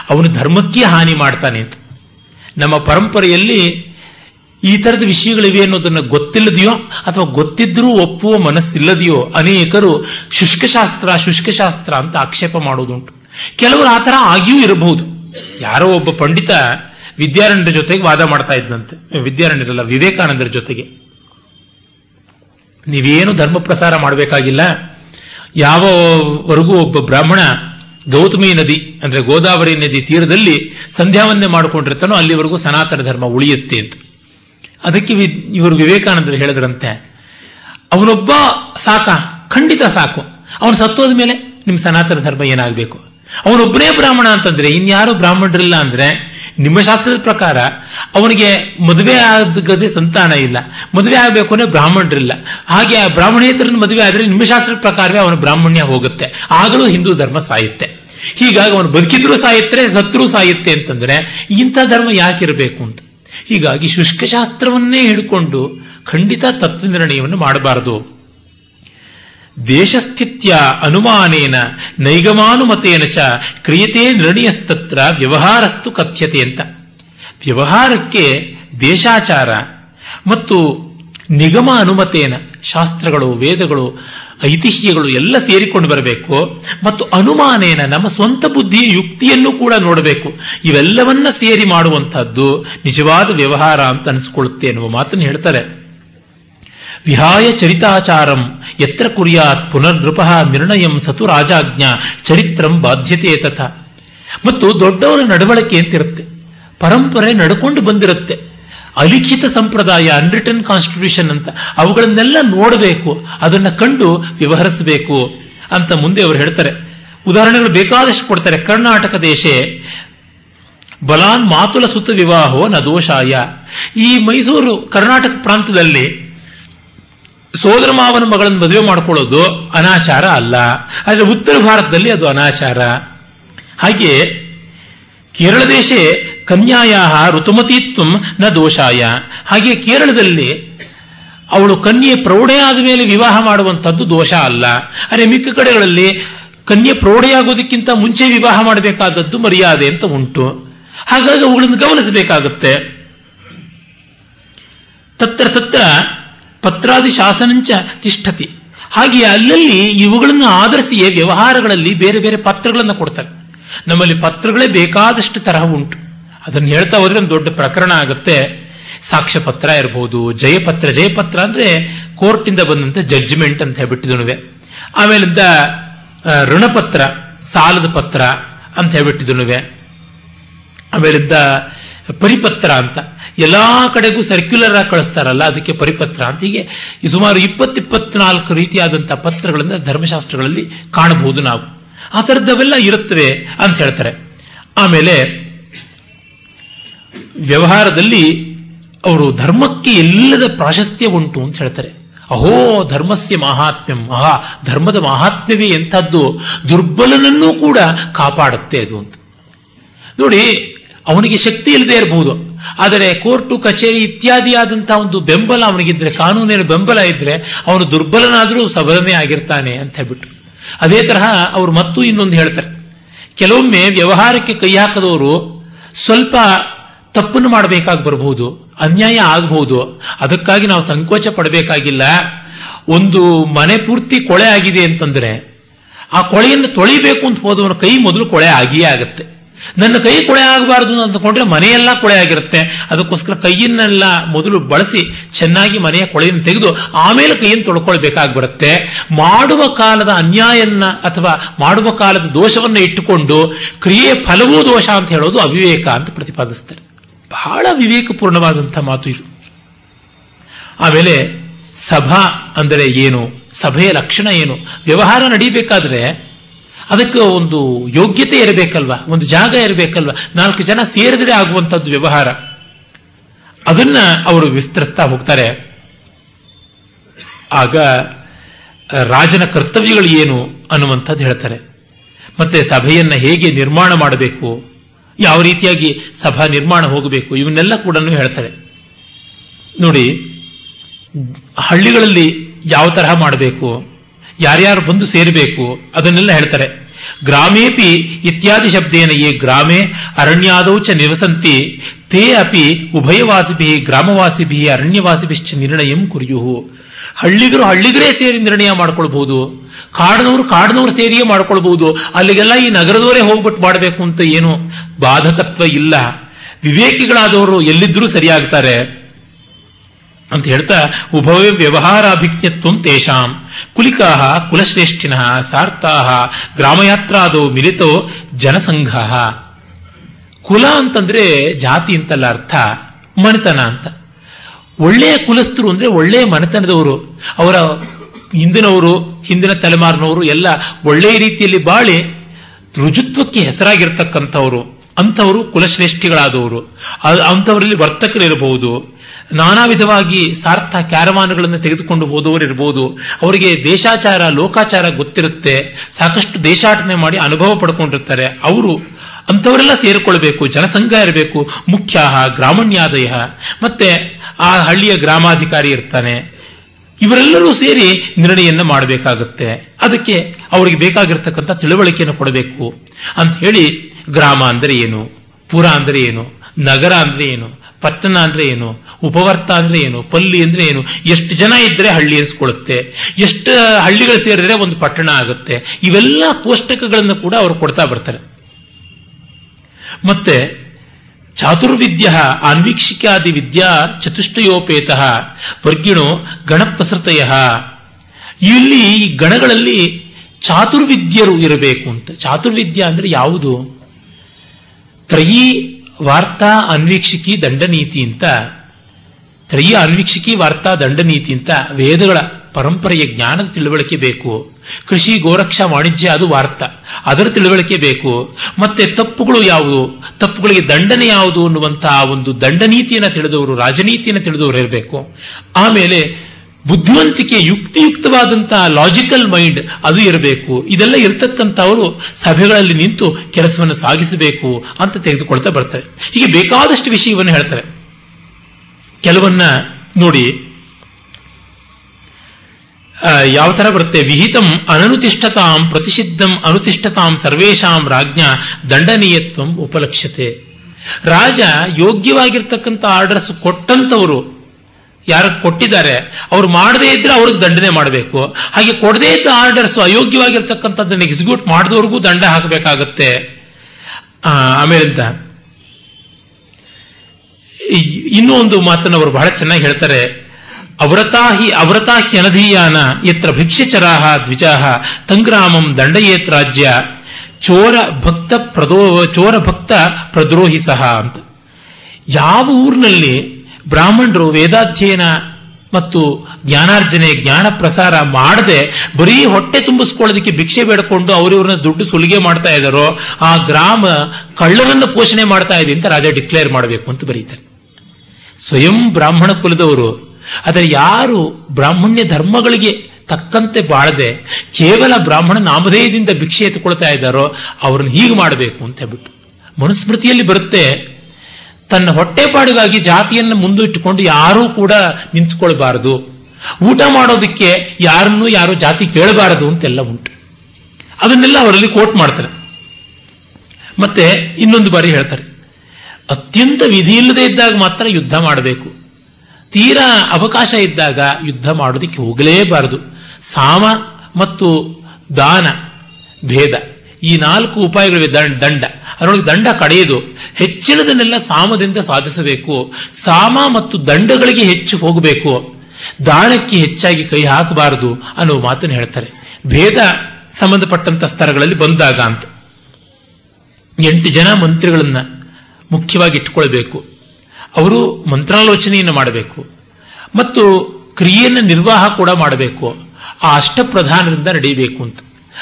[SPEAKER 2] ಅವನು ಧರ್ಮಕ್ಕೆ ಹಾನಿ ಮಾಡ್ತಾನೆ ನಮ್ಮ ಪರಂಪರೆಯಲ್ಲಿ ಈ ತರದ ವಿಷಯಗಳಿವೆ ಅನ್ನೋದನ್ನು ಗೊತ್ತಿಲ್ಲದೆಯೋ ಅಥವಾ ಗೊತ್ತಿದ್ರೂ ಒಪ್ಪುವ ಮನಸ್ಸಿಲ್ಲದೆಯೋ ಅನೇಕರು ಶುಷ್ಕಶಾಸ್ತ್ರ ಶುಷ್ಕಶಾಸ್ತ್ರ ಅಂತ ಆಕ್ಷೇಪ ಮಾಡೋದುಂಟು. ಕೆಲವರು ಆ ಥರ ಆಗಿಯೂ ಇರಬಹುದು. ಯಾರೋ ಒಬ್ಬ ಪಂಡಿತ ವಿದ್ಯಾರಣ್ಯರ ಜೊತೆಗೆ ವಾದ ಮಾಡ್ತಾ ಇದ್ದಂತೆ ವಿದ್ಯಾರಣ್ಯರಲ್ಲ, ವಿವೇಕಾನಂದರ ಜೊತೆಗೆ. ನೀವೇನು ಧರ್ಮ ಪ್ರಸಾರ ಮಾಡಬೇಕಾಗಿಲ್ಲ. ಯಾವವರೆಗೂ ಒಬ್ಬ ಬ್ರಾಹ್ಮಣ ಗೌತಮಿ ನದಿ, ಅಂದ್ರೆ ಗೋದಾವರಿ ನದಿ ತೀರದಲ್ಲಿ ಸಂಧ್ಯಾವನ್ನೇ ಮಾಡಿಕೊಂಡಿರ್ತಾನೋ ಅಲ್ಲಿವರೆಗೂ ಸನಾತನ ಧರ್ಮ ಉಳಿಯುತ್ತೆ ಅಂತ. ಅದಕ್ಕೆ ಇವರು ವಿವೇಕಾನಂದರು ಹೇಳಿದ್ರಂತೆ, ಅವನೊಬ್ಬ ಸಾಕ, ಖಂಡಿತ ಸಾಕು. ಅವನು ಸತ್ತೋದ ಮೇಲೆ ನಿಮ್ಮ ಸನಾತನ ಧರ್ಮ ಏನಾಗಬೇಕು? ಅವನೊಬ್ಬನೇ ಬ್ರಾಹ್ಮಣ ಅಂತಂದ್ರೆ ಇನ್ಯಾರು ಬ್ರಾಹ್ಮಣರಿಲ್ಲ ಅಂದ್ರೆ ನಿಮ್ಮ ಶಾಸ್ತ್ರದ ಪ್ರಕಾರ ಅವನಿಗೆ ಮದುವೆ ಆಗದೆ ಸಂತಾನ ಇಲ್ಲ. ಮದುವೆ ಆಗಬೇಕು ಅಂದ್ರೆ ಬ್ರಾಹ್ಮಣರಿಲ್ಲ. ಹಾಗೆ ಆ ಬ್ರಾಹ್ಮಣೇತರನ ಮದುವೆ ಆದರೆ ನಿಮ್ಮ ಶಾಸ್ತ್ರದ ಪ್ರಕಾರವೇ ಅವನ ಬ್ರಾಹ್ಮಣ್ಯ ಹೋಗುತ್ತೆ. ಆಗಲೂ ಹಿಂದೂ ಧರ್ಮ ಸಾಯುತ್ತೆ. ಹೀಗಾಗಿ ಅವನು ಬದುಕಿದ್ರೂ ಸಾಯುತ್ತೆ ಸತ್ರೂ ಸಾಯುತ್ತೆ ಅಂತಂದ್ರೆ ಇಂಥ ಧರ್ಮ ಯಾಕಿರಬೇಕು ಅಂತ. ಹೀಗಾಗಿ ಶುಷ್ಕಶಾಸ್ತ್ರವನ್ನೇ ಹಿಡ್ಕೊಂಡು ಖಂಡಿತ ತತ್ವ ನಿರ್ಣಯವನ್ನು ಮಾಡಬಾರದು. ದೇಶಸ್ಥಿತ್ಯ ಅನುಮಾನೇನ ನೈಗಮಾನುಮತೇನ ಚ ಕ್ರಿಯತೆ ನಿರ್ಣಯಸ್ತತ್ರ ವ್ಯವಹಾರಸ್ತು ಕಥ್ಯತೆ ಅಂತ. ವ್ಯವಹಾರಕ್ಕೆ ದೇಶಾಚಾರ ಮತ್ತು ನಿಗಮ ಅನುಮತೇನ ಶಾಸ್ತ್ರಗಳು, ವೇದಗಳು ಐತಿಹ್ಯಗಳು ಎಲ್ಲ ಸೇರಿಕೊಂಡು ಬರಬೇಕು ಮತ್ತು ಅನುಮಾನೇನ ನಮ್ಮ ಸ್ವಂತ ಬುದ್ಧಿಯ ಯುಕ್ತಿಯನ್ನು ಕೂಡ ನೋಡಬೇಕು. ಇವೆಲ್ಲವನ್ನ ಸೇರಿ ಮಾಡುವಂತಹದ್ದು ನಿಜವಾದ ವ್ಯವಹಾರ ಅಂತ ಅನಿಸ್ಕೊಳ್ಳುತ್ತೆ ಎನ್ನುವ ಮಾತನ್ನು ಹೇಳ್ತಾರೆ. ವಿಹಾಯ ಚರಿತಾಚಾರಂ ಎತ್ರ ಕುರಿಯಾತ್ ಪುನರ್ನೃಪ ನಿರ್ಣಯಂ ಸತು ರಾಜಾಜ್ಞ ಚರಿತ್ರಂ ಬಾಧ್ಯತೆ ತಥ. ಮತ್ತು ದೊಡ್ಡವರ ನಡವಳಿಕೆ ಅಂತಿರುತ್ತೆ. ಪರಂಪರೆ ನಡ್ಕೊಂಡು ಬಂದಿರುತ್ತೆ. ಅಲಿಖಿತ ಸಂಪ್ರದಾಯ ಅನ್ರಿಟನ್ ಕಾನ್ಸ್ಟಿಟ್ಯೂಷನ್ ಅಂತ ಅವುಗಳನ್ನೆಲ್ಲ ನೋಡಬೇಕು, ಅದನ್ನ ಕಂಡು ವ್ಯವಹರಿಸಬೇಕು ಅಂತ ಮುಂದೆ ಅವರು ಹೇಳ್ತಾರೆ. ಉದಾಹರಣೆಗಳು ಬೇಕಾದಷ್ಟು ಕೊಡ್ತಾರೆ. ಕರ್ನಾಟಕ ದೇಶ, ಬಲಾನ್ ಮಾತುಲ ಸುತ್ತ ವಿವಾಹೋ ನ ದೋಷಾಯ. ಈ ಮೈಸೂರು ಕರ್ನಾಟಕ ಪ್ರಾಂತದಲ್ಲಿ ಸೋದರ ಮಾವನ ಮಗಳನ್ನು ಮದುವೆ ಮಾಡಿಕೊಳ್ಳೋದು ಅನಾಚಾರ ಅಲ್ಲ. ಆದರೆ ಉತ್ತರ ಭಾರತದಲ್ಲಿ ಅದು ಅನಾಚಾರ. ಹಾಗೆ ಕೇರಳ ದೇಶ ಕನ್ಯಾಯ ಋತುಮತಿತ್ವ ನ ದೋಷಾಯ. ಹಾಗೆ ಕೇರಳದಲ್ಲಿ ಅವಳು ಕನ್ಯೆ ಪ್ರೌಢೆಯಾದ ಮೇಲೆ ವಿವಾಹ ಮಾಡುವಂಥದ್ದು ದೋಷ ಅಲ್ಲ. ಅರೆ ಮಿಕ್ಕ ಕಡೆಗಳಲ್ಲಿ ಕನ್ಯೆ ಪ್ರೌಢೆಯಾಗೋದಕ್ಕಿಂತ ಮುಂಚೆ ವಿವಾಹ ಮಾಡಬೇಕಾದದ್ದು ಮರ್ಯಾದೆ ಅಂತ ಉಂಟು. ಹಾಗಾಗಿ ಅವುಗಳನ್ನು ಗಮನಿಸಬೇಕಾಗುತ್ತೆ. ತತ್ರ ತತ್ರ ಪತ್ರಾದಿ ಶಾಸನಂಚ ತಿಷ್ಠತಿ. ಹಾಗೆ ಅಲ್ಲಲ್ಲಿ ಇವುಗಳನ್ನು ಆಧರಿಸಿಯೇ ವ್ಯವಹಾರಗಳಲ್ಲಿ ಬೇರೆ ಬೇರೆ ಪತ್ರಗಳನ್ನು ಕೊಡ್ತಾರೆ. ನಮ್ಮಲ್ಲಿ ಪತ್ರಗಳೇ ಬೇಕಾದಷ್ಟು ತರಹ ಉಂಟು. ಅದನ್ನು ಹೇಳ್ತಾ ಹೋದ್ರೆ ಒಂದು ದೊಡ್ಡ ಪ್ರಕರಣ ಆಗುತ್ತೆ. ಸಾಕ್ಷ್ಯಪತ್ರ ಇರಬಹುದು ಜಯಪತ್ರ ಜಯಪತ್ರ ಅಂದ್ರೆ ಕೋರ್ಟಿಂದ ಬಂದಂತ ಜಡ್ಜ್ಮೆಂಟ್ ಅಂತ ಹೇಳ್ಬಿಟ್ಟಿದನುವೆ ಆಮೇಲಿಂದ ಋಣಪತ್ರ, ಸಾಲದ ಪತ್ರ ಅಂತ ಹೇಳ್ಬಿಟ್ಟಿದನುವೆ ಆಮೇಲಿಂದ, ಪರಿಪತ್ರ ಅಂತ. ಎಲ್ಲಾ ಕಡೆಗೂ ಸರ್ಕ್ಯುಲರ್ ಆಗಿ ಕಳಿಸ್ತಾರಲ್ಲ, ಅದಕ್ಕೆ ಪರಿಪತ್ರ ಅಂತ. ಹೀಗೆ ಸುಮಾರು ಇಪ್ಪತ್ತಿಪ್ಪತ್ನಾಲ್ಕು ರೀತಿಯಾದಂತಹ ಪತ್ರಗಳನ್ನ ಧರ್ಮಶಾಸ್ತ್ರಗಳಲ್ಲಿ ಕಾಣಬಹುದು ನಾವು. ಆ ಥರದ್ದವೆಲ್ಲ ಇರುತ್ತವೆ ಅಂತ ಹೇಳ್ತಾರೆ. ಆಮೇಲೆ ವ್ಯವಹಾರದಲ್ಲಿ ಅವರು ಧರ್ಮಕ್ಕೆ ಎಲ್ಲದ ಪ್ರಾಶಸ್ತ್ಯ ಉಂಟು ಅಂತ ಹೇಳ್ತಾರೆ. ಅಹೋ, ಧರ್ಮಸ್ಯ ಮಹಾತ್ಮ್ಯಂ. ಮಹಾ ಧರ್ಮದ ಮಹಾತ್ಮ್ಯವೇ ಎಂಥದ್ದು? ದುರ್ಬಲನನ್ನೂ ಕೂಡ ಕಾಪಾಡುತ್ತೆ ಅದು ಅಂತ. ನೋಡಿ, ಅವನಿಗೆ ಶಕ್ತಿ ಇಲ್ಲದೆ ಇರಬಹುದು ಆದರೆ ಕೋರ್ಟು, ಕಚೇರಿ ಇತ್ಯಾದಿ ಇತ್ಯಾದಿಯಾದಂತಹ ಒಂದು ಬೆಂಬಲ ಅವನಿಗಿದ್ರೆ, ಕಾನೂನಿನ ಬೆಂಬಲ ಇದ್ರೆ, ಅವನು ದುರ್ಬಲನಾದರೂ ಸಬಲನೇ ಆಗಿರ್ತಾನೆ ಅಂತ ಹೇಳ್ಬಿಟ್ಟು. ಅದೇ ತರಹ ಅವರು ಮತ್ತೂ ಇನ್ನೊಂದು ಹೇಳ್ತಾರೆ. ಕೆಲವೊಮ್ಮೆ ವ್ಯವಹಾರಕ್ಕೆ ಕೈ ಹಾಕದವರು ಸ್ವಲ್ಪ ತಪ್ಪನ್ನು ಮಾಡಬೇಕಾಗಿ ಬರಬಹುದು ಅನ್ಯಾಯ ಆಗಬಹುದು ಅದಕ್ಕಾಗಿ ನಾವು ಸಂಕೋಚ ಪಡಬೇಕಾಗಿಲ್ಲ. ಒಂದು ಮನೆ ಪೂರ್ತಿ ಕೊಳೆ ಆಗಿದೆ ಅಂತಂದ್ರೆ, ಆ ಕೊಳೆಯನ್ನು ತೊಳಿಬೇಕು ಅಂತ ಹೋದವನ ಕೈ ಮೊದಲು ಕೊಳೆ ಆಗಿಯೇ ಆಗುತ್ತೆ. ನನ್ನ ಕೈ ಕೊಳೆ ಆಗಬಾರದು ಅಂದ್ಕೊಂಡ್ರೆ ಮನೆಯೆಲ್ಲ ಕೊಳೆ ಆಗಿರುತ್ತೆ. ಅದಕ್ಕೋಸ್ಕರ ಕೈಯನ್ನೆಲ್ಲ ಮೊದಲು ಬಳಸಿ ಚೆನ್ನಾಗಿ ಮನೆಯ ಕೊಳೆಯನ್ನು ತೆಗೆದು ಆಮೇಲೆ ಕೈಯನ್ನು ತೊಳ್ಕೊಳ್ಬೇಕಾಗಿ ಬರುತ್ತೆ. ಮಾಡುವ ಕಾಲದ ಅನ್ಯಾಯನ್ನ ಅಥವಾ ಮಾಡುವ ಕಾಲದ ದೋಷವನ್ನ ಇಟ್ಟುಕೊಂಡು ಕ್ರಿಯೆ ಫಲವೂ ದೋಷ ಅಂತ ಹೇಳೋದು ಅವಿವೇಕ ಅಂತ ಪ್ರತಿಪಾದಿಸ್ತಾರೆ. ಬಹಳ ವಿವೇಕಪೂರ್ಣವಾದಂಥ ಮಾತು ಇದು. ಆಮೇಲೆ ಸಭಾ ಅಂದರೆ ಏನು, ಸಭೆಯ ಲಕ್ಷಣ ಏನು, ವ್ಯವಹಾರ ನಡೀಬೇಕಾದ್ರೆ ಅದಕ್ಕೆ ಒಂದು ಯೋಗ್ಯತೆ ಇರಬೇಕಲ್ವಾ, ಒಂದು ಜಾಗ ಇರಬೇಕಲ್ವಾ, ನಾಲ್ಕು ಜನ ಸೇರಿದ್ರೆ ಆಗುವಂಥದ್ದು ವ್ಯವಹಾರ. ಅದನ್ನ ಅವರು ವಿಸ್ತರಿಸ್ತಾ ಹೋಗ್ತಾರೆ. ಆಗ ರಾಜನ ಕರ್ತವ್ಯಗಳು ಏನು ಅನ್ನುವಂಥದ್ದು ಹೇಳ್ತಾರೆ. ಮತ್ತೆ ಸಭೆಯನ್ನ ಹೇಗೆ ನಿರ್ಮಾಣ ಮಾಡಬೇಕು ಯಾವ ರೀತಿಯಾಗಿ ಸಭಾ ನಿರ್ಮಾಣ ಹೋಗಬೇಕು, ಇವನ್ನೆಲ್ಲ ಕೂಡ ಹೇಳ್ತಾರೆ. ನೋಡಿ, ಹಳ್ಳಿಗಳಲ್ಲಿ ಯಾವ ತರಹ ಮಾಡಬೇಕು, ಯಾರ್ಯಾರು ಬಂದು ಸೇರಬೇಕು, ಅದನ್ನೆಲ್ಲ ಹೇಳ್ತಾರೆ. ಗ್ರಾಮೇಪಿ ಇತ್ಯಾದಿ ಶಬ್ದೇನ ಗ್ರಾಮೇ ಅರಣ್ಯಾದೌ ಚ ನಿವಸಂತಿ, ತೇ ಅಪಿ ಉಭಯವಾಸಿಭಿ ಗ್ರಾಮವಾಸಿಭಿ ಅರಣ್ಯವಾಸಿಭಿಶ್ಚ ನಿರ್ಣಯಂ ಕುರ್ಯುಹು. ಹಳ್ಳಿಗರು ಹಳ್ಳಿಗರೇ ಸೇರಿ ನಿರ್ಣಯ ಮಾಡ್ಕೊಳ್ಬಹುದು. ಕಾಡಿನವರು ಕಾಡಿನವರು ಸೇರಿಯೇ ಮಾಡ್ಕೊಳ್ಬಹುದು. ಅಲ್ಲಿಗೆಲ್ಲ ಈ ನಗರದವರೇ ಹೋಗ್ಬಿಟ್ಟು ಮಾಡಬೇಕು ಅಂತ ಏನು ಬಾಧಕತ್ವ ಇಲ್ಲ. ವಿವೇಕಿಗಳಾದವರು ಎಲ್ಲಿದ್ರೂ ಸರಿಯಾಗ್ತಾರೆ. ಅಂತ ಹೇಳ್ತಾ ಉಭಯ ವ್ಯವಹಾರಾಭಿಜ್ಞತ್ವ ತೇಷಾಂ. ಕುಲಿಕಾಹ ಕುಲಶ್ರೇಷ್ಠಿನ ಸಾರ್ಥಾಹ. ಗ್ರಾಮಯಾತ್ರಾದೋ ಮಿಲಿತೋ ಜನಸಂಘ. ಕುಲ ಅಂತಂದ್ರೆ ಜಾತಿ ಅಂತಲ್ಲ ಅರ್ಥ. ಮನೆತನ ಅಂತ. ಒಳ್ಳೆಯ ಕುಲಸ್ಥರು ಅಂದ್ರೆ ಒಳ್ಳೆಯ ಮನೆತನದವರು, ಅವರ ಹಿಂದಿನವರು, ಹಿಂದಿನ ತಲೆಮಾರಿನವರು ಎಲ್ಲ ಒಳ್ಳೆಯ ರೀತಿಯಲ್ಲಿ ಬಾಳಿ ರುಜುತ್ವಕ್ಕೆ ಹೆಸರಾಗಿರ್ತಕ್ಕಂಥವರು, ಅಂಥವರು ಕುಲಶ್ರೇಷ್ಠಿಗಳಾದವರು. ಅಂಥವರಲ್ಲಿ ವರ್ತಕರಿರಬಹುದು, ನಾನಾ ವಿಧವಾಗಿ ಸಾರ್ಥ ಕ್ಯಾರವಾನ್ಗಳನ್ನು ತೆಗೆದುಕೊಂಡು ಇರಬಹುದು ಅವರಿಗೆ ದೇಶಾಚಾರ, ಲೋಕಾಚಾರ ಗೊತ್ತಿರುತ್ತೆ, ಸಾಕಷ್ಟು ದೇಶಾಟನೆ ಮಾಡಿ ಅನುಭವ ಪಡ್ಕೊಂಡಿರ್ತಾರೆ. ಅವರು ಅಂಥವರೆಲ್ಲ ಸೇರಿಕೊಳ್ಬೇಕು, ಜನಸಂಘ ಇರಬೇಕು, ಮುಖ್ಯ ಗ್ರಾಮಣ್ಯಾದಯ. ಮತ್ತೆ ಆ ಹಳ್ಳಿಯ ಗ್ರಾಮಾಧಿಕಾರಿ ಇರ್ತಾನೆ. ಇವರೆಲ್ಲರೂ ಸೇರಿ ನಿರ್ಣಯನ್ನ ಮಾಡಬೇಕಾಗುತ್ತೆ. ಅದಕ್ಕೆ ಅವರಿಗೆ ಬೇಕಾಗಿರ್ತಕ್ಕಂಥ ತಿಳುವಳಿಕೆಯನ್ನು ಕೊಡಬೇಕು. ಅಂತ ಹೇಳಿ ಗ್ರಾಮ ಅಂದ್ರೆ ಏನು? ಪುರ ಅಂದ್ರೆ ಏನು? ನಗರ ಅಂದ್ರೆ ಏನು? ಪಟ್ಟಣ ಅಂದ್ರೆ ಏನು? ಉಪವರ್ತ ಅಂದ್ರೆ ಏನು? ಪಲ್ಲಿ ಅಂದ್ರೆ ಏನು? ಎಷ್ಟು ಜನ ಇದ್ದರೆ ಹಳ್ಳಿ ಅನ್ಸ್ಕೊಳ್ಳುತ್ತೆ ಎಷ್ಟು ಹಳ್ಳಿಗಳು ಸೇರಿದ್ರೆ ಒಂದು ಪಟ್ಟಣ ಆಗುತ್ತೆ? ಇವೆಲ್ಲ ಕೋಷ್ಟಕಗಳನ್ನು ಕೂಡ ಅವರು ಕೊಡ್ತಾ ಬರ್ತಾರೆ. ಮತ್ತೆ ಚಾತುರ್ವಿದ್ಯ ಆನ್ವೀಕ್ಷಿಕಾದಿ ವಿದ್ಯಾ ಚತುಷ್ಟಯೋಪೇತ ವರ್ಗಿಣೋ ಗಣಪ್ರಸೃತಯ. ಇಲ್ಲಿ ಈ ಗಣಗಳಲ್ಲಿ ಚಾತುರ್ವಿದ್ಯರು ಇರಬೇಕು ಅಂತ. ಚಾತುರ್ವಿದ್ಯ ಅಂದ್ರೆ ಯಾವುದು? ತ್ರಯೀ ವಾರ್ತಾ ಅನ್ವೀಕ್ಷಿಕಿ ದಂಡನೀತಿ ಅಂತ. ತ್ರಯಿ ಅನ್ವೀಕ್ಷಿಕಿ ವಾರ್ತಾ ದಂಡನೀತಿ ಅಂತ ವೇದಗಳ ಪರಂಪರೆಯ ಜ್ಞಾನದ ತಿಳುವಳಿಕೆ ಬೇಕು. ಕೃಷಿ ಗೋರಕ್ಷಾ ವಾಣಿಜ್ಯ ಅದು ವಾರ್ತ. ಅದರ ತಿಳುವಳಿಕೆ ಬೇಕು. ಮತ್ತೆ ತಪ್ಪುಗಳು ಯಾವುದು? ತಪ್ಪುಗಳಿಗೆ ದಂಡನೆ ಯಾವುದು ಅನ್ನುವಂತಹ ಒಂದು ದಂಡನೀತಿಯನ್ನು ತಿಳಿದವರು, ರಾಜನೀತಿಯನ್ನು ತಿಳಿದವರು ಇರಬೇಕು. ಆಮೇಲೆ ಬುದ್ಧಿವಂತಿಕೆ ಯುಕ್ತಿಯುಕ್ತವಾದಂತಹ ಲಾಜಿಕಲ್ ಮೈಂಡ್ ಅದು ಇರಬೇಕು. ಇದೆಲ್ಲ ಇರತಕ್ಕಂಥವರು ಸಭೆಗಳಲ್ಲಿ ನಿಂತು ಕೆಲಸವನ್ನು ಸಾಗಿಸಬೇಕು ಅಂತ ತೆಗೆದುಕೊಳ್ತಾ ಬರ್ತಾರೆ. ಹೀಗೆ ಬೇಕಾದಷ್ಟು ವಿಷಯವನ್ನು ಹೇಳ್ತಾರೆ. ಕೆಲವನ್ನ ನೋಡಿ ಯಾವ ತರ ಬರುತ್ತೆ? ವಿಹಿತಂ ಅನನುತಿಷ್ಠತಾಂ ಪ್ರತಿಷಿದ್ಧಂ ಅನುತಿಷ್ಠತಾಂ ಸರ್ವೇಶಾಂ ರಾಜ್ಞ ದಂಡನೀಯತ್ವಂ ಉಪಲಕ್ಷ್ಯತೆ. ರಾಜ ಯೋಗ್ಯವಾಗಿರ್ತಕ್ಕಂಥ ಆರ್ಡರ್ಸ್ ಕೊಟ್ಟಂತವರು ಯಾರು ಕೊಟ್ಟಿದ್ದಾರೆ, ಅವ್ರು ಮಾಡದೇ ಇದ್ರೆ ಅವ್ರಿಗೆ ದಂಡನೆ ಮಾಡಬೇಕು. ಹಾಗೆ ಕೊಡದೇ ಇದ್ದ ಆರ್ಡರ್ಸ್ ಅಯೋಗ್ಯವಾಗಿರ್ತಕ್ಕಂಥದ್ದನ್ನು ಎಕ್ಸಿಕ್ಯೂಟ್ ಮಾಡಿದವ್ರಿಗೂ ದಂಡ ಹಾಕಬೇಕಾಗತ್ತೆ. ಆಮೇಲಿಂದ ಇನ್ನೂ ಒಂದು ಮಾತನ್ನು ಅವರು ಬಹಳ ಚೆನ್ನಾಗಿ ಹೇಳ್ತಾರೆ. ಅವರತಾಹಿ, ಅವ್ರತಾಹಿ ಅನಧೀಯಾನ ಯತ್ರ ಭಿಕ್ಷಚರಾಹ ದ್ವಿಜಾಹ ತಂಗ್ರಾಮಂ ದಂಡಯೇತ್ ರಾಜ್ಯ ಚೋರ ಭಕ್ತ ಪ್ರದೋ, ಚೋರ ಭಕ್ತ ಪ್ರದ್ರೋಹಿ ಸಹ ಅಂತ. ಯಾವ ಊರಿನಲ್ಲಿ ಬ್ರಾಹ್ಮಣರು ವೇದಾಧ್ಯಯನ ಮತ್ತು ಜ್ಞಾನಾರ್ಜನೆ, ಜ್ಞಾನ ಪ್ರಸಾರ ಮಾಡದೆ ಬರೀ ಹೊಟ್ಟೆ ತುಂಬಿಸ್ಕೊಳ್ಳೋದಕ್ಕೆ ಭಿಕ್ಷೆ ಬೇಡಿಕೊಂಡು ಅವರಿವ್ರನ್ನ ದುಡ್ಡು ಸುಲಿಗೆ ಮಾಡ್ತಾ ಇದ್ದಾರೋ, ಆ ಗ್ರಾಮ ಕಳ್ಳರನ್ನು ಪೋಷಣೆ ಮಾಡ್ತಾ ಇದೆ ಅಂತ ರಾಜ ಡಿಕ್ಲೇರ್ ಮಾಡಬೇಕು ಅಂತ ಬರೀತಾರೆ. ಸ್ವಯಂ ಬ್ರಾಹ್ಮಣ ಕುಲದವರು ಆದರೆ ಯಾರು ಬ್ರಾಹ್ಮಣ್ಯ ಧರ್ಮಗಳಿಗೆ ತಕ್ಕಂತೆ ಬಾಳದೆ ಕೇವಲ ಬ್ರಾಹ್ಮಣ ನಾಮಧೇಯದಿಂದ ಭಿಕ್ಷೆ ಎತ್ತುಕೊಳ್ತಾ ಇದ್ದಾರೋ ಅವರನ್ನು ಹೀಗೆ ಮಾಡಬೇಕು ಅಂತ ಹೇಳ್ಬಿಟ್ಟು. ಮನುಸ್ಮೃತಿಯಲ್ಲಿ ಬರುತ್ತೆ, ತನ್ನ ಹೊಟ್ಟೆಪಾಡಿಗಾಗಿ ಜಾತಿಯನ್ನು ಮುಂದಿಟ್ಟುಕೊಂಡು ಯಾರೂ ಕೂಡ ನಿಂತ್ಕೊಳ್ಬಾರದು. ಊಟ ಮಾಡೋದಕ್ಕೆ ಯಾರನ್ನೂ ಯಾರು ಜಾತಿ ಕೇಳಬಾರದು ಅಂತೆಲ್ಲ ಉಂಟು. ಅದನ್ನೆಲ್ಲ ಅವರಲ್ಲಿ ಕೋಟ್ ಮಾಡ್ತಾರೆ. ಮತ್ತೆ ಇನ್ನೊಂದು ಬಾರಿ ಹೇಳ್ತಾರೆ, ಅತ್ಯಂತ ವಿಧಿ ಇಲ್ಲದೆ ಇದ್ದಾಗ ಮಾತ್ರ ಯುದ್ಧ ಮಾಡಬೇಕು. ತೀರಾ ಅವಕಾಶ ಇದ್ದಾಗ ಯುದ್ಧ ಮಾಡೋದಕ್ಕೆ ಹೋಗಲೇಬಾರದು. ಸಾಮ ಮತ್ತು ದಾನ, ಭೇದ, ಈ ನಾಲ್ಕು ಉಪಾಯಗಳಿವೆ ದಂಡ ಅದರೊಳಗೆ ದಂಡ ಕಡೆಯದು. ಹೆಚ್ಚಿನದನ್ನೆಲ್ಲ ಸಾಮದಿಂದ ಸಾಧಿಸಬೇಕು. ಸಾಮ ಮತ್ತು ದಂಡಗಳಿಗೆ ಹೆಚ್ಚು ಹೋಗಬೇಕು. ದಾನಕ್ಕೆ ಹೆಚ್ಚಾಗಿ ಕೈ ಹಾಕಬಾರದು ಅನ್ನೋ ಮಾತನ್ನು ಹೇಳ್ತಾರೆ. ಭೇದ ಸಂಬಂಧಪಟ್ಟಂತ ಸ್ತರಗಳಲ್ಲಿ ಬಂದಾಗ ಅಂತ ಎಂಟು ಜನ ಮಂತ್ರಿಗಳನ್ನ ಮುಖ್ಯವಾಗಿ ಇಟ್ಟುಕೊಳ್ಬೇಕು. ಅವರು ಮಂತ್ರಾಲೋಚನೆಯನ್ನು ಮಾಡಬೇಕು ಮತ್ತು ಕ್ರಿಯೆಯನ್ನು ನಿರ್ವಾಹ ಕೂಡ ಮಾಡಬೇಕು. ಆ ಅಷ್ಟಪ್ರಧಾನದಿಂದ ನಡೆಯಬೇಕು ಅಂತ.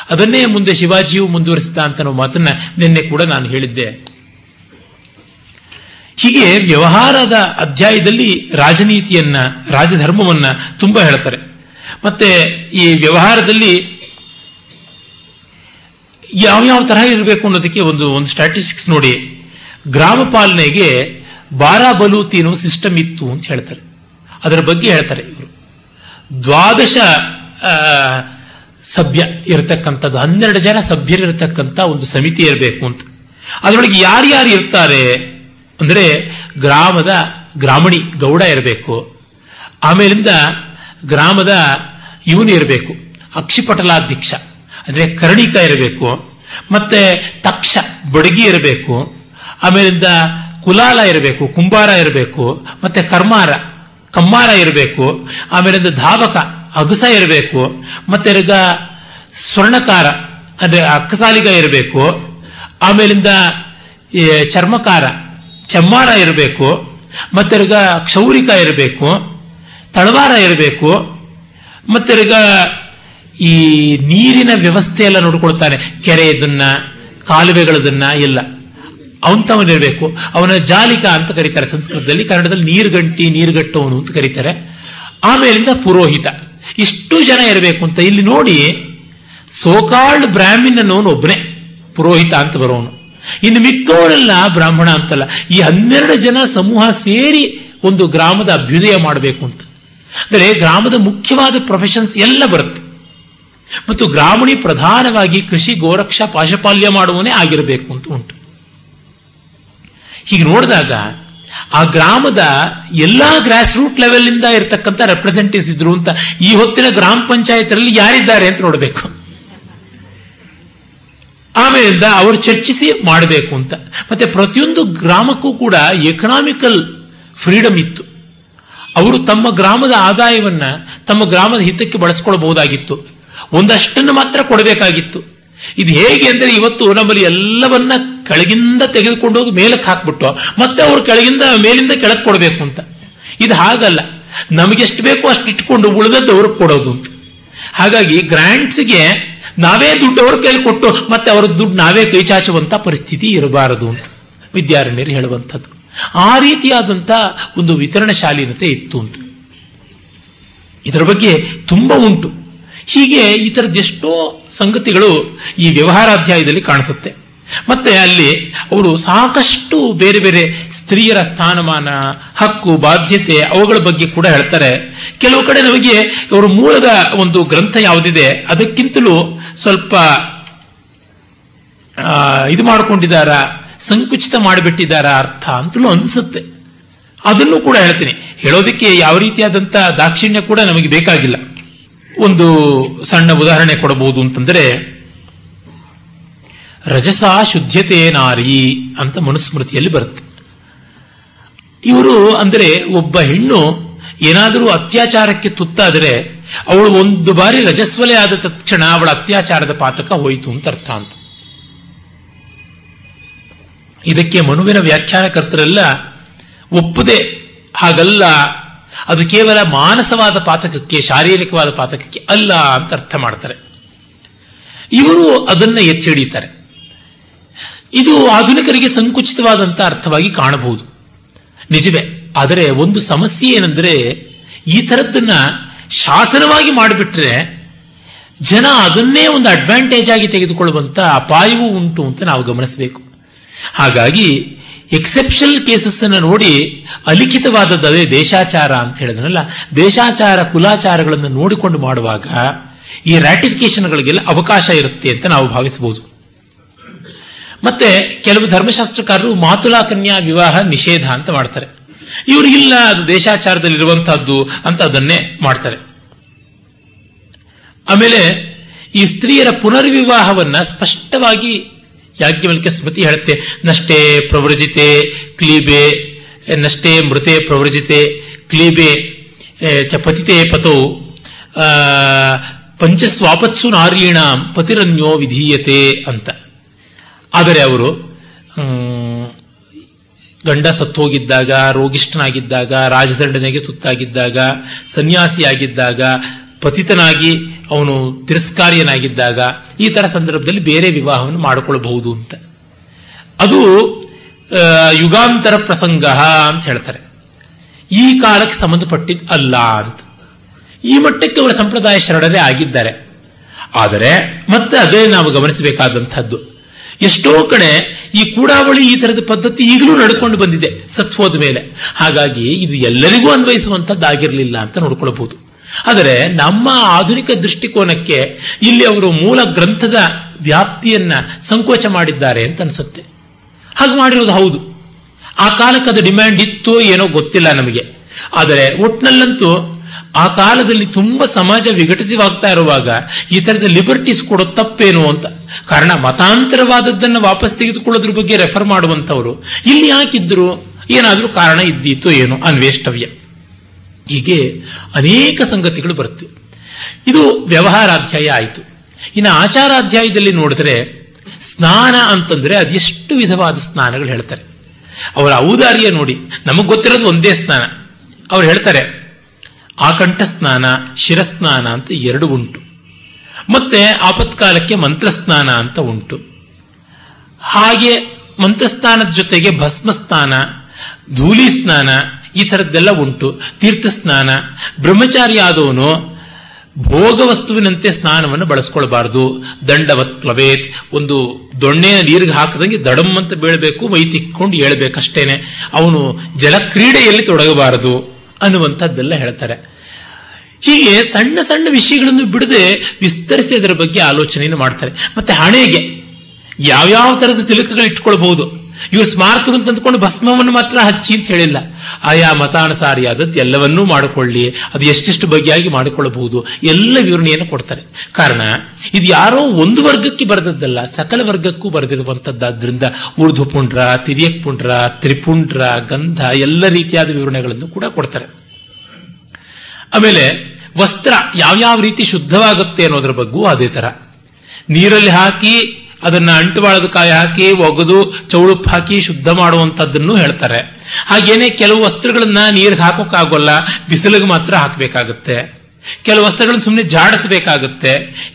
[SPEAKER 2] ಅದನ್ನೇ ಮುಂದೆ ಶಿವಾಜಿಯು ಮುಂದುವರಿಸಿದ ಅಂತ ಮಾತನ್ನ ನಿನ್ನೆ ಕೂಡ ನಾನು ಹೇಳಿದ್ದೆ. ಹೀಗೆ ವ್ಯವಹಾರದ ಅಧ್ಯಾಯದಲ್ಲಿ ರಾಜನೀತಿಯನ್ನ, ರಾಜಧರ್ಮವನ್ನ ತುಂಬಾ ಹೇಳ್ತಾರೆ. ಮತ್ತೆ ಈ ವ್ಯವಹಾರದಲ್ಲಿ ಯಾವ್ಯಾವ ತರಹ ಇರಬೇಕು ಅನ್ನೋದಕ್ಕೆ ಒಂದು ಒಂದು ಸ್ಟ್ಯಾಟಿಸ್ಟಿಕ್ಸ್ ನೋಡಿ. ಗ್ರಾಮ ಪಾಲನೆಗೆ ಬಾರಾಬಲೂತಿ ಅನ್ನೋ ಸಿಸ್ಟಮ್ ಇತ್ತು ಅಂತ ಹೇಳ್ತಾರೆ. ಅದರ ಬಗ್ಗೆ ಹೇಳ್ತಾರೆ ಇವರು. ದ್ವಾದಶ ಸಭ್ಯ ಇರತಕ್ಕಂಥದ್ದು, ಹನ್ನೆರಡು ಜನ ಸಭ್ಯರಿರತಕ್ಕಂಥ ಒಂದು ಸಮಿತಿ ಇರಬೇಕು ಅಂತ. ಅದರೊಳಗೆ ಯಾರ್ಯಾರು ಇರ್ತಾರೆ ಅಂದರೆ ಗ್ರಾಮದ ಗ್ರಾಮಣಿ ಗೌಡ ಇರಬೇಕು. ಆಮೇಲಿಂದ ಗ್ರಾಮದ ಇವನು ಇರಬೇಕು. ಅಕ್ಷಿಪಟಲಾಧ್ಯಕ್ಷ ಅಂದರೆ ಕರ್ಣಿಕ ಇರಬೇಕು. ಮತ್ತೆ ತಕ್ಷ ಬಡಗಿ ಇರಬೇಕು. ಆಮೇಲಿಂದ ಕುಲಾಲ ಇರಬೇಕು, ಕುಂಬಾರ ಇರಬೇಕು, ಮತ್ತೆ ಕರ್ಮಾರ, ಕಮ್ಮಾರ ಇರಬೇಕು ಆಮೇಲಿಂದ ಧಾವಕ, ಅಗಸ ಇರಬೇಕು, ಮತ್ತೆ ಸ್ವರ್ಣಕಾರ, ಅಂದ್ರೆ ಅಕ್ಕಸಾಲಿಗ ಇರಬೇಕು, ಆಮೇಲಿಂದ ಚರ್ಮಕಾರ, ಚಮ್ಮಾರ ಇರಬೇಕು, ಮತ್ತೆ ಕ್ಷೌರಿಕ ಇರಬೇಕು, ತಳವಾರ ಇರಬೇಕು, ಮತ್ತೆ ಈ ನೀರಿನ ವ್ಯವಸ್ಥೆ ಎಲ್ಲ ನೋಡ್ಕೊಳ್ತಾನೆ. ಕೆರೆ ಇದನ್ನ ಕಾಲುವೆಗಳದನ್ನ, ಎಲ್ಲ. ಅವಂತವನಿರಬೇಕು ಅವನ ಜಾಲಿಕ ಅಂತ ಕರೀತಾರೆ ಸಂಸ್ಕೃತದಲ್ಲಿ. ಕನ್ನಡದಲ್ಲಿ ನೀರುಗಂಟಿ ನೀರುಗಟ್ಟವನು ಅಂತ ಕರೀತಾರೆ. ಆಮೇಲಿಂದ ಪುರೋಹಿತ. ಇಷ್ಟು ಜನ ಇರಬೇಕು ಅಂತ ಇಲ್ಲಿ ನೋಡಿ ಸೋಕಾಳ್ ಬ್ರಾಹ್ಮಿನ್ ಅನ್ನೋನು ಒಬ್ಬನೇ ಪುರೋಹಿತ ಅಂತ ಬರೋನು. ಇನ್ನು ಮಿಕ್ಕವರೆಲ್ಲ ಬ್ರಾಹ್ಮಣ ಅಂತಲ್ಲ. ಈ ಹನ್ನೆರಡು ಜನ ಸಮೂಹ ಸೇರಿ ಒಂದು ಗ್ರಾಮದ ಅಭ್ಯುದಯ ಮಾಡಬೇಕು ಅಂತ. ಅಂದರೆ ಗ್ರಾಮದ ಮುಖ್ಯವಾದ ಪ್ರೊಫೆಷನ್ಸ್ ಎಲ್ಲ ಬರುತ್ತೆ. ಮತ್ತು ಗ್ರಾಮಣಿ ಪ್ರಧಾನವಾಗಿ ಕೃಷಿ, ಗೋರಕ್ಷ, ಪಾಶಪಾಲ್ಯ ಮಾಡುವನೇ ಆಗಿರಬೇಕು ಅಂತ ಉಂಟು. ಹೀಗೆ ನೋಡಿದಾಗ ಆ ಗ್ರಾಮದ ಎಲ್ಲಾ ಗ್ರಾಸ್ ರೂಟ್ ಲೆವೆಲ್ ಇಂದ ಇರತಕ್ಕಂಥ ರೆಪ್ರೆಸೆಂಟೇಟಿವ್ಸ್ ಇದ್ರು ಅಂತ ಈ ಹೊತ್ತಿನ ಗ್ರಾಮ ಪಂಚಾಯತ್ರಲ್ಲಿ ಯಾರಿದ್ದಾರೆ ಅಂತ ನೋಡಬೇಕು. ಆಮೇಲಿಂದ ಅವರು ಚರ್ಚಿಸಿ ಮಾಡಬೇಕು ಅಂತ. ಮತ್ತೆ ಪ್ರತಿಯೊಂದು ಗ್ರಾಮಕ್ಕೂ ಕೂಡ ಎಕನಾಮಿಕಲ್ ಫ್ರೀಡಮ್ ಇತ್ತು. ಅವರು ತಮ್ಮ ಗ್ರಾಮದ ಆದಾಯವನ್ನ ತಮ್ಮ ಗ್ರಾಮದ ಹಿತಕ್ಕೆ ಬಳಸ್ಕೊಳ್ಬಹುದಾಗಿತ್ತು. ಒಂದಷ್ಟನ್ನು ಮಾತ್ರ ಕೊಡಬೇಕಾಗಿತ್ತು. ಇದು ಹೇಗೆ ಅಂದರೆ ಇವತ್ತು ನಮ್ಮಲ್ಲಿ ಎಲ್ಲವನ್ನ ಕೆಳಗಿಂದ ತೆಗೆದುಕೊಂಡು ಹೋಗಿ ಮೇಲಕ್ಕೆ ಹಾಕ್ಬಿಟ್ಟು ಮತ್ತೆ ಅವ್ರು ಕೆಳಗಿಂದ ಮೇಲಿಂದ ಕೆಳಗೆ ಕೊಡಬೇಕು ಅಂತ. ಇದು ಹಾಗಲ್ಲ. ನಮಗೆಷ್ಟು ಬೇಕೋ ಅಷ್ಟು ಇಟ್ಕೊಂಡು ಉಳಿದದ್ದು ಅವ್ರಿಗೆ ಕೊಡೋದು ಅಂತ. ಹಾಗಾಗಿ ಗ್ರಾಂಟ್ಸ್ಗೆ ನಾವೇ ದುಡ್ಡು ಅವ್ರ ಕೈಲಿ ಕೊಟ್ಟು ಮತ್ತೆ ಅವ್ರ ದುಡ್ಡು ನಾವೇ ಕೈಚಾಚುವಂತ ಪರಿಸ್ಥಿತಿ ಇರಬಾರದು ಅಂತ ವಿದ್ಯಾರಣ್ಯರು ಹೇಳುವಂಥದ್ದು. ಆ ರೀತಿಯಾದಂತ ಒಂದು ವಿತರಣಾ ಶಾಲೀನತೆ ಇತ್ತು ಅಂತ. ಇದರ ಬಗ್ಗೆ ತುಂಬಾ ಉಂಟು. ಹೀಗೆ ಈ ಸಂಗತಿಗಳು ಈ ವ್ಯವಹಾರಾಧ್ಯಾಯದಲ್ಲಿ ಕಾಣಿಸುತ್ತೆ. ಮತ್ತೆ ಅಲ್ಲಿ ಅವರು ಸಾಕಷ್ಟು ಬೇರೆ ಬೇರೆ ಸ್ತ್ರೀಯರ ಸ್ಥಾನಮಾನ, ಹಕ್ಕು, ಬಾಧ್ಯತೆ ಅವುಗಳ ಬಗ್ಗೆ ಕೂಡ ಹೇಳ್ತಾರೆ. ಕೆಲವು ಕಡೆ ನಮಗೆ ಇವರು ಮೂಲದ ಒಂದು ಗ್ರಂಥ ಯಾವುದಿದೆ, ಅದಕ್ಕಿಂತಲೂ ಸ್ವಲ್ಪ ಇದು ಮಾಡಿಕೊಂಡಿದ್ದಾರ, ಸಂಕುಚಿತ ಮಾಡಿಬಿಟ್ಟಿದ್ದಾರ ಅರ್ಥ ಅಂತಲೂ ಅನ್ಸುತ್ತೆ. ಅದನ್ನು ಕೂಡ ಹೇಳ್ತೀನಿ. ಹೇಳೋದಕ್ಕೆ ಯಾವ ರೀತಿಯಾದಂತ ದಾಕ್ಷಿಣ್ಯ ಕೂಡ ನಮಗೆ ಬೇಕಾಗಿಲ್ಲ. ಒಂದು ಸಣ್ಣ ಉದಾಹರಣೆ ಕೊಡಬಹುದು ಅಂತಂದ್ರೆ ರಜಸ ಶುದ್ಧತೆ ನಾರಿ ಅಂತ ಮನುಸ್ಮೃತಿಯಲ್ಲಿ ಬರುತ್ತೆ. ಇವರು ಅಂದರೆ ಒಬ್ಬ ಹೆಣ್ಣು ಏನಾದರೂ ಅತ್ಯಾಚಾರಕ್ಕೆ ತುತ್ತಾದರೆ ಅವಳು ಒಂದು ಬಾರಿ ರಜಸ್ವಲೆ ಆದ ತಕ್ಷಣ ಅವಳ ಅತ್ಯಾಚಾರದ ಪಾತಕ ಹೋಯಿತು ಅಂತ ಅರ್ಥ ಅಂತ. ಇದಕ್ಕೆ ಮನುವಿನ ವ್ಯಾಖ್ಯಾನಕರ್ತರೆಲ್ಲ ಒಪ್ಪದೆ. ಹಾಗಲ್ಲ, ಅದು ಕೇವಲ ಮಾನಸವಾದ ಪಾತಕಕ್ಕೆ, ಶಾರೀರಿಕವಾದ ಪಾತಕಕ್ಕೆ ಅಲ್ಲ ಅಂತ ಅರ್ಥ ಮಾಡ್ತಾರೆ. ಇವರು ಅದನ್ನ ಎತ್ತಿ ಹಿಡಿತಾರೆ. ಇದು ಆಧುನಿಕರಿಗೆ ಸಂಕುಚಿತವಾದಂತ ಅರ್ಥವಾಗಿ ಕಾಣಬಹುದು. ನಿಜವೇ, ಆದರೆ ಒಂದು ಸಮಸ್ಯೆ ಏನಂದ್ರೆ, ಈ ಥರದ್ದನ್ನ ಶಾಸನವಾಗಿ ಮಾಡಿಬಿಟ್ರೆ ಜನ ಅದನ್ನೇ ಒಂದು ಅಡ್ವಾಂಟೇಜ್ ಆಗಿ ತೆಗೆದುಕೊಳ್ಳುವಂತ ಅಪಾಯವೂ ಉಂಟು ಅಂತ ನಾವು ಗಮನಿಸಬೇಕು. ಹಾಗಾಗಿ ಎಕ್ಸೆಪ್ಷನಲ್ ಕೇಸಸ್ ಅನ್ನು ನೋಡಿ ಅಲಿಖಿತವಾದದ್ದು ದೇಶಾಚಾರ ಅಂತ ಹೇಳಿದ್ರಲ್ಲ ದೇಶಾಚಾರ ಕುಲಾಚಾರಗಳನ್ನು ನೋಡಿಕೊಂಡು ಮಾಡುವಾಗ ಈ ರ್ಯಾಟಿಫಿಕೇಶನ್ಗಳಿಗೆಲ್ಲ ಅವಕಾಶ ಇರುತ್ತೆ ಅಂತ ನಾವು ಭಾವಿಸಬಹುದು. ಮತ್ತೆ ಕೆಲವು ಧರ್ಮಶಾಸ್ತ್ರಕಾರರು ಮಾತುಲಾ ಕನ್ಯಾ ವಿವಾಹ ನಿಷೇಧ ಅಂತ ಮಾಡ್ತಾರೆ. ಇವರು ಇಲ್ಲ, ಅದು ದೇಶಾಚಾರದಲ್ಲಿರುವಂತಹದ್ದು ಅಂತ ಅದನ್ನೇ ಮಾಡ್ತಾರೆ. ಆಮೇಲೆ ಈ ಸ್ತ್ರೀಯರ ಪುನರ್ವಿವಾಹವನ್ನ ಸ್ಪಷ್ಟವಾಗಿ ಯಾಜ್ಞವಲ್ಕೆ ಸ್ಮೃತಿ ಹೇಳುತ್ತೆ. ನಷ್ಟೇ ಪ್ರವೃಜಿತೆ, ಕ್ಲೀಬೆ, ನಷ್ಟೇ ಮೃತೆ ಪ್ರವೃಜಿತೆ, ಕ್ಲೀಬೆ ಚ ಪತಿತೆ ಪತೌ ಪಂಚಸ್ವಾಪತ್ಸು ನಾರೀಣಾಂ ಪತಿರನ್ಯೋ ವಿಧೀಯತೆ ಅಂತ. ಆದರೆ ಅವರು ಗಂಡ ಸತ್ತೋಗಿದ್ದಾಗ, ರೋಗಿಷ್ಠನಾಗಿದ್ದಾಗ ರಾಜದಂಡನೆಗೆ ತುತ್ತಾಗಿದ್ದಾಗ, ಸನ್ಯಾಸಿಯಾಗಿದ್ದಾಗ, ಪತಿತನಾಗಿ ಅವನು ತಿರಸ್ಕಾರಿಯನಾಗಿದ್ದಾಗ ಈ ಥರ ಸಂದರ್ಭದಲ್ಲಿ ಬೇರೆ ವಿವಾಹವನ್ನು ಮಾಡಿಕೊಳ್ಳಬಹುದು ಅಂತ. ಅದು ಯುಗಾಂತರ ಪ್ರಸಂಗ ಅಂತ ಹೇಳ್ತಾರೆ. ಈ ಕಾಲಕ್ಕೆ ಸಂಬಂಧಪಟ್ಟಿದ್ ಅಲ್ಲ ಅಂತ. ಈ ಮಟ್ಟಕ್ಕೆ ಅವರ ಸಂಪ್ರದಾಯ ಶರಣರೇ ಆಗಿದ್ದಾರೆ. ಆದರೆ ಮತ್ತೆ ಅದೇ ನಾವು ಗಮನಿಸಬೇಕಾದಂತಹದ್ದು ಎಷ್ಟೋ ಕಡೆ ಈ ಕೂಡಾವಳಿ ಈ ತರದ ಪದ್ಧತಿ ಈಗಲೂ ನಡ್ಕೊಂಡು ಬಂದಿದೆ ಸತ್ವದ ಮೇಲೆ. ಹಾಗಾಗಿ ಇದು ಎಲ್ಲರಿಗೂ ಅನ್ವಯಿಸುವಂತದ್ದಾಗಿರಲಿಲ್ಲ ಅಂತ ನೋಡ್ಕೊಳ್ಬಹುದು. ಆದರೆ ನಮ್ಮ ಆಧುನಿಕ ದೃಷ್ಟಿಕೋನಕ್ಕೆ ಇಲ್ಲಿ ಅವರು ಮೂಲ ಗ್ರಂಥದ ವ್ಯಾಪ್ತಿಯನ್ನ ಸಂಕೋಚ ಮಾಡಿದ್ದಾರೆ ಅಂತ ಅನ್ಸುತ್ತೆ. ಹಾಗೆ ಮಾಡಿರೋದು ಹೌದು. ಆ ಕಾಲಕ್ಕೆ ಅದು ಡಿಮ್ಯಾಂಡ್ ಇತ್ತೋ ಏನೋ ಗೊತ್ತಿಲ್ಲ ನಮಗೆ. ಆದರೆ ಒಟ್ನಲ್ಲಂತೂ ಆ ಕಾಲದಲ್ಲಿ ತುಂಬಾ ಸಮಾಜ ವಿಘಟಿತವಾಗ್ತಾ ಇರುವಾಗ ಈ ತರದ ಲಿಬರ್ಟೀಸ್ ಕೊಡೋ ತಪ್ಪೇನು ಅಂತ. ಕಾರಣ ಮತಾಂತರವಾದದ್ದನ್ನು ವಾಪಸ್ ತೆಗೆದುಕೊಳ್ಳೋದ್ರ ಬಗ್ಗೆ ರೆಫರ್ ಮಾಡುವಂತವರು ಇಲ್ಲಿ ಯಾಕಿದ್ರು ಏನಾದರೂ ಕಾರಣ ಇದ್ದೀತೋ ಏನು ಅನ್ವೇಷ್ಟವ್ಯ. ಹೀಗೆ ಅನೇಕ ಸಂಗತಿಗಳು ಬರುತ್ತೆ. ಇದು ವ್ಯವಹಾರಾಧ್ಯಾಯ ಆಯಿತು. ಇನ್ನು ಆಚಾರಾಧ್ಯಾಯದಲ್ಲಿ ನೋಡಿದ್ರೆ ಸ್ನಾನ ಅಂತಂದ್ರೆ ಅದೆಷ್ಟು ವಿಧವಾದ ಸ್ನಾನಗಳು ಹೇಳ್ತಾರೆ. ಅವರ ಔದಾರ್ಯ ನೋಡಿ, ನಮಗೆ ಗೊತ್ತಿರೋದು ಒಂದೇ ಸ್ನಾನ. ಅವ್ರು ಹೇಳ್ತಾರೆ ಆಕಂಠ ಸ್ನಾನ ಶಿರಸ್ನಾನ ಅಂತ ಎರಡು ಉಂಟು. ಮತ್ತೆ ಆಪತ್ಕಾಲಕ್ಕೆ ಮಂತ್ರಸ್ನಾನ ಅಂತ ಉಂಟು. ಹಾಗೆ ಮಂತ್ರಸ್ನಾನದ ಜೊತೆಗೆ ಭಸ್ಮ ಸ್ನಾನ ಧೂಳಿ ಸ್ನಾನ ಈ ಥರದ್ದೆಲ್ಲ ಉಂಟು. ತೀರ್ಥ ಸ್ನಾನ ಬ್ರಹ್ಮಚಾರಿ ಆದವನು ಭೋಗ ವಸ್ತುವಿನಂತೆ ಸ್ನಾನವನ್ನು ಬಳಸ್ಕೊಳ್ಬಾರ್ದು. ದಂಡವತ್ ಪ್ಲವೇತ್, ಒಂದು ದೊಣ್ಣೆಯ ನೀರಿಗೆ ಹಾಕದಂಗೆ ದಡಮ್ ಅಂತ ಬೀಳಬೇಕು ಮೈ ತಿಕ್ಕೊಂಡು ಹೇಳ್ಬೇಕಷ್ಟೇನೆ ಅವನು ಜಲಕ್ರೀಡೆಯಲ್ಲಿ ತೊಡಗಬಾರದು. ಅನ್ನುವಂಥದ್ದೆಲ್ಲ ಹೇಳ್ತಾರೆ. ಹೀಗೆ ಸಣ್ಣ ಸಣ್ಣ ವಿಷಯಗಳನ್ನು ಬಿಡದೆ ವಿಸ್ತರಿಸಿ ಅದರ ಬಗ್ಗೆ ಆಲೋಚನೆಯನ್ನು ಮಾಡ್ತಾರೆ. ಮತ್ತೆ ಹಣೆಗೆ ಯಾವ್ಯಾವ ತರದ ತಿಲಕಗಳು ಇಟ್ಕೊಳ್ಬಹುದು ಇವರು ಸ್ಮಾರ್ತರು ಅಂತ ಅಂದ್ಕೊಂಡು ಭಸ್ಮವನ್ನು ಮಾತ್ರ ಹಚ್ಚಿ ಅಂತ ಹೇಳಿಲ್ಲ. ಆಯಾ ಮತಾನುಸಾರಿಯಾದದ್ದು ಎಲ್ಲವನ್ನೂ ಮಾಡಿಕೊಳ್ಳಿ, ಅದು ಎಷ್ಟೆಷ್ಟು ಬಗೆಯಾಗಿ ಮಾಡಿಕೊಳ್ಳಬಹುದು, ಎಲ್ಲ ವಿವರಣೆಯನ್ನು ಕೊಡ್ತಾರೆ. ಕಾರಣ, ಇದು ಯಾರೋ ಒಂದು ವರ್ಗಕ್ಕೆ ಬರೆದದ್ದಲ್ಲ, ಸಕಲ ವರ್ಗಕ್ಕೂ ಬರೆದಿರುವಂತದ್ದಾದ್ರಿಂದ ಉರ್ದು ಪುಂಡ್ರ, ತಿರಿಯಕ್ ಪುಂಡ್ರ, ತ್ರಿಪುಂಡ್ರ, ಗಂಧ, ಎಲ್ಲ ರೀತಿಯಾದ ವಿವರಣೆಗಳನ್ನು ಕೂಡ ಕೊಡ್ತಾರೆ. ಆಮೇಲೆ, ವಸ್ತ್ರ ಯಾವ್ಯಾವ ರೀತಿ ಶುದ್ಧವಾಗುತ್ತೆ ಅನ್ನೋದ್ರ ಬಗ್ಗೂ ಅದೇ ತರ. ನೀರಲ್ಲಿ ಹಾಕಿ ಅದನ್ನ ಅಂಟುವಾಳದ ಕಾಯಿ ಹಾಕಿ, ಒಗೆದು, ಚೌಳುಪ್ಪು ಹಾಕಿ ಶುದ್ಧ ಮಾಡುವಂತದ್ದನ್ನು ಹೇಳ್ತಾರೆ. ಹಾಗೇನೆ ಕೆಲವು ವಸ್ತ್ರಗಳನ್ನ ನೀರಿಗೆ ಹಾಕೋಕ್ಕಾಗೋಲ್ಲ, ಬಿಸಿಲಿಗೆ ಮಾತ್ರ ಹಾಕಬೇಕಾಗುತ್ತೆ. ಕೆಲವು ವಸ್ತ್ರಗಳನ್ನ ಸುಮ್ಮನೆ ಜಾಡಿಸಬೇಕಾಗುತ್ತೆ.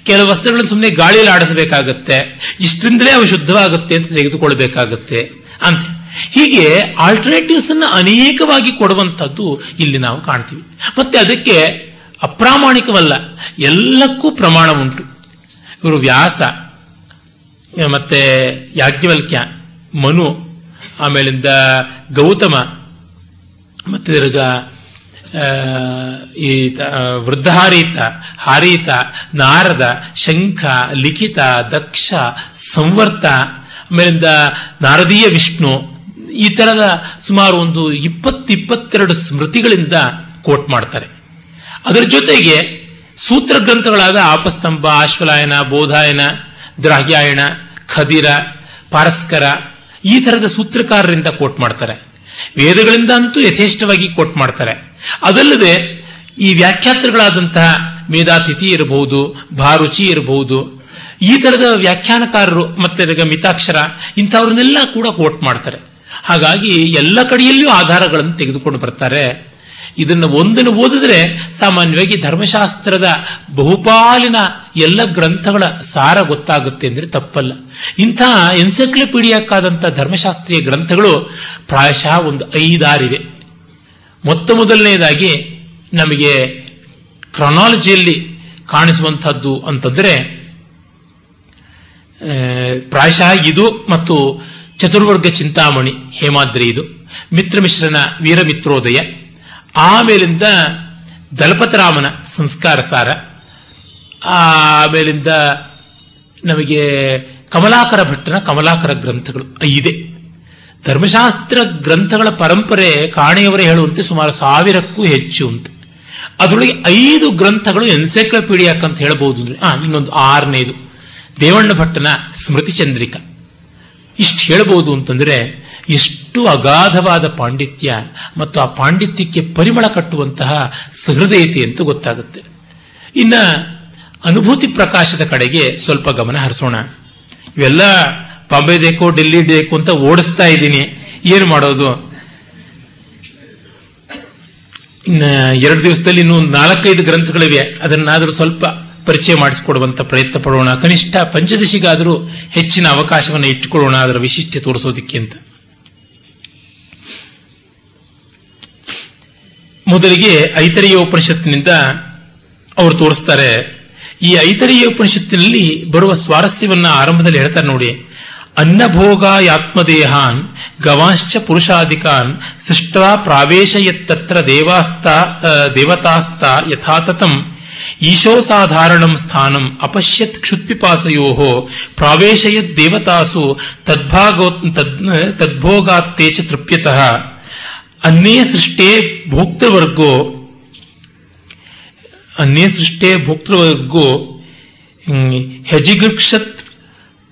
[SPEAKER 2] ಕೆಲವು ವಸ್ತ್ರಗಳನ್ನ ಸುಮ್ಮನೆ ಗಾಳಿಯಲ್ಲಿ ಆಡಿಸಬೇಕಾಗುತ್ತೆ. ಇಷ್ಟರಿಂದಲೇ ಅವು ಶುದ್ಧವಾಗುತ್ತೆ ಅಂತ ತೆಗೆದುಕೊಳ್ಬೇಕಾಗುತ್ತೆ ಅಂತ. ಹೀಗೆ ಆಲ್ಟರ್ನೇಟಿವ್ಸ್ ಅನ್ನ ಅನೇಕವಾಗಿ ಕೊಡುವಂತದ್ದು ಇಲ್ಲಿ ನಾವು ಕಾಣ್ತೀವಿ. ಮತ್ತೆ ಅದಕ್ಕೆ ಅಪ್ರಾಮಾಣಿಕವಲ್ಲ, ಎಲ್ಲಕ್ಕೂ ಪ್ರಮಾಣ ಉಂಟು. ಇವರು ವ್ಯಾಸ. ಮತ್ತೆ ಯಾಜ್ಞವಲ್ಕ್ಯ, ಮನು, ಆಮೇಲಿಂದ ಗೌತಮ, ಮತ್ತೆ ತಿರ್ಗ ಈ ವೃದ್ಧಾರೀತ ಹಾರೀತ, ನಾರದ, ಶಂಖ, ಲಿಖಿತ, ದಕ್ಷ, ಸಂವರ್ತ, ಆಮೇಲಿಂದ ನಾರದೀಯ ವಿಷ್ಣು, ಈ ತರದ ಸುಮಾರು ಒಂದು ಇಪ್ಪತ್ತು ಇಪ್ಪತ್ತೆರಡು ಸ್ಮೃತಿಗಳಿಂದ ಕೋಟ್ ಮಾಡ್ತಾರೆ. ಅದರ ಜೊತೆಗೆ ಸೂತ್ರ ಗ್ರಂಥಗಳಾದ ಆಪಸ್ತಂಭ ಆಶ್ವಲಾಯನ ಬೋಧಾಯನ ದ್ರಾಹ್ಯಾಯಣ ಖದಿರ, ಪಾರಸ್ಕರ ಈ ತರದ ಸೂತ್ರಕಾರರಿಂದ ಕೋಟ್ ಮಾಡ್ತಾರೆ. ವೇದಗಳಿಂದ ಅಂತೂ ಯಥೇಷ್ಟವಾಗಿ ಕೋಟ್ ಮಾಡ್ತಾರೆ. ಅದಲ್ಲದೆ ಈ ವ್ಯಾಖ್ಯಾತೃಗಳಾದಂತಹ ಮೇಧಾತಿಥಿ ಇರಬಹುದು, ಭಾರುಚಿ ಇರಬಹುದು, ಈ ತರದ ವ್ಯಾಖ್ಯಾನಕಾರರು ಮತ್ತೆ ಮಿತಾಕ್ಷರ ಇಂಥವ್ರನ್ನೆಲ್ಲ ಕೂಡ ಕೋಟ್ ಮಾಡ್ತಾರೆ. ಹಾಗಾಗಿ ಎಲ್ಲ ಕಡೆಯಲ್ಲಿಯೂ ಆಧಾರಗಳನ್ನು ತೆಗೆದುಕೊಂಡು ಬರ್ತಾರೆ. ಇದನ್ನು ಒಂದನ್ನು ಓದಿದ್ರೆ ಸಾಮಾನ್ಯವಾಗಿ ಧರ್ಮಶಾಸ್ತ್ರದ ಬಹುಪಾಲಿನ ಎಲ್ಲ ಗ್ರಂಥಗಳ ಸಾರ ಗೊತ್ತಾಗುತ್ತೆ ಅಂದ್ರೆ ತಪ್ಪಲ್ಲ. ಇಂಥ ಎನ್ಸೈಕ್ಲೋಪೀಡಿಯಾಕ್ಕಾದಂಥ ಧರ್ಮಶಾಸ್ತ್ರೀಯ ಗ್ರಂಥಗಳು ಪ್ರಾಯಶಃ ಒಂದು ಐದಾರಿವೆ. ಮೊತ್ತ ಮೊದಲನೆಯದಾಗಿ ನಮಗೆ ಕ್ರೊನಾಲಜಿಯಲ್ಲಿ ಕಾಣಿಸುವಂತಹದ್ದು ಅಂತಂದ್ರೆ ಪ್ರಾಯಶಃ ಇದು ಮತ್ತು ಚತುರ್ವರ್ಗ ಚಿಂತಾಮಣಿ ಹೇಮಾದ್ರಿ ಇದು ಮಿತ್ರಮಿಶ್ರನ ವೀರಮಿತ್ರೋದಯ, ಆಮೇಲಿಂದ ದಲಪತರಾಮನ ಸಂಸ್ಕಾರ ಸಾರ. ಆಮೇಲಿಂದ ನಮಗೆ ಕಮಲಾಕರ ಭಟ್ಟನ ಕಮಲಾಕರ ಗ್ರಂಥಗಳು ಇದೆ ಧರ್ಮಶಾಸ್ತ್ರ ಗ್ರಂಥಗಳ ಪರಂಪರೆ ಕಾಣೆಯವರೇ ಹೇಳುವಂತೆ ಸುಮಾರು ಸಾವಿರಕ್ಕೂ ಹೆಚ್ಚು ಅಂತ ಅದರೊಳಗೆ ಐದು ಗ್ರಂಥಗಳು ಎನ್ಸೈಕ್ಲೋಪೀಡಿಯಾಕ್ ಅಂತ ಹೇಳಬಹುದು ಅಂದ್ರೆ, ಆ, ಇನ್ನೊಂದು ಆರನೇದು. ದೇವಣ್ಣ ಭಟ್ಟನ ಸ್ಮೃತಿ ಚಂದ್ರಿಕ. ಇಷ್ಟು ಹೇಳಬಹುದು ಅಂತಂದ್ರೆ, ಎಷ್ಟು ಅಗಾಧವಾದ ಪಾಂಡಿತ್ಯ ಮತ್ತು ಆ ಪಾಂಡಿತ್ಯಕ್ಕೆ ಪರಿಮಳ ಕಟ್ಟುವಂತಹ ಸಹೃದಯತೆ ಅಂತ ಗೊತ್ತಾಗುತ್ತೆ. ಇನ್ನ ಅನುಭೂತಿ ಪ್ರಕಾಶದ ಕಡೆಗೆ ಸ್ವಲ್ಪ ಗಮನ ಹರಿಸೋಣ. ಇವೆಲ್ಲ ಬಾಂಬೆ ಬೇಕು ಡೆಲ್ಲಿ ಬೇಕು ಅಂತ ಓಡಿಸ್ತಾ ಇದ್ದೀನಿ. ಏನು ಮಾಡೋದು? ಇನ್ನ ಎರಡು ದಿವಸದಲ್ಲಿ ಇನ್ನೂ ನಾಲ್ಕೈದು ಗ್ರಂಥಗಳಿವೆ. ಅದನ್ನಾದರೂ ಸ್ವಲ್ಪ ಪರಿಚಯ ಮಾಡಿಸಿಕೊಡುವಂತ ಪ್ರಯತ್ನ ಪಡೋಣ. ಕನಿಷ್ಠ ಪಂಚದಶಿಗಾದರೂ ಹೆಚ್ಚಿನ ಅವಕಾಶವನ್ನು ಇಟ್ಟುಕೊಳ್ಳೋಣ. ಅದರ ವಿಶಿಷ್ಟ ತೋರಿಸೋದಿಕ್ಕೆ ಅಂತ. ಮೊದಲಿಗೆ ಐತರಿಯ ಉಪನಿಷತ್ತಿನಿಂದ ಅವರು ತೋರಿಸ್ತಾರೆ. ಈ ಐತರೀಯ ಉಪನಿಷತ್ತಿನಲ್ಲಿ ಬರುವ ಸ್ವಾರಸ್ಯವನ್ನ ಆರಂಭದಲ್ಲಿ ಹೇಳ್ತಾರೆ ನೋಡಿ. ಅನ್ನಭೋಗಾತ್ಮದೇಹಾನ್ ಗವಾಂಶ್ಚ ಪುರುಷಾಧಿಕಾನ್ ಸೃಷ್ಟಾ ಪ್ರಾವೇಶಯತ್ತತ್ರ ದೇವಾಸ್ತ ದೇವತಾಸ್ತ ಯಥಾತತಂ ಈಶೋಸಾಧಾರಣಂ ಸ್ಥಾನಂ ಅಪಶ್ಯತ್ ಕ್ಷುತ್ಪಿಪಾಸಯೋಹೋ ಪ್ರಾವೇಶಯದ್ ದೇವತಾಸು ತದ್ಭಾಗೋ, ತದ್, ತದ್ಭೋಗಾತ್ತೇ ಚ ತೃಪ್ಯತಃ. ಅನ್ನೇ ಸೃಷ್ಟೇ ಭೋಕ್ತವರ್ಗೋ ಅನ್ಯ ಸೃಷ್ಟೇ ಭೋಕ್ತೃವರ್ಗೋ ಹೆಜಿಗೃಕ್ಷತ್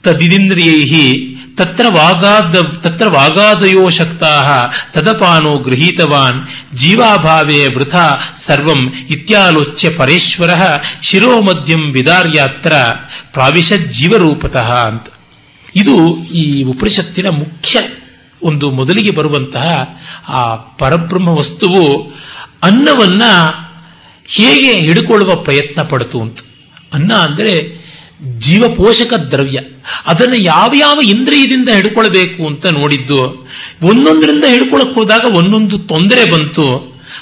[SPEAKER 2] ತದಿದಿಂದ್ರಿಯೈ ತತ್ರ ವಾಗಾದ, ತತ್ರ ವಾಗಾದಯೋ ಶಕ್ತಾ ತದಪಾನೋ ಗೃಹೀತವಾನ್, ಜೀವಾಭಾವೇ ವೃಥಾ ಸರ್ವಂ ಇತ್ಯಾಲೋಚ್ಯ ಪರೇಶ್ವರ, ಶಿರೋ ಮಧ್ಯಂ ವಿದಾರ್ಯಾತ್ರ ಪ್ರಾವಿಶ ಜೀವರೂಪತಃ ಅಂತ. ಇದು ಈ ಉಪನಿಷತ್ತಿನ ಮುಖ್ಯ ಒಂದು ಮೊದಲಿಗೆ ಬರುವಂತಹ ಆ ಪರಬ್ರಹ್ಮ ವಸ್ತುವು ಅನ್ನವನ್ನ ಹೇಗೆ ಹಿಡ್ಕೊಳ್ಳುವ ಪ್ರಯತ್ನ ಪಡ್ತು ಅಂತ? ಅನ್ನ ಅಂದ್ರೆ ಜೀವಪೋಷಕ ದ್ರವ್ಯ. ಅದನ್ನು ಯಾವ ಯಾವ ಇಂದ್ರಿಯದಿಂದ ಹಿಡ್ಕೊಳ್ಬೇಕು ಅಂತ ನೋಡಿದ್ದು, ಒಂದೊಂದರಿಂದ ಹಿಡ್ಕೊಳಕ್ ಹೋದಾಗ ಒಂದೊಂದು ತೊಂದರೆ ಬಂತು.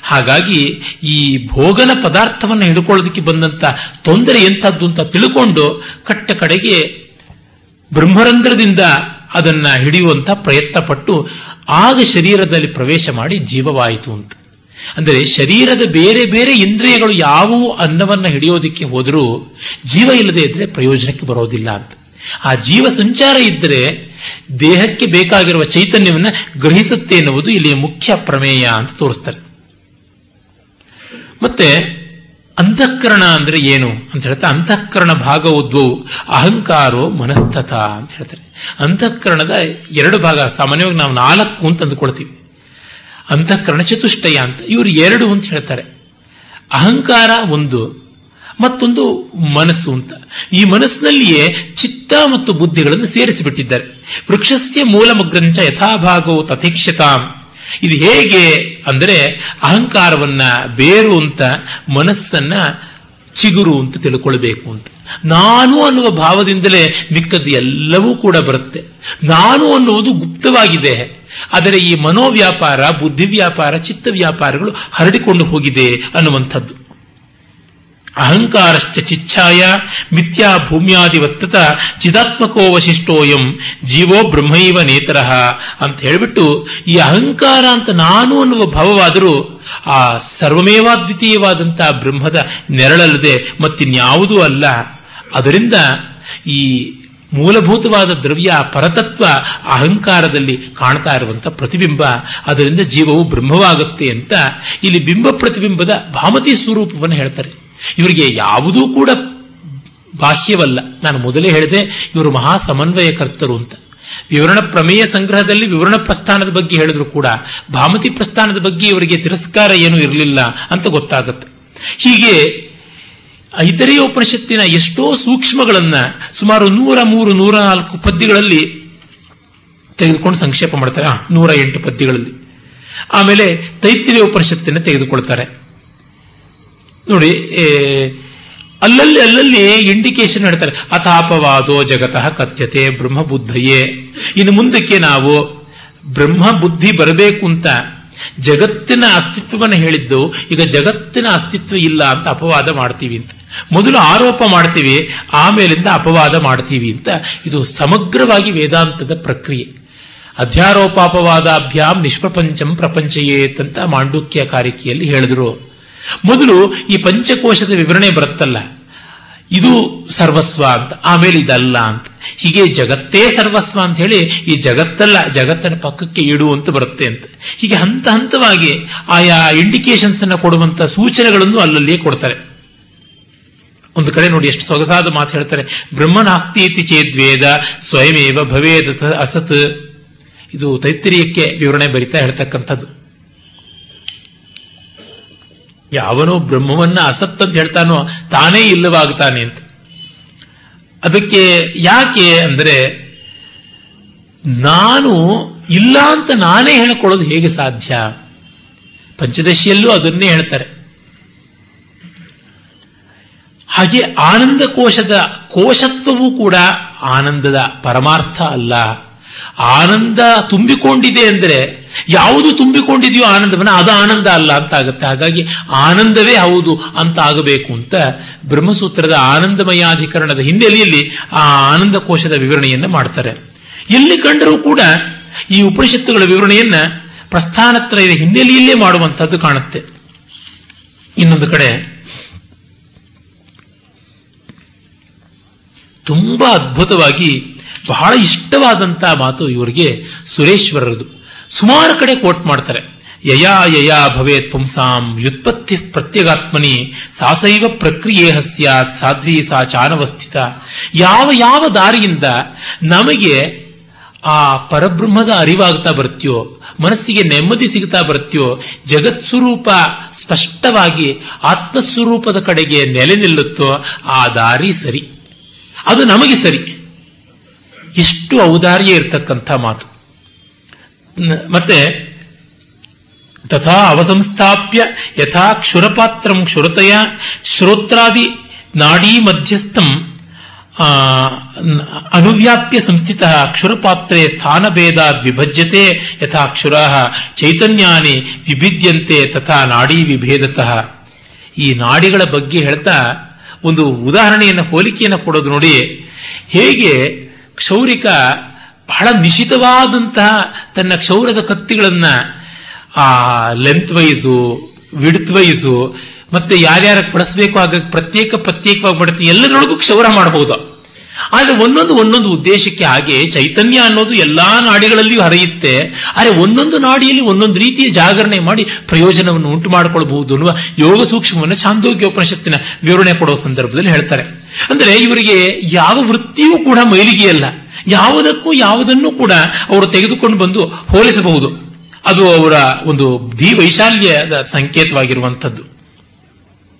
[SPEAKER 2] ಹಾಗಾಗಿ ಈ ಭೋಗನ ಪದಾರ್ಥವನ್ನು ಹಿಡ್ಕೊಳ್ಳೋದಕ್ಕೆ ಬಂದಂತ ತೊಂದರೆ ಎಂಥದ್ದು ಅಂತ ತಿಳ್ಕೊಂಡು ಕಟ್ಟ ಕಡೆಗೆ ಬ್ರಹ್ಮರಂಧ್ರದಿಂದ ಅದನ್ನ ಹಿಡಿಯುವಂತ ಪ್ರಯತ್ನ ಪಟ್ಟು ಆಗ ಶರೀರದಲ್ಲಿ ಪ್ರವೇಶ ಮಾಡಿ ಜೀವವಾಯಿತು ಅಂತ. ಅಂದರೆ ಶರೀರದ ಬೇರೆ ಬೇರೆ ಇಂದ್ರಿಯಗಳು ಯಾವುವು ಅನ್ನವನ್ನು ಹಿಡಿಯೋದಿಕ್ಕೆ ಹೋದರೂ ಜೀವ ಇಲ್ಲದೆ ಇದ್ರೆ ಪ್ರಯೋಜನಕ್ಕೆ ಬರೋದಿಲ್ಲ ಅಂತ. ಆ ಜೀವ ಸಂಚಾರ ಇದ್ದರೆ ದೇಹಕ್ಕೆ ಬೇಕಾಗಿರುವ ಚೈತನ್ಯವನ್ನ ಗ್ರಹಿಸುತ್ತೆ ಎನ್ನುವುದು ಇಲ್ಲಿ ಮುಖ್ಯ ಪ್ರಮೇಯ ಅಂತ ತೋರಿಸ್ತಾರೆ. ಮತ್ತೆ ಅಂತಃಕರಣ ಅಂದ್ರೆ ಏನು ಅಂತ ಹೇಳ್ತಾ, ಅಂತಃಕರಣ ಭಾಗವುದ್ವು ಅಹಂಕಾರೋ ಮನಸ್ತಥ ಅಂತ ಹೇಳ್ತಾರೆ. ಅಂತಃಕರಣದ ಎರಡು ಭಾಗ, ಸಾಮಾನ್ಯವಾಗಿ ನಾವು ನಾಲ್ಕು ಅಂತ ಅಂದ್ಕೊಳ್ತೀವಿ. ಅಂತಃಕರಣ ಚತುಷ್ಟಯ ಅಂತ. ಇವರು ಎರಡು ಅಂತ ಹೇಳ್ತಾರೆ. ಅಹಂಕಾರ ಒಂದು, ಮತ್ತೊಂದು ಮನಸ್ಸು ಅಂತ. ಈ ಮನಸ್ಸಿನಲ್ಲಿಯೇ ಚಿತ್ತ ಮತ್ತು ಬುದ್ಧಿಗಳನ್ನು ಸೇರಿಸಿಬಿಟ್ಟಿದ್ದಾರೆ. ವೃಕ್ಷಸ್ಯ ಮೂಲಮಗ್ರಂಚ ಯಥಾಭಾಗೋ ತಥೇಕ್ಷತಾಂ. ಇದು ಹೇಗೆ ಅಂದರೆ ಅಹಂಕಾರವನ್ನ ಬೇರು ಅಂತ ಮನಸ್ಸನ್ನ ಚಿಗುರು ಅಂತ ತಿಳ್ಕೊಳ್ಬೇಕು ಅಂತ. ನಾನು ಅನ್ನುವ ಭಾವದಿಂದಲೇ ಮಿಕ್ಕದ್ದು ಎಲ್ಲವೂ ಕೂಡ ಬರುತ್ತೆ. ನಾನು ಅನ್ನುವುದು ಗುಪ್ತವಾಗಿದೆ. ಆದರೆ ಈ ಮನೋವ್ಯಾಪಾರ ಬುದ್ಧಿ ವ್ಯಾಪಾರ ಚಿತ್ತ ವ್ಯಾಪಾರಗಳು ಹರಡಿಕೊಂಡು ಹೋಗಿದೆ ಅನ್ನುವಂಥದ್ದು. ಅಹಂಕಾರಶ್ಚ ಚಿಚ್ಛಾಯ ಮಿಥ್ಯಾ ಭೂಮ್ಯಾದಿವತ್ತತ ಚಿದಾತ್ಮಕೋವಶಿಷ್ಟೋಯಂ ಜೀವೋ ಬ್ರಹ್ಮೈವ ನೇತರಹ ಅಂತ ಹೇಳಿಬಿಟ್ಟು ಈ ಅಹಂಕಾರ ಅಂತ ನಾನು ಅನ್ನುವ ಭಾವವಾದರೂ ಆ ಸರ್ವಮೇವಾದ್ವಿತೀಯವಾದಂತಹ ಬ್ರಹ್ಮದ ನೆರಳಲ್ಲದೆ ಮತ್ತಿನ್ಯಾವುದೂ ಅಲ್ಲ. ಅದರಿಂದ ಈ ಮೂಲಭೂತವಾದ ದ್ರವ್ಯ ಪರತತ್ವ ಅಹಂಕಾರದಲ್ಲಿ ಕಾಣ್ತಾ ಇರುವಂಥ ಪ್ರತಿಬಿಂಬ. ಅದರಿಂದ ಜೀವವು ಬ್ರಹ್ಮವಾಗುತ್ತೆ ಅಂತ ಇಲ್ಲಿ ಬಿಂಬ ಪ್ರತಿಬಿಂಬದ ಭಾಮತಿ ಸ್ವರೂಪವನ್ನು ಹೇಳ್ತಾರೆ. ಇವರಿಗೆ ಯಾವುದೂ ಕೂಡ ಬಾಹ್ಯವಲ್ಲ. ನಾನು ಮೊದಲೇ ಹೇಳಿದೆ, ಇವರು ಮಹಾ ಸಮನ್ವಯಕರ್ತರು ಅಂತ. ವಿವರಣ ಪ್ರಮೇಯ ಸಂಗ್ರಹದಲ್ಲಿ ವಿವರಣ ಪ್ರಸ್ಥಾನದ ಬಗ್ಗೆ ಹೇಳಿದ್ರು ಕೂಡ ಭಾಮತಿ ಪ್ರಸ್ಥಾನದ ಬಗ್ಗೆ ಇವರಿಗೆ ತಿರಸ್ಕಾರ ಏನೂ ಇರಲಿಲ್ಲ ಅಂತ ಗೊತ್ತಾಗುತ್ತೆ. ಹೀಗೆ ಐತರೇಯ ಉಪನಿಷತ್ತಿನ ಎಷ್ಟೋ ಸೂಕ್ಷ್ಮಗಳನ್ನ ಸುಮಾರು ನೂರ ಮೂರು, ನೂರ ನಾಲ್ಕು ಪದ್ಯಗಳಲ್ಲಿ ತೆಗೆದುಕೊಂಡು ಸಂಕ್ಷೇಪ ಮಾಡ್ತಾರೆ. ನೂರ ಎಂಟು ಪದ್ಯಗಳಲ್ಲಿ. ಆಮೇಲೆ ತೈತಿರಿಯ ಉಪನಿಷತ್ತಿನ ತೆಗೆದುಕೊಳ್ತಾರೆ. ನೋಡಿ ಅಲ್ಲಲ್ಲಿ ಅಲ್ಲಲ್ಲಿ ಇಂಡಿಕೇಶನ್ ಹೇಳ್ತಾರೆ. ಅಥಾಪವಾದೋ ಜಗತಃ ಕಥ್ಯತೆ ಬ್ರಹ್ಮಬುದ್ಧಯೇ. ಇನ್ನು ಮುಂದಕ್ಕೆ ನಾವು ಬ್ರಹ್ಮ ಬುದ್ಧಿ ಬರಬೇಕು ಅಂತ ಜಗತ್ತಿನ ಅಸ್ತಿತ್ವವನ್ನು ಹೇಳಿದ್ದು, ಈಗ ಜಗತ್ತಿನ ಅಸ್ತಿತ್ವ ಇಲ್ಲ ಅಂತ ಅಪವಾದ ಮಾಡ್ತೀವಿ ಅಂತ. ಮೊದಲು ಆರೋಪ ಮಾಡ್ತೀವಿ, ಆಮೇಲಿಂದ ಅಪವಾದ ಮಾಡ್ತೀವಿ ಅಂತ ಇದು ಸಮಗ್ರವಾಗಿ ವೇದಾಂತದ ಪ್ರಕ್ರಿಯೆ. ಅಧ್ಯಾರೋಪಾಪವಾದಾಭ್ಯಾಂ ನಿಷ್ಪ್ರಪಂಚಂ ಪ್ರಪಂಚಯೇತ್ ಅಂತ ಮಾಂಡುಕ್ಯ ಕಾರಿಕೆಯಲ್ಲಿ ಹೇಳಿದ್ರು. ಮೊದಲು ಈ ಪಂಚಕೋಶದ ವಿವರಣೆ ಬರುತ್ತಲ್ಲ, ಇದು ಸರ್ವಸ್ವ ಅಂತ, ಆಮೇಲೆ ಇದಲ್ಲ ಅಂತ. ಹೀಗೆ ಜಗತ್ತೇ ಸರ್ವಸ್ವ ಅಂತ ಹೇಳಿ ಈ ಜಗತ್ತಲ್ಲ, ಜಗತ್ತನ ಪಕ್ಕಕ್ಕೆ ಇಡು ಅಂತ ಬರುತ್ತೆ ಅಂತ. ಹೀಗೆ ಹಂತ ಹಂತವಾಗಿ ಆಯಾ ಇಂಡಿಕೇಶನ್ಸ್ ಅನ್ನ ಕೊಡುವಂತ ಸೂಚನೆಗಳನ್ನು ಅಲ್ಲಲ್ಲಿಯೇ ಕೊಡ್ತಾರೆ. ಒಂದು ಕಡೆ ನೋಡಿ ಎಷ್ಟು ಸೊಗಸಾದ ಮಾತು ಹೇಳ್ತಾರೆ. ಬ್ರಹ್ಮನಾಸ್ತಿ ಇತಿ ಚೇದ್ವೇದ ಸ್ವಯಮೇವ ಭವೇದ ಅಸತ್. ಇದು ತೈತ್ತಿರಿಯಕ್ಕೆ ವಿವರಣೆ ಬರಿತಾ ಹೇಳ್ತಕ್ಕಂಥದ್ದು. ಯಾವನೋ ಬ್ರಹ್ಮವನ್ನ ಅಸತ್ ಅಂತ ಹೇಳ್ತಾನೋ ತಾನೇ ಇಲ್ಲವಾಗ್ತಾನೆ ಅಂತ. ಅದಕ್ಕೆ ಯಾಕೆ ಅಂದರೆ, ನಾನು ಇಲ್ಲ ಅಂತ ನಾನೇ ಹೇಳ್ಕೊಳ್ಳೋದು ಹೇಗೆ ಸಾಧ್ಯ? ಪಂಚದಶಿಯಲ್ಲೂ ಅದನ್ನೇ ಹೇಳ್ತಾರೆ. ಹಾಗೆ ಆನಂದ ಕೋಶದ ಕೋಶತ್ವವೂ ಕೂಡ ಆನಂದದ ಪರಮಾರ್ಥ ಅಲ್ಲ. ಆನಂದ ತುಂಬಿಕೊಂಡಿದೆ ಅಂದರೆ ಯಾವುದು ತುಂಬಿಕೊಂಡಿದೆಯೋ ಆನಂದವನ್ನ ಅದು ಆನಂದ ಅಲ್ಲ ಅಂತ ಆಗುತ್ತೆ ಹಾಗಾಗಿ ಆನಂದವೇ ಹೌದು ಅಂತ ಆಗಬೇಕು ಅಂತ ಬ್ರಹ್ಮಸೂತ್ರದ ಆನಂದಮಯಾಧಿಕರಣದ ಹಿನ್ನೆಲೆಯಲ್ಲಿ ಆ ಆನಂದ ಕೋಶದ ವಿವರಣೆಯನ್ನು ಮಾಡ್ತಾರೆ. ಎಲ್ಲಿ ಕಂಡರೂ ಕೂಡ ಈ ಉಪನಿಷತ್ತುಗಳ ವಿವರಣೆಯನ್ನ ಪ್ರಸ್ಥಾನತ್ರಯದ ಹಿನ್ನೆಲೆಯಲ್ಲೇ ಮಾಡುವಂತಹದ್ದು ಕಾಣುತ್ತೆ. ಇನ್ನೊಂದು ಕಡೆ ತುಂಬಾ ಅದ್ಭುತವಾಗಿ, ಬಹಳ ಇಷ್ಟವಾದಂತಹ ಮಾತು ಇವರಿಗೆ ಸುರೇಶ್ವರರದು. ಸುಮಾರು ಕಡೆ ಕೋಟ್ ಮಾಡ್ತಾರೆ. ಯಯಾ ಯಯಾ ಭವೇತ್ ಪುಂಸಾಂ ವ್ಯುತ್ಪತ್ತಿ ಪ್ರತ್ಯಗಾತ್ಮನಿ ಸಾಸೈವ ಪ್ರಕ್ರಿಯೆ ಸ್ಯಾತ್ ಸಾಧ್ವಿ ಸಾ ಚಾನವಸ್ಥಿತ. ಯಾವ ಯಾವ ದಾರಿಯಿಂದ ನಮಗೆ ಆ ಪರಬ್ರಹ್ಮದ ಅರಿವಾಗ್ತಾ ಬರ್ತೀಯೋ ಮನಸ್ಸಿಗೆ ನೆಮ್ಮದಿ ಸಿಗ್ತಾ ಜಗತ್ ಸ್ವರೂಪ ಸ್ಪಷ್ಟವಾಗಿ ಆತ್ಮಸ್ವರೂಪದ ಕಡೆಗೆ ನೆಲೆ ನಿಲ್ಲುತ್ತೋ, ಆ ದಾರಿ ಸರಿ. ಅದು ನಮಗೆ ಸರಿ. ಇಷ್ಟು ಔದಾರ್ಯ ಇರತಕ್ಕಂಥ ಮಾತು. ಮತ್ತೆ, ತಥಾ ಅವಸಂಸ್ಥಾಪ್ಯ ಯಥಾ ಕ್ಷುರಪಾತ್ರಂ ಕ್ಷುರತೆಯ ಶ್ರೋತ್ರಾದಿ ನಾಡೀ ಮಧ್ಯಸ್ಥಂ ಅನುವ್ಯಾಪ್ಯ ಸಂಸ್ಥಿತ ಕ್ಷುರಪಾತ್ರೆ ಸ್ಥಾನಭೇದ ವಿಭಜ್ಯತೆ ಯಥಾ ಕ್ಷುರ ಚೈತನ್ಯಾನಿ ವಿಭಿದ್ಯಂತೆ ತಥಾ ನಾಡಿ ವಿಭೇದತಃ. ಈ ನಾಡಿಗಳ ಬಗ್ಗೆ ಹೇಳ್ತಾ ಒಂದು ಉದಾಹರಣೆಯನ್ನು, ಹೋಲಿಕೆಯನ್ನು ಕೊಡೋದು ನೋಡಿ. ಹೇಗೆ ಕ್ಷೌರಿಕ ಬಹಳ ನಿಶಿತವಾದಂತಹ ತನ್ನ ಕ್ಷೌರದ ಕತ್ತಿಗಳನ್ನ, ಆ ಲೆಂತ್ ವೈಸು ವಿಡ್ತ್ ವೈಸು ಮತ್ತೆ ಯಾರ್ಯಾರ ಬಳಸಬೇಕು ಆಗ ಪ್ರತ್ಯೇಕ ಪ್ರತ್ಯೇಕವಾಗಿ ಬಡತಿ ಎಲ್ಲದರೊಳಗೂ ಕ್ಷೌರ ಮಾಡಬಹುದು ಆದ್ರೆ ಒಂದೊಂದು ಒಂದೊಂದು ಉದ್ದೇಶಕ್ಕೆ ಹಾಗೆ ಚೈತನ್ಯ ಅನ್ನೋದು ಎಲ್ಲಾ ನಾಡಿಗಳಲ್ಲಿಯೂ ಹರಿಯುತ್ತೆ. ಆದರೆ ಒಂದೊಂದು ನಾಡಿಯಲ್ಲಿ ಒಂದೊಂದು ರೀತಿಯ ಜಾಗರಣೆ ಮಾಡಿ ಪ್ರಯೋಜನವನ್ನು ಉಂಟು ಮಾಡಿಕೊಳ್ಳಬಹುದು ಅನ್ನುವ ಯೋಗ ಸೂಕ್ಷ್ಮವನ್ನು ಚಾಂದೋಗ್ಯೋಪನಿಷತ್ತಿನ ವಿವರಣೆ ಕೊಡುವ ಸಂದರ್ಭದಲ್ಲಿ ಹೇಳ್ತಾರೆ. ಅಂದ್ರೆ ಇವರಿಗೆ ಯಾವ ವೃತ್ತಿಯೂ ಕೂಡ ಮೈಲಿಗೆಯಲ್ಲ. ಯಾವುದಕ್ಕೂ ಯಾವುದನ್ನು ಕೂಡ ಅವರು ತೆಗೆದುಕೊಂಡು ಬಂದು ಹೋಲಿಸಬಹುದು. ಅದು ಅವರ ಒಂದು ದಿ ವೈಶಾಲ್ಯದ ಸಂಕೇತವಾಗಿರುವಂಥದ್ದು.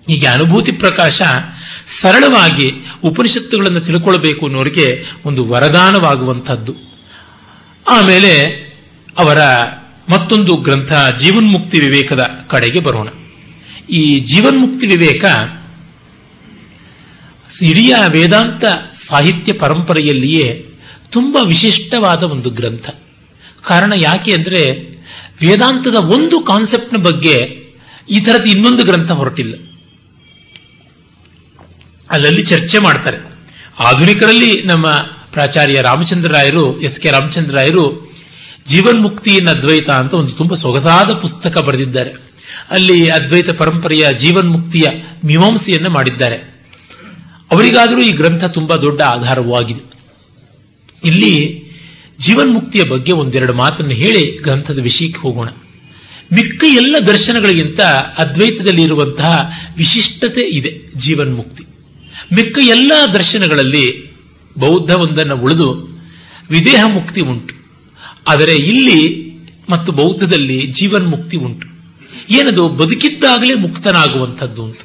[SPEAKER 2] ಹೀಗೆ ಅನುಭೂತಿ ಪ್ರಕಾಶ ಸರಳವಾಗಿ ಉಪನಿಷತ್ತುಗಳನ್ನು ತಿಳ್ಕೊಳ್ಬೇಕು ಅನ್ನೋರಿಗೆ ಒಂದು ವರದಾನವಾಗುವಂಥದ್ದು. ಆಮೇಲೆ ಅವರ ಮತ್ತೊಂದು ಗ್ರಂಥ, ಜೀವನ್ಮುಕ್ತಿ ವಿವೇಕದ ಕಡೆಗೆ ಬರೋಣ. ಈ ಜೀವನ್ಮುಕ್ತಿ ವಿವೇಕ ಇಡೀ ವೇದಾಂತ ಸಾಹಿತ್ಯ ಪರಂಪರೆಯಲ್ಲಿಯೇ ತುಂಬ ವಿಶಿಷ್ಟವಾದ ಒಂದು ಗ್ರಂಥ. ಕಾರಣ ಯಾಕೆ ಅಂದರೆ ವೇದಾಂತದ ಒಂದು ಕಾನ್ಸೆಪ್ಟ್ನ ಬಗ್ಗೆ ಈ ಥರದ ಇನ್ನೊಂದು ಗ್ರಂಥ ಹೊರಟಿಲ್ಲ. ಅಲ್ಲಲ್ಲಿ ಚರ್ಚೆ ಮಾಡ್ತಾರೆ. ಆಧುನಿಕರಲ್ಲಿ ನಮ್ಮ ಪ್ರಾಚಾರ್ಯ ರಾಮಚಂದ್ರ ರಾಯರು ಎಸ್ ಕೆ ರಾಮಚಂದ್ರ ರಾಯರು ಜೀವನ್ಮುಕ್ತಿಯನ್ನು ಅದ್ವೈತ ಅಂತ ಒಂದು ತುಂಬಾ ಸೊಗಸಾದ ಪುಸ್ತಕ ಬರೆದಿದ್ದಾರೆ. ಅಲ್ಲಿ ಅದ್ವೈತ ಪರಂಪರೆಯ ಜೀವನ್ಮುಕ್ತಿಯ ಮೀಮಾಂಸೆಯನ್ನು ಮಾಡಿದ್ದಾರೆ. ಅವರಿಗಾದರೂ ಈ ಗ್ರಂಥ ತುಂಬಾ ದೊಡ್ಡ ಆಧಾರವಾಗಿದೆ. ಇಲ್ಲಿ ಜೀವನ್ಮುಕ್ತಿಯ ಬಗ್ಗೆ ಒಂದೆರಡು ಮಾತನ್ನು ಹೇಳಿ ಗ್ರಂಥದ ವಿಷಯಕ್ಕೆ ಹೋಗೋಣ. ಮಿಕ್ಕ ಎಲ್ಲ ದರ್ಶನಗಳಿಗಿಂತ ಅದ್ವೈತದಲ್ಲಿ ಇರುವಂತಹ ವಿಶಿಷ್ಟತೆ ಇದೆ ಜೀವನ್ಮುಕ್ತಿ ಮಿಕ್ಕ ಎಲ್ಲ ದರ್ಶನಗಳಲ್ಲಿ ಬೌದ್ಧ ಒಂದನ್ನು ಉಳಿದು ವಿದೇಹ ಮುಕ್ತಿ ಉಂಟು. ಆದರೆ ಇಲ್ಲಿ ಮತ್ತು ಬೌದ್ಧದಲ್ಲಿ ಜೀವನ್ ಮುಕ್ತಿ ಉಂಟು. ಏನದು? ಬದುಕಿದ್ದಾಗಲೇ ಮುಕ್ತನಾಗುವಂಥದ್ದು ಅಂತ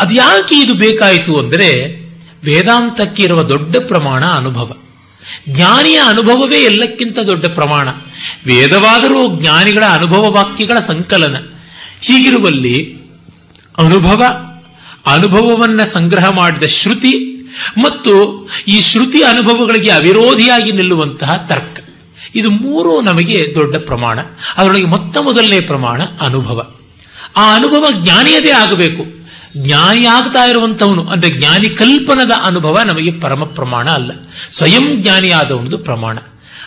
[SPEAKER 2] ಅದು ಯಾಕೆ ಇದು ಬೇಕಾಯಿತು ಅಂದರೆ ವೇದಾಂತಕ್ಕೆ ಇರುವ ದೊಡ್ಡ ಪ್ರಮಾಣ ಅನುಭವ. ಜ್ಞಾನಿಯ ಅನುಭವವೇ ಎಲ್ಲಕ್ಕಿಂತ ದೊಡ್ಡ ಪ್ರಮಾಣ. ವೇದವಾದರೂ ಜ್ಞಾನಿಗಳ ಅನುಭವ ವಾಕ್ಯಗಳ ಸಂಕಲನ. ಹೀಗಿರುವಲ್ಲಿ ಅನುಭವ ಅನುಭವವನ್ನ ಸಂಗ್ರಹ ಮಾಡಿದ ಶ್ರುತಿ ಮತ್ತು ಈ ಶ್ರುತಿ ಅನುಭವಗಳಿಗೆ ಅವಿರೋಧಿಯಾಗಿ ನಿಲ್ಲುವಂತಹ ತರ್ಕ. ಇದು ಮೂರು ನಮಗೆ ದೊಡ್ಡ ಪ್ರಮಾಣ. ಅದರೊಳಗೆ ಮೊತ್ತ ಮೊದಲನೇ ಪ್ರಮಾಣ ಅನುಭವ. ಆ ಅನುಭವ ಜ್ಞಾನಿಯದೇ ಆಗಬೇಕು. ಜ್ಞಾನಿ ಆಗ್ತಾ ಇರುವಂತವನು ಅಂದ್ರೆ ಜ್ಞಾನಿ ಕಲ್ಪನದ ಅನುಭವ ನಮಗೆ ಪರಮ ಪ್ರಮಾಣ ಅಲ್ಲ. ಸ್ವಯಂ ಜ್ಞಾನಿಯಾದವನದು ಪ್ರಮಾಣ.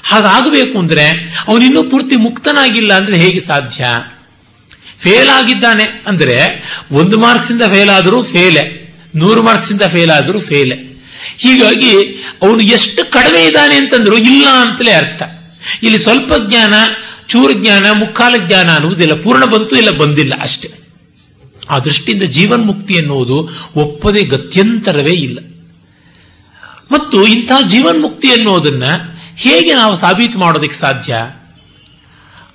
[SPEAKER 2] ಹಾಗಾಗಬೇಕು ಅಂದ್ರೆ ಅವನಿನ್ನೂ ಪೂರ್ತಿ ಮುಕ್ತನಾಗಿಲ್ಲ ಅಂದ್ರೆ ಹೇಗೆ ಸಾಧ್ಯ? ಫೇಲ್ ಆಗಿದ್ದಾನೆ ಅಂದ್ರೆ ಒಂದು ಮಾರ್ಕ್ಸ್ ಇಂದ ಫೇಲ್ ಆದರೂ ಫೇಲೆ ನೂರು ಮಾರ್ಕ್ಸ್ ಇಂದ ಫೇಲ್ ಆದರೂ ಫೇಲೆ ಹೀಗಾಗಿ ಅವನು ಎಷ್ಟು ಕಡಿಮೆ ಇದ್ದಾನೆ ಅಂತಂದ್ರು ಇಲ್ಲ ಅಂತಲೇ ಅರ್ಥ. ಇಲ್ಲಿ ಸ್ವಲ್ಪ ಜ್ಞಾನ, ಚೂರು ಜ್ಞಾನ, ಮುಕ್ಕಾಲ ಜ್ಞಾನ ಅನ್ನುವುದಿಲ್ಲ, ಪೂರ್ಣ ಬಂತು ಇಲ್ಲ, ಬಂದಿಲ್ಲ ಅಷ್ಟೇ. ಆ ದೃಷ್ಟಿಯಿಂದ ಜೀವನ್ಮುಕ್ತಿ ಎನ್ನುವುದು ಒಪ್ಪದೆ ಗತ್ಯಂತರವೇ ಇಲ್ಲ. ಮತ್ತು ಇಂತಹ ಜೀವನ್ಮುಕ್ತಿ ಎನ್ನುವುದನ್ನ ಹೇಗೆ ನಾವು ಸಾಬೀತು ಮಾಡೋದಕ್ಕೆ ಸಾಧ್ಯ?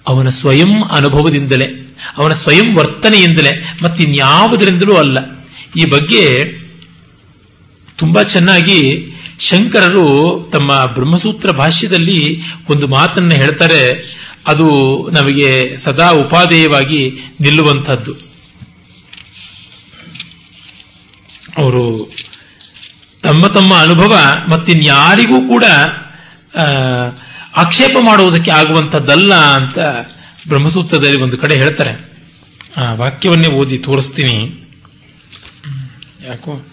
[SPEAKER 2] ಅವನ ಸ್ವಯಂ ಅನುಭವದಿಂದಲೇ. ಅವನ ಸ್ವಯಂ ವರ್ತನೆಯಿಂದಲೇ ಮತ್ತಿನ್ಯಾವುದರಿಂದಲೂ ಅಲ್ಲ. ಈ ಬಗ್ಗೆ ತುಂಬಾ ಚೆನ್ನಾಗಿ ಶಂಕರರು ತಮ್ಮ ಬ್ರಹ್ಮಸೂತ್ರ ಭಾಷ್ಯದಲ್ಲಿ ಒಂದು ಮಾತನ್ನು ಹೇಳ್ತಾರೆ, ಅದು ನಮಗೆ ಸದಾ ಉಪಾದೇಯವಾಗಿ ನಿಲ್ಲುವಂಥದ್ದು. ಅವರು ತಮ್ಮ ತಮ್ಮ ಅನುಭವ ಮತ್ತಿನ್ಯಾರಿಗೂ ಕೂಡ ಆಕ್ಷೇಪ ಮಾಡುವುದಕ್ಕೆ ಆಗುವಂಥದ್ದಲ್ಲ ಅಂತ ಬ್ರಹ್ಮಸೂತ್ರದಲ್ಲಿ ಒಂದು ಕಡೆ ಹೇಳ್ತಾರೆ, ಆ ವಾಕ್ಯವನ್ನೇ ಓದಿ ತೋರಿಸ್ತೀನಿ. ಯಾಕೋ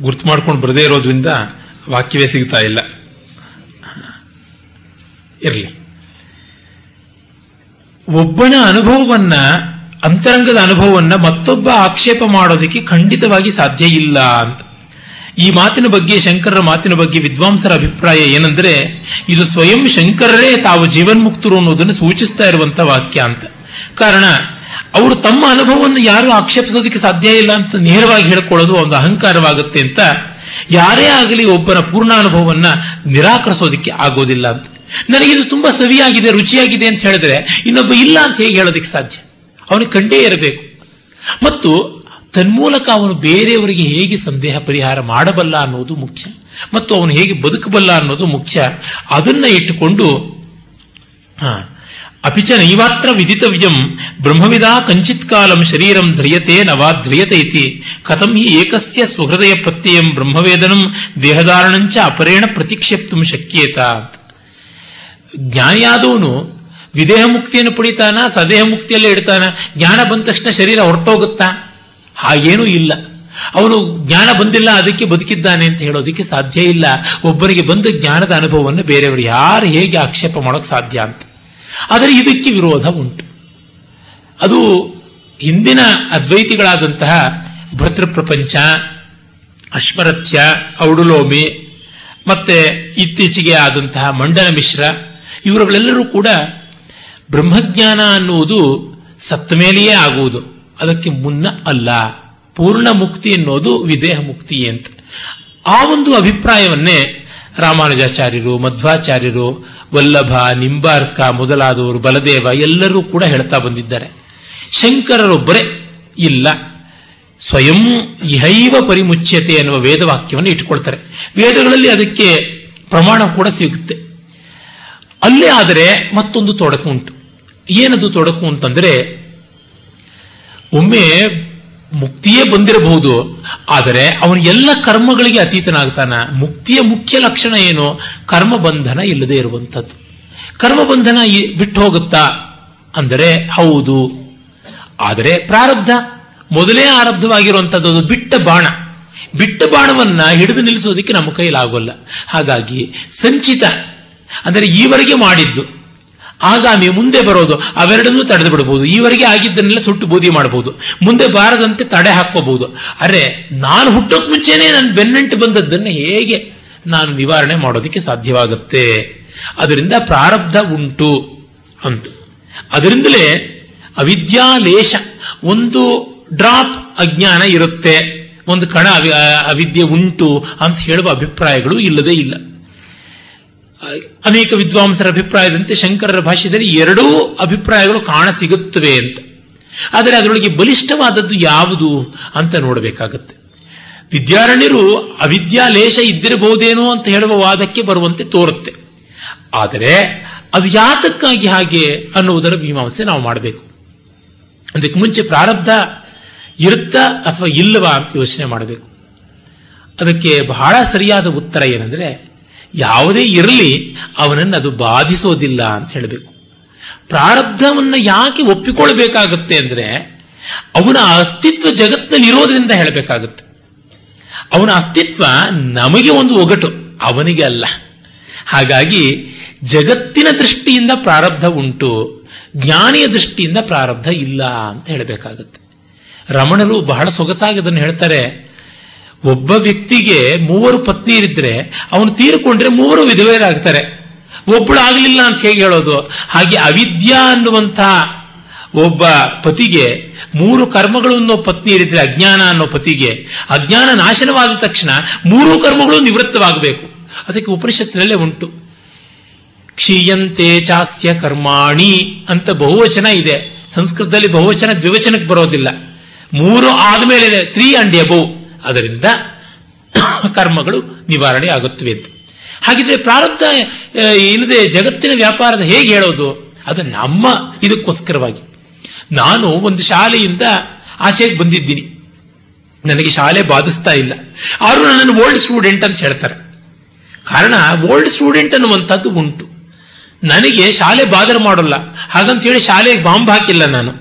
[SPEAKER 2] ಗುರ್ತು ಮಾಡ್ಕೊಂಡು ಬರದೇ ಇರೋದ್ರಿಂದ ವಾಕ್ಯವೇ ಸಿಗ್ತಾ ಇಲ್ಲ. ಇರಲಿ. ಒಬ್ಬನ ಅನುಭವವನ್ನ, ಅಂತರಂಗದ ಅನುಭವವನ್ನ ಮತ್ತೊಬ್ಬ ಆಕ್ಷೇಪ ಮಾಡೋದಕ್ಕೆ ಖಂಡಿತವಾಗಿ ಸಾಧ್ಯ ಇಲ್ಲ ಅಂತ. ಈ ಮಾತಿನ ಬಗ್ಗೆ, ಶಂಕರರ ಮಾತಿನ ಬಗ್ಗೆ ವಿದ್ವಾಂಸರ ಅಭಿಪ್ರಾಯ ಏನಂದ್ರೆ, ಇದು ಸ್ವಯಂ ಶಂಕರರೇ ತಾವು ಜೀವನ್ಮುಕ್ತರು ಅನ್ನೋದನ್ನು ಸೂಚಿಸ್ತಾ ಇರುವಂತ ವಾಕ್ಯ ಅಂತ. ಕಾರಣ, ಅವರು ತಮ್ಮ ಅನುಭವವನ್ನು ಯಾರು ಆಕ್ಷೇಪಿಸೋದಕ್ಕೆ ಸಾಧ್ಯ ಇಲ್ಲ ಅಂತ ನೇರವಾಗಿ ಹೇಳ್ಕೊಳ್ಳೋದು ಒಂದು ಅಹಂಕಾರವಾಗುತ್ತೆ ಅಂತ ಯಾರೇ ಆಗಲಿ ಒಬ್ಬನ ಪೂರ್ಣ ಅನುಭವವನ್ನ ನಿರಾಕರಿಸೋದಕ್ಕೆ ಆಗೋದಿಲ್ಲ ಅಂತ. ನನಗಿದು ತುಂಬಾ ಸವಿಯಾಗಿದೆ, ರುಚಿಯಾಗಿದೆ ಅಂತ ಹೇಳಿದ್ರೆ ಇನ್ನೊಬ್ಬ ಇಲ್ಲ ಅಂತ ಹೇಗೆ ಹೇಳೋದಕ್ಕೆ ಸಾಧ್ಯ? ಅವನಿಗೆ ಕಂಡೇ ಇರಬೇಕು. ಮತ್ತು ತನ್ಮೂಲಕ ಅವನು ಬೇರೆಯವರಿಗೆ ಹೇಗೆ ಸಂದೇಹ ಪರಿಹಾರ ಮಾಡಬಲ್ಲ ಅನ್ನೋದು ಮುಖ್ಯ, ಮತ್ತು ಅವನು ಹೇಗೆ ಬದುಕಬಲ್ಲ ಅನ್ನೋದು ಮುಖ್ಯ. ಅದನ್ನ ಇಟ್ಟುಕೊಂಡು ಅಪಿಚ ನೈವಾತ್ರ ವಿದಿತವ್ಯಂ, ಬ್ರಹ್ಮವಿದ ಕಂಚಿತ್ ಕಾಲಂ ಶರೀರಂ ಧ್ರಿಯತೆ ನವಾ ಧ್ರಿಯತೆ ಇತಿ, ಕಥಂ ಹಿ ಏಕಸ್ಯ ಸುಹೃದಯ ಪ್ರತ್ಯಯಂ ಬ್ರಹ್ಮವೇದನಂ ದೇಹಧಾರಣಂಚ ಅಪರೇಣ ಪ್ರತಿಕ್ಷೇಪ್ತು ಶಕ್ಯೇತ. ಜ್ಞಾನಿಯಾದವನು ವಿದೇಹ ಮುಕ್ತಿಯನ್ನು ಪಡಿತಾನ, ಸದೇಹ ಮುಕ್ತಿಯಲ್ಲೇ ಇಡ್ತಾನ? ಜ್ಞಾನ ಬಂದ ತಕ್ಷಣ ಶರೀರ ಹೊರಟೋಗುತ್ತಾ? ಹಾಗೇನೂ ಇಲ್ಲ. ಅವನು ಜ್ಞಾನ ಬಂದಿಲ್ಲ, ಅದಕ್ಕೆ ಬದುಕಿದ್ದಾನೆ ಅಂತ ಹೇಳೋದಕ್ಕೆ ಸಾಧ್ಯ ಇಲ್ಲ. ಒಬ್ಬರಿಗೆ ಬಂದ ಜ್ಞಾನದ ಅನುಭವವನ್ನು ಬೇರೆಯವರು ಯಾರು ಹೇಗೆ ಆಕ್ಷೇಪ ಮಾಡೋಕೆ ಸಾಧ್ಯ ಅಂತ. ಆದರೆ ಇದಕ್ಕೆ ವಿರೋಧ ಉಂಟು. ಅದು ಹಿಂದಿನ ಅದ್ವೈತಿಗಳಾದಂತಹ ಪ್ರಪಂಚ, ಅಶ್ಮರಥ್ಯ, ಔಡುಲೋಮಿ, ಮತ್ತೆ ಇತ್ತೀಚೆಗೆ ಆದಂತಹ ಮಂಡನ ಮಿಶ್ರ, ಇವರುಗಳೆಲ್ಲರೂ ಕೂಡ ಬ್ರಹ್ಮಜ್ಞಾನ ಅನ್ನುವುದು ಸತ್ತ ಮೇಲೆಯೇ ಆಗುವುದು. ಅದಕ್ಕೆ ಮುನ್ನ ಅಲ್ಲ, ಪೂರ್ಣ ಮುಕ್ತಿ ಎನ್ನುವುದು ವಿದೇಹ ಮುಕ್ತಿ ಅಂತ. ಆ ಒಂದು ಅಭಿಪ್ರಾಯವನ್ನೇ ರಾಮಾನುಜಾಚಾರ್ಯರು, ಮಧ್ವಾಚಾರ್ಯರು, ವಲ್ಲಭ, ನಿಂಬಾರ್ಕ ಮೊದಲಾದವರು, ಬಲದೇವ ಎಲ್ಲರೂ ಕೂಡ ಹೇಳ್ತಾ ಬಂದಿದ್ದಾರೆ. ಶಂಕರರೊಬ್ಬರೇ ಇಲ್ಲ. ಸ್ವಯಂ ಇಹೈವ ಪರಿಮುಚ್ಯತೆ ಎನ್ನುವ ವೇದವಾಕ್ಯವನ್ನು ಇಟ್ಟುಕೊಳ್ತಾರೆ. ವೇದಗಳಲ್ಲಿ ಅದಕ್ಕೆ ಪ್ರಮಾಣ ಕೂಡ ಸಿಗುತ್ತೆ. ಅಲ್ಲೇ ಆದರೆ ಮತ್ತೊಂದು ತೊಡಕು ಉಂಟು. ಏನದು ತೊಡಕು ಅಂತಂದ್ರೆ ಒಮ್ಮೆ ಮುಕ್ತಿಯೇ ಬಂದಿರಬಹುದು, ಆದರೆ ಅವನು ಎಲ್ಲ ಕರ್ಮಗಳಿಗೆ ಅತೀತನಾಗ್ತಾನ. ಮುಕ್ತಿಯ ಮುಖ್ಯ ಲಕ್ಷಣ ಏನು? ಕರ್ಮ ಬಂಧನ ಇಲ್ಲದೆ ಇರುವಂಥದ್ದು. ಕರ್ಮ ಬಂಧನ ಬಿಟ್ಟು ಹೋಗುತ್ತಾ? ಅಂದರೆ ಹೌದು. ಆದರೆ ಪ್ರಾರಬ್ಧ, ಮೊದಲೇ ಆರಬ್ಧವಾಗಿರುವಂಥದ್ದು ಅದು ಬಿಟ್ಟ ಬಾಣ. ಬಿಟ್ಟ ಬಾಣವನ್ನ ಹಿಡಿದು ನಿಲ್ಲಿಸೋದಕ್ಕೆ ನಮ್ಮ ಕೈಲಾಗೋಲ್ಲ. ಹಾಗಾಗಿ ಸಂಚಿತ, ಅಂದರೆ ಈವರೆಗೆ ಮಾಡಿದ್ದು ಆಗಾಮಿ ಮುಂದೆ ಬರೋದು ಅವೆರಡನ್ನೂ ತಡೆದು ಬಿಡಬಹುದು ಈವರೆಗೆ ಆಗಿದ್ದನ್ನೆಲ್ಲ ಸುಟ್ಟು ಬೋಧಿ ಮಾಡಬಹುದು ಮುಂದೆ ಬಾರದಂತೆ ತಡೆ ಹಾಕೋಬಹುದು ಅರೆ, ನಾನು ಹುಟ್ಟೋಕ್ ಮುಂಚೆನೆ ನನ್ನ ಬೆನ್ನಂಟು ಬಂದದ್ದನ್ನು ಹೇಗೆ ನಾನು ನಿವಾರಣೆ ಮಾಡೋದಕ್ಕೆ ಸಾಧ್ಯವಾಗುತ್ತೆ? ಅದರಿಂದ ಪ್ರಾರಬ್ಧ ಉಂಟು ಅಂತ. ಅದರಿಂದಲೇ ಅವಿದ್ಯಾಲೇಶ, ಒಂದು ಡ್ರಾಪ್ ಅಜ್ಞಾನ ಇರುತ್ತೆ. ಒಂದು ಕಣ ಅವಿ- ಅವಿದ್ಯೆ ಉಂಟು ಅಂತ ಹೇಳುವ ಅಭಿಪ್ರಾಯಗಳು ಇಲ್ಲದೇ ಇಲ್ಲ. ಅನೇಕ ವಿದ್ವಾಂಸರ ಅಭಿಪ್ರಾಯದಂತೆ ಶಂಕರರ ಭಾಷ್ಯದಲ್ಲಿ ಎರಡೂ ಅಭಿಪ್ರಾಯಗಳು ಕಾಣ ಸಿಗುತ್ತವೆ ಅಂತ. ಆದರೆ ಅದರೊಳಗೆ ಬಲಿಷ್ಠವಾದದ್ದು ಯಾವುದು ಅಂತ ನೋಡಬೇಕಾಗತ್ತೆ. ವಿದ್ಯಾರಣ್ಯರು ಅವಿದ್ಯಾಲೇಶ ಇದ್ದಿರಬಹುದೇನೋ ಅಂತ ಹೇಳುವ ವಾದಕ್ಕೆ ಬರುವಂತೆ ತೋರುತ್ತೆ. ಆದರೆ ಅದು ಯಾತಕ್ಕಾಗಿ ಹಾಗೆ ಅನ್ನುವುದರ ಮೀಮಾಂಸೆ ನಾವು ಮಾಡಬೇಕು. ಅದಕ್ಕೆ ಮುಂಚೆ ಪ್ರಾರಬ್ಧ ಇರುತ್ತಾ ಅಥವಾ ಇಲ್ಲವಾ ಅಂತ ಯೋಚನೆ ಮಾಡಬೇಕು. ಅದಕ್ಕೆ ಬಹಳ ಸರಿಯಾದ ಉತ್ತರ ಏನಂದ್ರೆ ಯಾವುದೇ ಇರಲಿ ಅವನನ್ನು ಅದು ಬಾಧಿಸೋದಿಲ್ಲ ಅಂತ ಹೇಳಬೇಕು. ಪ್ರಾರಬ್ಧವನ್ನು ಯಾಕೆ ಒಪ್ಪಿಕೊಳ್ಬೇಕಾಗುತ್ತೆ ಅಂದರೆ ಅವನ ಅಸ್ತಿತ್ವ ಜಗತ್ತಿನಲ್ಲಿ ಇರೋದ್ರಿಂದ ಹೇಳಬೇಕಾಗುತ್ತೆ. ಅವನ ಅಸ್ತಿತ್ವ ನಮಗೆ ಒಂದು ಒಗಟು, ಅವನಿಗೆ ಅಲ್ಲ. ಹಾಗಾಗಿ ಜಗತ್ತಿನ ದೃಷ್ಟಿಯಿಂದ ಪ್ರಾರಬ್ಧ ಉಂಟು, ಜ್ಞಾನಿಯ ದೃಷ್ಟಿಯಿಂದ ಪ್ರಾರಬ್ಧ ಇಲ್ಲ ಅಂತ ಹೇಳಬೇಕಾಗುತ್ತೆ. ರಮಣರು ಬಹಳ ಸೊಗಸಾಗಿ ಅದನ್ನು ಹೇಳ್ತಾರೆ ಒಬ್ಬ ವ್ಯಕ್ತಿಗೆ ಮೂವರು ಪತ್ನಿಯರಿದ್ರೆ ಅವನು ತೀರಿಕೊಂಡ್ರೆ ಮೂವರು ವಿಧವೆಯರಾಗ್ತಾರೆ. ಒಬ್ಬಳು ಆಗಲಿಲ್ಲ ಅಂತ ಹೇಗೆ ಹೇಳೋದು? ಹಾಗೆ ಅವಿದ್ಯಾ ಅನ್ನುವಂಥ ಒಬ್ಬ ಪತಿಗೆ ಮೂರು ಕರ್ಮಗಳು ಅನ್ನೋ ಪತ್ನಿ ಇರಿದ್ರೆ ಅಜ್ಞಾನ ಅನ್ನೋ ಪತಿಗೆ, ಅಜ್ಞಾನ ನಾಶನವಾದ ತಕ್ಷಣ ಮೂರು ಕರ್ಮಗಳು ನಿವೃತ್ತವಾಗಬೇಕು. ಅದಕ್ಕೆ ಉಪನಿಷತ್ತಿನಲ್ಲೇ ಉಂಟು. ಕ್ಷೀಯಂತೆ ಚಾಸ್ಯ ಕರ್ಮಾಣಿ ಅಂತ ಬಹುವಚನ ಇದೆ. ಸಂಸ್ಕೃತದಲ್ಲಿ ಬಹುವಚನ ದ್ವಿವಚನಕ್ಕೆ ಬರೋದಿಲ್ಲ. ಮೂರು ಆದ್ಮೇಲೆ ತ್ರೀ ಅಂಡ್ ಎಬೌವ್ ಅದರಿಂದ ಕರ್ಮಗಳು ನಿವಾರಣೆ ಆಗುತ್ತವೆ ಅಂತ. ಹಾಗಿದ್ರೆ ಪ್ರಾರಬ್ಧ ಇಲ್ಲದೆ ಜಗತ್ತಿನ ವ್ಯಾಪಾರದ ಹೇಗೆ ಹೇಳೋದು? ಅದು ನಮ್ಮ ಇದಕ್ಕೋಸ್ಕರವಾಗಿ. ನಾನು ಒಂದು ಶಾಲೆಯಿಂದ ಆಚೆಗೆ ಬಂದಿದ್ದೀನಿ. ನನಗೆ ಶಾಲೆ ಬಾಧಿಸ್ತಾ ಇಲ್ಲ. ಆದ್ರೂ ನನ್ನನ್ನು ಓಲ್ಡ್ ಸ್ಟೂಡೆಂಟ್ ಅಂತ ಹೇಳ್ತಾರೆ. ಕಾರಣ, ಓಲ್ಡ್ ಸ್ಟೂಡೆಂಟ್ ಅನ್ನುವಂಥದ್ದು ಉಂಟು. ನನಗೆ ಶಾಲೆ ಬಾದರ್ ಮಾಡೋಲ್ಲ. ಹಾಗಂತ ಹೇಳಿ ಶಾಲೆಗೆ ಬಾಂಬ್ ಹಾಕಿಲ್ಲ ನಾನು.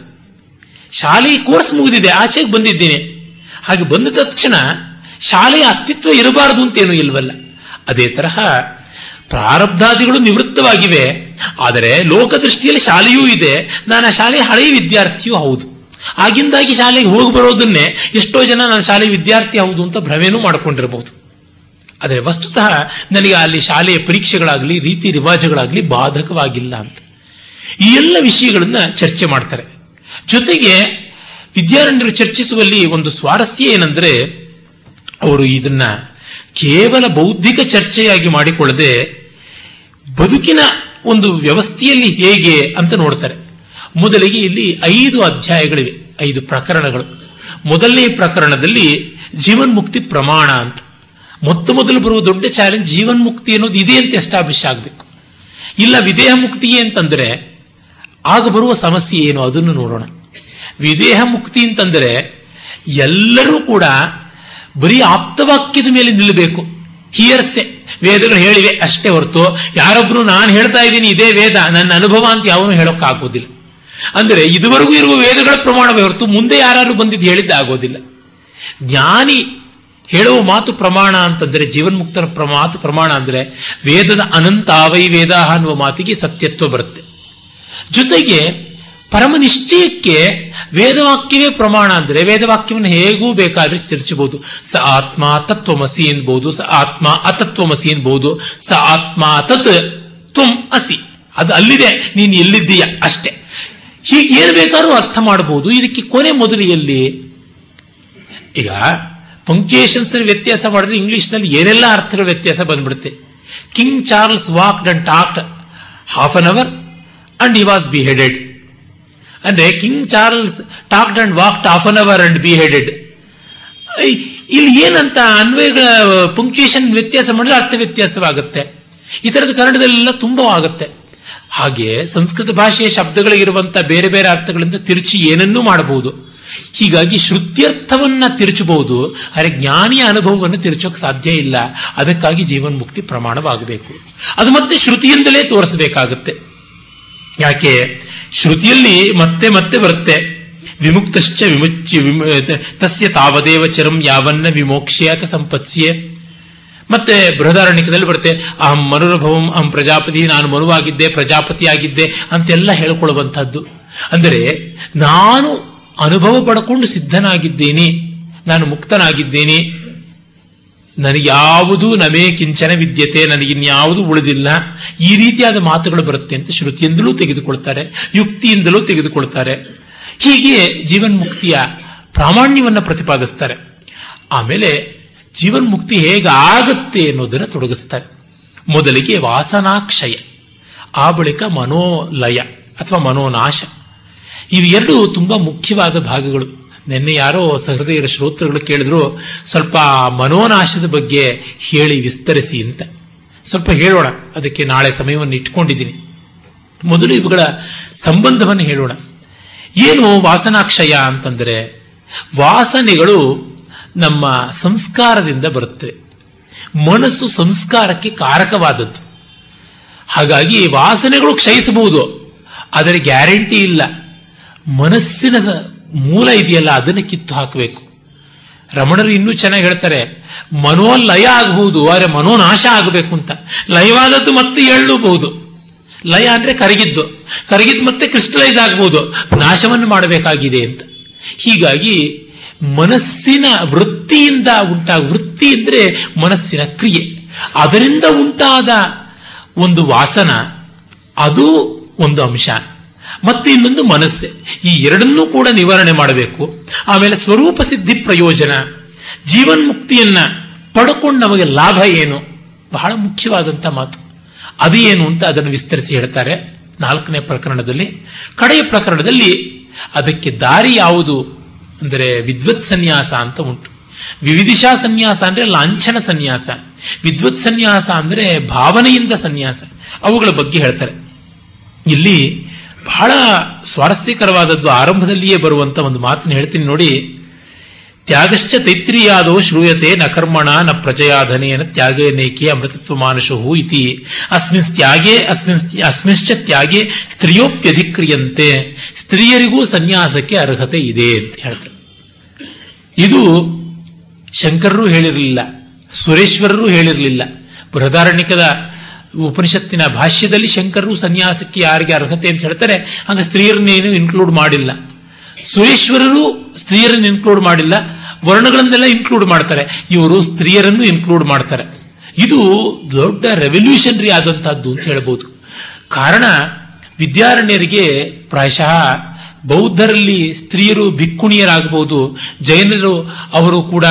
[SPEAKER 2] ಶಾಲೆ ಕೋರ್ಸ್ ಮುಗಿದಿದೆ, ಆಚೆಗೆ ಬಂದಿದ್ದೇನೆ. ಹಾಗೆ ಬಂದ ತಕ್ಷಣ ಶಾಲೆಯ ಅಸ್ತಿತ್ವ ಇರಬಾರದು ಅಂತೇನು ಇಲ್ವಲ್ಲ? ಅದೇ ತರಹ ಪ್ರಾರಬ್ಧಾದಿಗಳು ನಿವೃತ್ತವಾಗಿವೆ. ಆದರೆ ಲೋಕದೃಷ್ಟಿಯಲ್ಲಿ ಶಾಲೆಯೂ ಇದೆ. ನಾನು ಆ ಶಾಲೆಯ ಹಳೆಯ ವಿದ್ಯಾರ್ಥಿಯೂ ಹೌದು. ಆಗಿಂದಾಗಿ ಶಾಲೆಗೆ ಹೋಗಿ ಬರೋದನ್ನೇ ಎಷ್ಟೋ ಜನ ನಾನು ಶಾಲೆ ವಿದ್ಯಾರ್ಥಿ ಹೌದು ಅಂತ ಭ್ರಮೆನೂ ಮಾಡಿಕೊಂಡಿರಬಹುದು. ಆದರೆ ವಸ್ತುತಃ ನನಗೆ ಅಲ್ಲಿ ಶಾಲೆಯ ಪರೀಕ್ಷೆಗಳಾಗಲಿ, ರೀತಿ ರಿವಾಜಗಳಾಗಲಿ ಬಾಧಕವಾಗಿಲ್ಲ ಅಂತ. ಈ ಎಲ್ಲ ವಿಷಯಗಳನ್ನ ಚರ್ಚೆ ಮಾಡ್ತಾರೆ. ಜೊತೆಗೆ ವಿದ್ಯಾರಣ್ಯರು ಚರ್ಚಿಸುವಲ್ಲಿ ಒಂದು ಸ್ವಾರಸ್ಯ ಏನಂದ್ರೆ ಅವರು ಇದನ್ನ ಕೇವಲ ಬೌದ್ಧಿಕ ಚರ್ಚೆಯಾಗಿ ಮಾಡಿಕೊಳ್ಳದೆ ಬದುಕಿನ ಒಂದು ವ್ಯವಸ್ಥೆಯಲ್ಲಿ ಹೇಗೆ ಅಂತ ನೋಡ್ತಾರೆ. ಮೊದಲಿಗೆ ಇಲ್ಲಿ ಐದು ಅಧ್ಯಾಯಗಳಿವೆ, ಐದು ಪ್ರಕರಣಗಳು. ಮೊದಲನೇ ಪ್ರಕರಣದಲ್ಲಿ ಜೀವನ್ಮುಕ್ತಿ ಪ್ರಮಾಣ ಅಂತ. ಮೊತ್ತ ಮೊದಲು ಬರುವ ದೊಡ್ಡ ಚಾಲೆಂಜ್ ಜೀವನ್ಮುಕ್ತಿ ಅನ್ನೋದು ಇದೆ ಅಂತ ಎಸ್ಟಾಬ್ಲಿಷ್ ಆಗಬೇಕು. ಇಲ್ಲ ವಿದೇಹ ಮುಕ್ತಿಯೇ ಅಂತಂದ್ರೆ ಆಗ ಬರುವ ಸಮಸ್ಯೆ ಏನು ಅದನ್ನು ನೋಡೋಣ. ವಿದೇಹ ಮುಕ್ತಿ ಅಂತಂದರೆ ಎಲ್ಲರೂ ಕೂಡ ಬರೀ ಆಪ್ತವಾಕ್ಯದ ಮೇಲೆ ನಿಲ್ಲಬೇಕು. ಹಿಯರ್ಸೆ, ವೇದಗಳು ಹೇಳಿವೆ ಅಷ್ಟೇ ಹೊರತು ಯಾರೊಬ್ರು ನಾನು ಹೇಳ್ತಾ ಇದ್ದೀನಿ ಇದೇ ವೇದ, ನನ್ನ ಅನುಭವ ಅಂತ ಯಾವನು ಹೇಳೋಕ್ಕಾಗೋದಿಲ್ಲ. ಅಂದರೆ ಇದುವರೆಗೂ ಇರುವ ವೇದಗಳ ಪ್ರಮಾಣವೇ ಹೊರತು ಮುಂದೆ ಯಾರು ಬಂದಿದ್ದು ಹೇಳಿದ್ದ ಆಗೋದಿಲ್ಲ ಜ್ಞಾನಿ ಹೇಳುವ ಮಾತು ಪ್ರಮಾಣ ಅಂತಂದರೆ, ಜೀವನ್ಮುಕ್ತರ ಮಾತು ಪ್ರಮಾಣ ಅಂದರೆ ವೇದದ ಅನಂತಾವೈ ವೇದ ಅನ್ನುವ ಮಾತಿಗೆ ಸತ್ಯತ್ವ ಬರುತ್ತೆ. ಜೊತೆಗೆ ಪರಮ ನಿಶ್ಚಯಕ್ಕೆ ವೇದವಾಕ್ಯವೇ ಪ್ರಮಾಣ ಅಂದರೆ ವೇದವಾಕ್ಯವನ್ನು ಹೇಗೂ ಬೇಕಾದ್ರೆ ತಿರ್ಚಬಹುದು. ಸ ಆತ್ಮ ತತ್ವಮಸಿ ಎನ್ಬಹುದು ಸ ಆತ್ಮ ಅತತ್ವಮಸಿ ಎನ್ಬಹುದು ಸ ಆತ್ಮ ತತ್ ತ್ವಂ ಅಸಿ. ಅದು ಅಲ್ಲಿದೆ, ನೀನು ಎಲ್ಲಿದ್ದೀಯ? ಅಷ್ಟೇ. ಹೀಗೆ ಏನು ಬೇಕಾದ್ರೂ ಅರ್ಥ ಮಾಡಬಹುದು. ಇದಕ್ಕೆ ಕೊನೆ ಮೊದಲಿಯಲ್ಲಿ ಈಗ ಪಂಕ್ಚುಯೇಷನ್ಸ್ ವ್ಯತ್ಯಾಸ ಮಾಡಿದ್ರೆ ಇಂಗ್ಲಿಷ್ನಲ್ಲಿ ಏನೆಲ್ಲ ಅರ್ಥಗಳ ವ್ಯತ್ಯಾಸ ಬಂದ್ಬಿಡುತ್ತೆ? King Charles walked and talked half an hour, and he was beheaded ಅಂದ್ರೆ King Charles talked and walked half an hour and beheaded. ಇಲ್ಲಿ ಏನಂತ ಅನ್ವಯಗಳ ಪಂಕ್ಚುಯೇಷನ್ ವ್ಯತ್ಯಾಸ ಮಾಡಿದ್ರೆ ಅರ್ಥ ವ್ಯತ್ಯಾಸವಾಗುತ್ತೆ. ಈ ಥರದ ಕನ್ನಡದಲ್ಲೆಲ್ಲ ತುಂಬ ಆಗುತ್ತೆ. ಹಾಗೆ ಸಂಸ್ಕೃತ ಭಾಷೆಯ ಶಬ್ದಗಳಿರುವಂಥ ಬೇರೆ ಬೇರೆ ಅರ್ಥಗಳಿಂದ ತಿರುಚಿ ಏನನ್ನೂ ಮಾಡಬಹುದು. ಹೀಗಾಗಿ ಶ್ರುತ್ಯರ್ಥವನ್ನ ತಿರುಚಬಹುದು, ಆದರೆ ಜ್ಞಾನಿಯ ಅನುಭವವನ್ನು ತಿರುಚೋಕೆ ಸಾಧ್ಯ ಇಲ್ಲ. ಅದಕ್ಕಾಗಿ ಜೀವನ್ಮುಕ್ತಿ ಪ್ರಮಾಣವಾಗಬೇಕು. ಅದು ಮತ್ತೆ ಶ್ರುತಿಯಿಂದಲೇ ತೋರಿಸಬೇಕಾಗುತ್ತೆ. ಯಾಕೆ? ಶ್ರುತಿಯಲ್ಲಿ ಮತ್ತೆ ಮತ್ತೆ ಬರುತ್ತೆ. ವಿಮುಕ್ತಶ್ಚ ವಿಮುಚ್ಚಿ ವಿಮು ತಸ್ಯ ತಾವದೇವ ಚರಂ ಯಾವನ್ನ ವಿಮೋಕ್ಷ್ಯಾತ ಸಂಪತ್ಸ್ಯೆ. ಮತ್ತೆ ಬೃಹದಾರಣ್ಯಕದಲ್ಲಿ ಬರುತ್ತೆ, ಅಹಂ ಮನುರಭವಂ, ಅಹಂ ಪ್ರಜಾಪತಿ, ನಾನು ಮನುವಾಗಿದ್ದೆ, ಪ್ರಜಾಪತಿಯಾಗಿದ್ದೆ ಅಂತೆಲ್ಲ ಹೇಳ್ಕೊಳ್ಳುವಂಥದ್ದು. ಅಂದರೆ, ನಾನು ಅನುಭವ ಪಡ್ಕೊಂಡು ಸಿದ್ಧನಾಗಿದ್ದೇನೆ, ನಾನು ಮುಕ್ತನಾಗಿದ್ದೇನೆ ನನಗ್ಯಾವುದು ನಮೇ ಕಿಂಚನ ವಿದ್ಯತೆ, ನನಗಿನ್ಯಾವುದು ಉಳಿದಿಲ್ಲ. ಈ ರೀತಿಯಾದ ಮಾತುಗಳು ಬರುತ್ತೆ ಅಂತ ಶ್ರುತಿಯಿಂದಲೂ ತೆಗೆದುಕೊಳ್ತಾರೆ, ಯುಕ್ತಿಯಿಂದಲೂ ತೆಗೆದುಕೊಳ್ತಾರೆ. ಹೀಗೆ ಜೀವನ್ಮುಕ್ತಿಯ ಪ್ರಾಮಾಣ್ಯವನ್ನು ಪ್ರತಿಪಾದಿಸ್ತಾರೆ. ಆಮೇಲೆ ಜೀವನ್ಮುಕ್ತಿ ಹೇಗೆ ಆಗತ್ತೆ ಅನ್ನೋದನ್ನು ತೊಡಗಿಸ್ತಾರೆ. ಮೊದಲಿಗೆ ವಾಸನಾಕ್ಷಯ, ಆ ಬಳಿಕ ಮನೋಲಯ ಅಥವಾ ಮನೋನಾಶ. ಇವೆರಡೂ ತುಂಬಾ ಮುಖ್ಯವಾದ ಭಾಗಗಳು. ನಿನ್ನೆ ಯಾರೋ ಸಹೃದಯರ ಶ್ರೋತೃಗಳು ಕೇಳಿದ್ರು, ಸ್ವಲ್ಪ ಮನೋನಾಶದ ಬಗ್ಗೆ ಹೇಳಿ ವಿಸ್ತರಿಸಿ ಅಂತ. ಸ್ವಲ್ಪ ಹೇಳೋಣ, ಅದಕ್ಕೆ ನಾಳೆ ಸಮಯವನ್ನು ಇಟ್ಕೊಂಡಿದ್ದೀನಿ. ಮೊದಲು ಇವುಗಳ ಸಂಬಂಧವನ್ನು ಹೇಳೋಣ. ಏನು ವಾಸನಾಕ್ಷಯ ಅಂತಂದ್ರೆ, ವಾಸನೆಗಳು ನಮ್ಮ ಸಂಸ್ಕಾರದಿಂದ ಬರುತ್ತವೆ. ಮನಸ್ಸು ಸಂಸ್ಕಾರಕ್ಕೆ ಕಾರಕವಾದದ್ದು. ಹಾಗಾಗಿ ವಾಸನೆಗಳು ಕ್ಷಯಿಸಬಹುದು, ಆದರೆ ಗ್ಯಾರಂಟಿ ಇಲ್ಲ. ಮನಸ್ಸಿನ ಮೂಲ ಇದೆಯಲ್ಲ, ಅದನ್ನು ಕಿತ್ತು ಹಾಕಬೇಕು. ರಮಣರು ಇನ್ನೂ ಚೆನ್ನಾಗಿ ಹೇಳ್ತಾರೆ ಮನೋ ಲಯ ಆಗಬಹುದು ಆದರೆ ಮನೋನಾಶ ಆಗಬೇಕು ಅಂತ. ಲಯವಾದದ್ದು ಮತ್ತೆ ಹೇಳಬಹುದು ಲಯ ಅಂದ್ರೆ ಕರಗಿದ್ದು ಕರಗಿದ್ದು ಮತ್ತೆ ಕ್ರಿಸ್ಟಲೈಸ್ ಆಗಬಹುದು ನಾಶವನ್ನು ಮಾಡಬೇಕಾಗಿದೆ ಅಂತ. ಹೀಗಾಗಿ ಮನಸ್ಸಿನ ವೃತ್ತಿಯಿಂದ ಉಂಟಾಗ ವೃತ್ತಿ ಅಂದ್ರೆ ಮನಸ್ಸಿನ ಕ್ರಿಯೆ. ಅದರಿಂದ ಉಂಟಾದ ಒಂದು ವಾಸನ, ಅದು ಒಂದು ಅಂಶ. ಮತ್ತೆ ಇನ್ನೊಂದು ಮನಸ್ಸೆ. ಈ ಎರಡನ್ನೂ ಕೂಡ ನಿವಾರಣೆ ಮಾಡಬೇಕು. ಆಮೇಲೆ ಸ್ವರೂಪ ಸಿದ್ಧಿ ಪ್ರಯೋಜನ ಜೀವನ್ಮುಕ್ತಿಯನ್ನ ಪಡ್ಕೊಂಡು ನಮಗೆ ಲಾಭ ಏನು? ಬಹಳ ಮುಖ್ಯವಾದಂತ ಮಾತು. ಅದು ಏನು ಅಂತ ಅದನ್ನು ವಿಸ್ತರಿಸಿ ಹೇಳ್ತಾರೆ ನಾಲ್ಕನೇ ಪ್ರಕರಣದಲ್ಲಿ. ಕಡೆಯ ಪ್ರಕರಣದಲ್ಲಿ ಅದಕ್ಕೆ ದಾರಿ ಯಾವುದು ಅಂದರೆ ವಿದ್ವತ್ ಸನ್ಯಾಸ ಅಂತ ಉಂಟು. ವಿವಿಧಿಶಾ ಸನ್ಯಾಸ ಅಂದ್ರೆ ಲಾಂಛನ ಸನ್ಯಾಸ. ವಿದ್ವತ್ ಸನ್ಯಾಸ ಅಂದ್ರೆ ಭಾವನೆಯಿಂದ ಸನ್ಯಾಸ. ಅವುಗಳ ಬಗ್ಗೆ ಹೇಳ್ತಾರೆ. ಇಲ್ಲಿ ಬಹಳ ಸ್ವಾರಸ್ಯಕರವಾದದ್ದು ಆರಂಭದಲ್ಲಿಯೇ ಬರುವಂತ ಒಂದು ಮಾತನ್ನು ಹೇಳ್ತೀನಿ ನೋಡಿ. ತ್ಯಾಗಶ್ಚ ತೈತ್ರಿಯಾದೋ ಶ್ರೂಯತೆ ನ ಕರ್ಮಣ ನ ಪ್ರಜಯಾಧನೇನ ತ್ಯಾಗೇ ನೇಕೆ ಅಮೃತತ್ವ ಮಾನುಷವು ಇತಿ. ಅಸ್ಮಿನ್ ತ್ಯಾಗೇ, ಅಸ್ಮಿನ್ ಅಸ್ಮಿಶ್ಚ ತ್ಯಾಗೇ ಸ್ತ್ರೀಯೋಪ್ಯಧಿಕ್ರಿಯಂತೆ. ಸ್ತ್ರೀಯರಿಗೂ ಸನ್ಯಾಸಕ್ಕೆ ಅರ್ಹತೆ ಇದೆ ಅಂತ ಹೇಳ್ತಾರೆ. ಇದು ಶಂಕರರು ಹೇಳಿರಲಿಲ್ಲ, ಸುರೇಶ್ವರರು ಹೇಳಿರಲಿಲ್ಲ, ಬೃಹದಾರಣ್ಯಕದ ಉಪನಿಷತ್ತಿನ ಭಾಷ್ಯದಲ್ಲಿ ಶಂಕರರು ಸನ್ಯಾಸಕ್ಕೆ ಯಾರಿಗೆ ಅರ್ಹತೆ ಅಂತ ಹೇಳ್ತಾರೆ, ಹಾಗೆ ಸ್ತ್ರೀಯರನ್ನೇನು ಇನ್ಕ್ಲೂಡ್ ಮಾಡಿಲ್ಲ. ಸುರೇಶ್ವರರು ಸ್ತ್ರೀಯರನ್ನು ಇನ್ಕ್ಲೂಡ್ ಮಾಡಿಲ್ಲ, ವರ್ಣಗಳನ್ನೆಲ್ಲ ಇನ್ಕ್ಲೂಡ್ ಮಾಡ್ತಾರೆ, ಇವರು ಸ್ತ್ರೀಯರನ್ನು ಇನ್ಕ್ಲೂಡ್ ಮಾಡ್ತಾರೆ. ಇದು ದೊಡ್ಡ ರೆವಲ್ಯೂಷನರಿ ಆದಂತಹದ್ದು ಅಂತ ಹೇಳ್ಬೋದು. ಕಾರಣ, ವಿದ್ಯಾರಣ್ಯರಿಗೆ ಪ್ರಾಯಶಃ ಬೌದ್ಧರಲ್ಲಿ ಸ್ತ್ರೀಯರು ಭಿಕ್ಕುಣಿಯರಾಗಬಹುದು, ಜೈನರು ಅವರು ಕೂಡ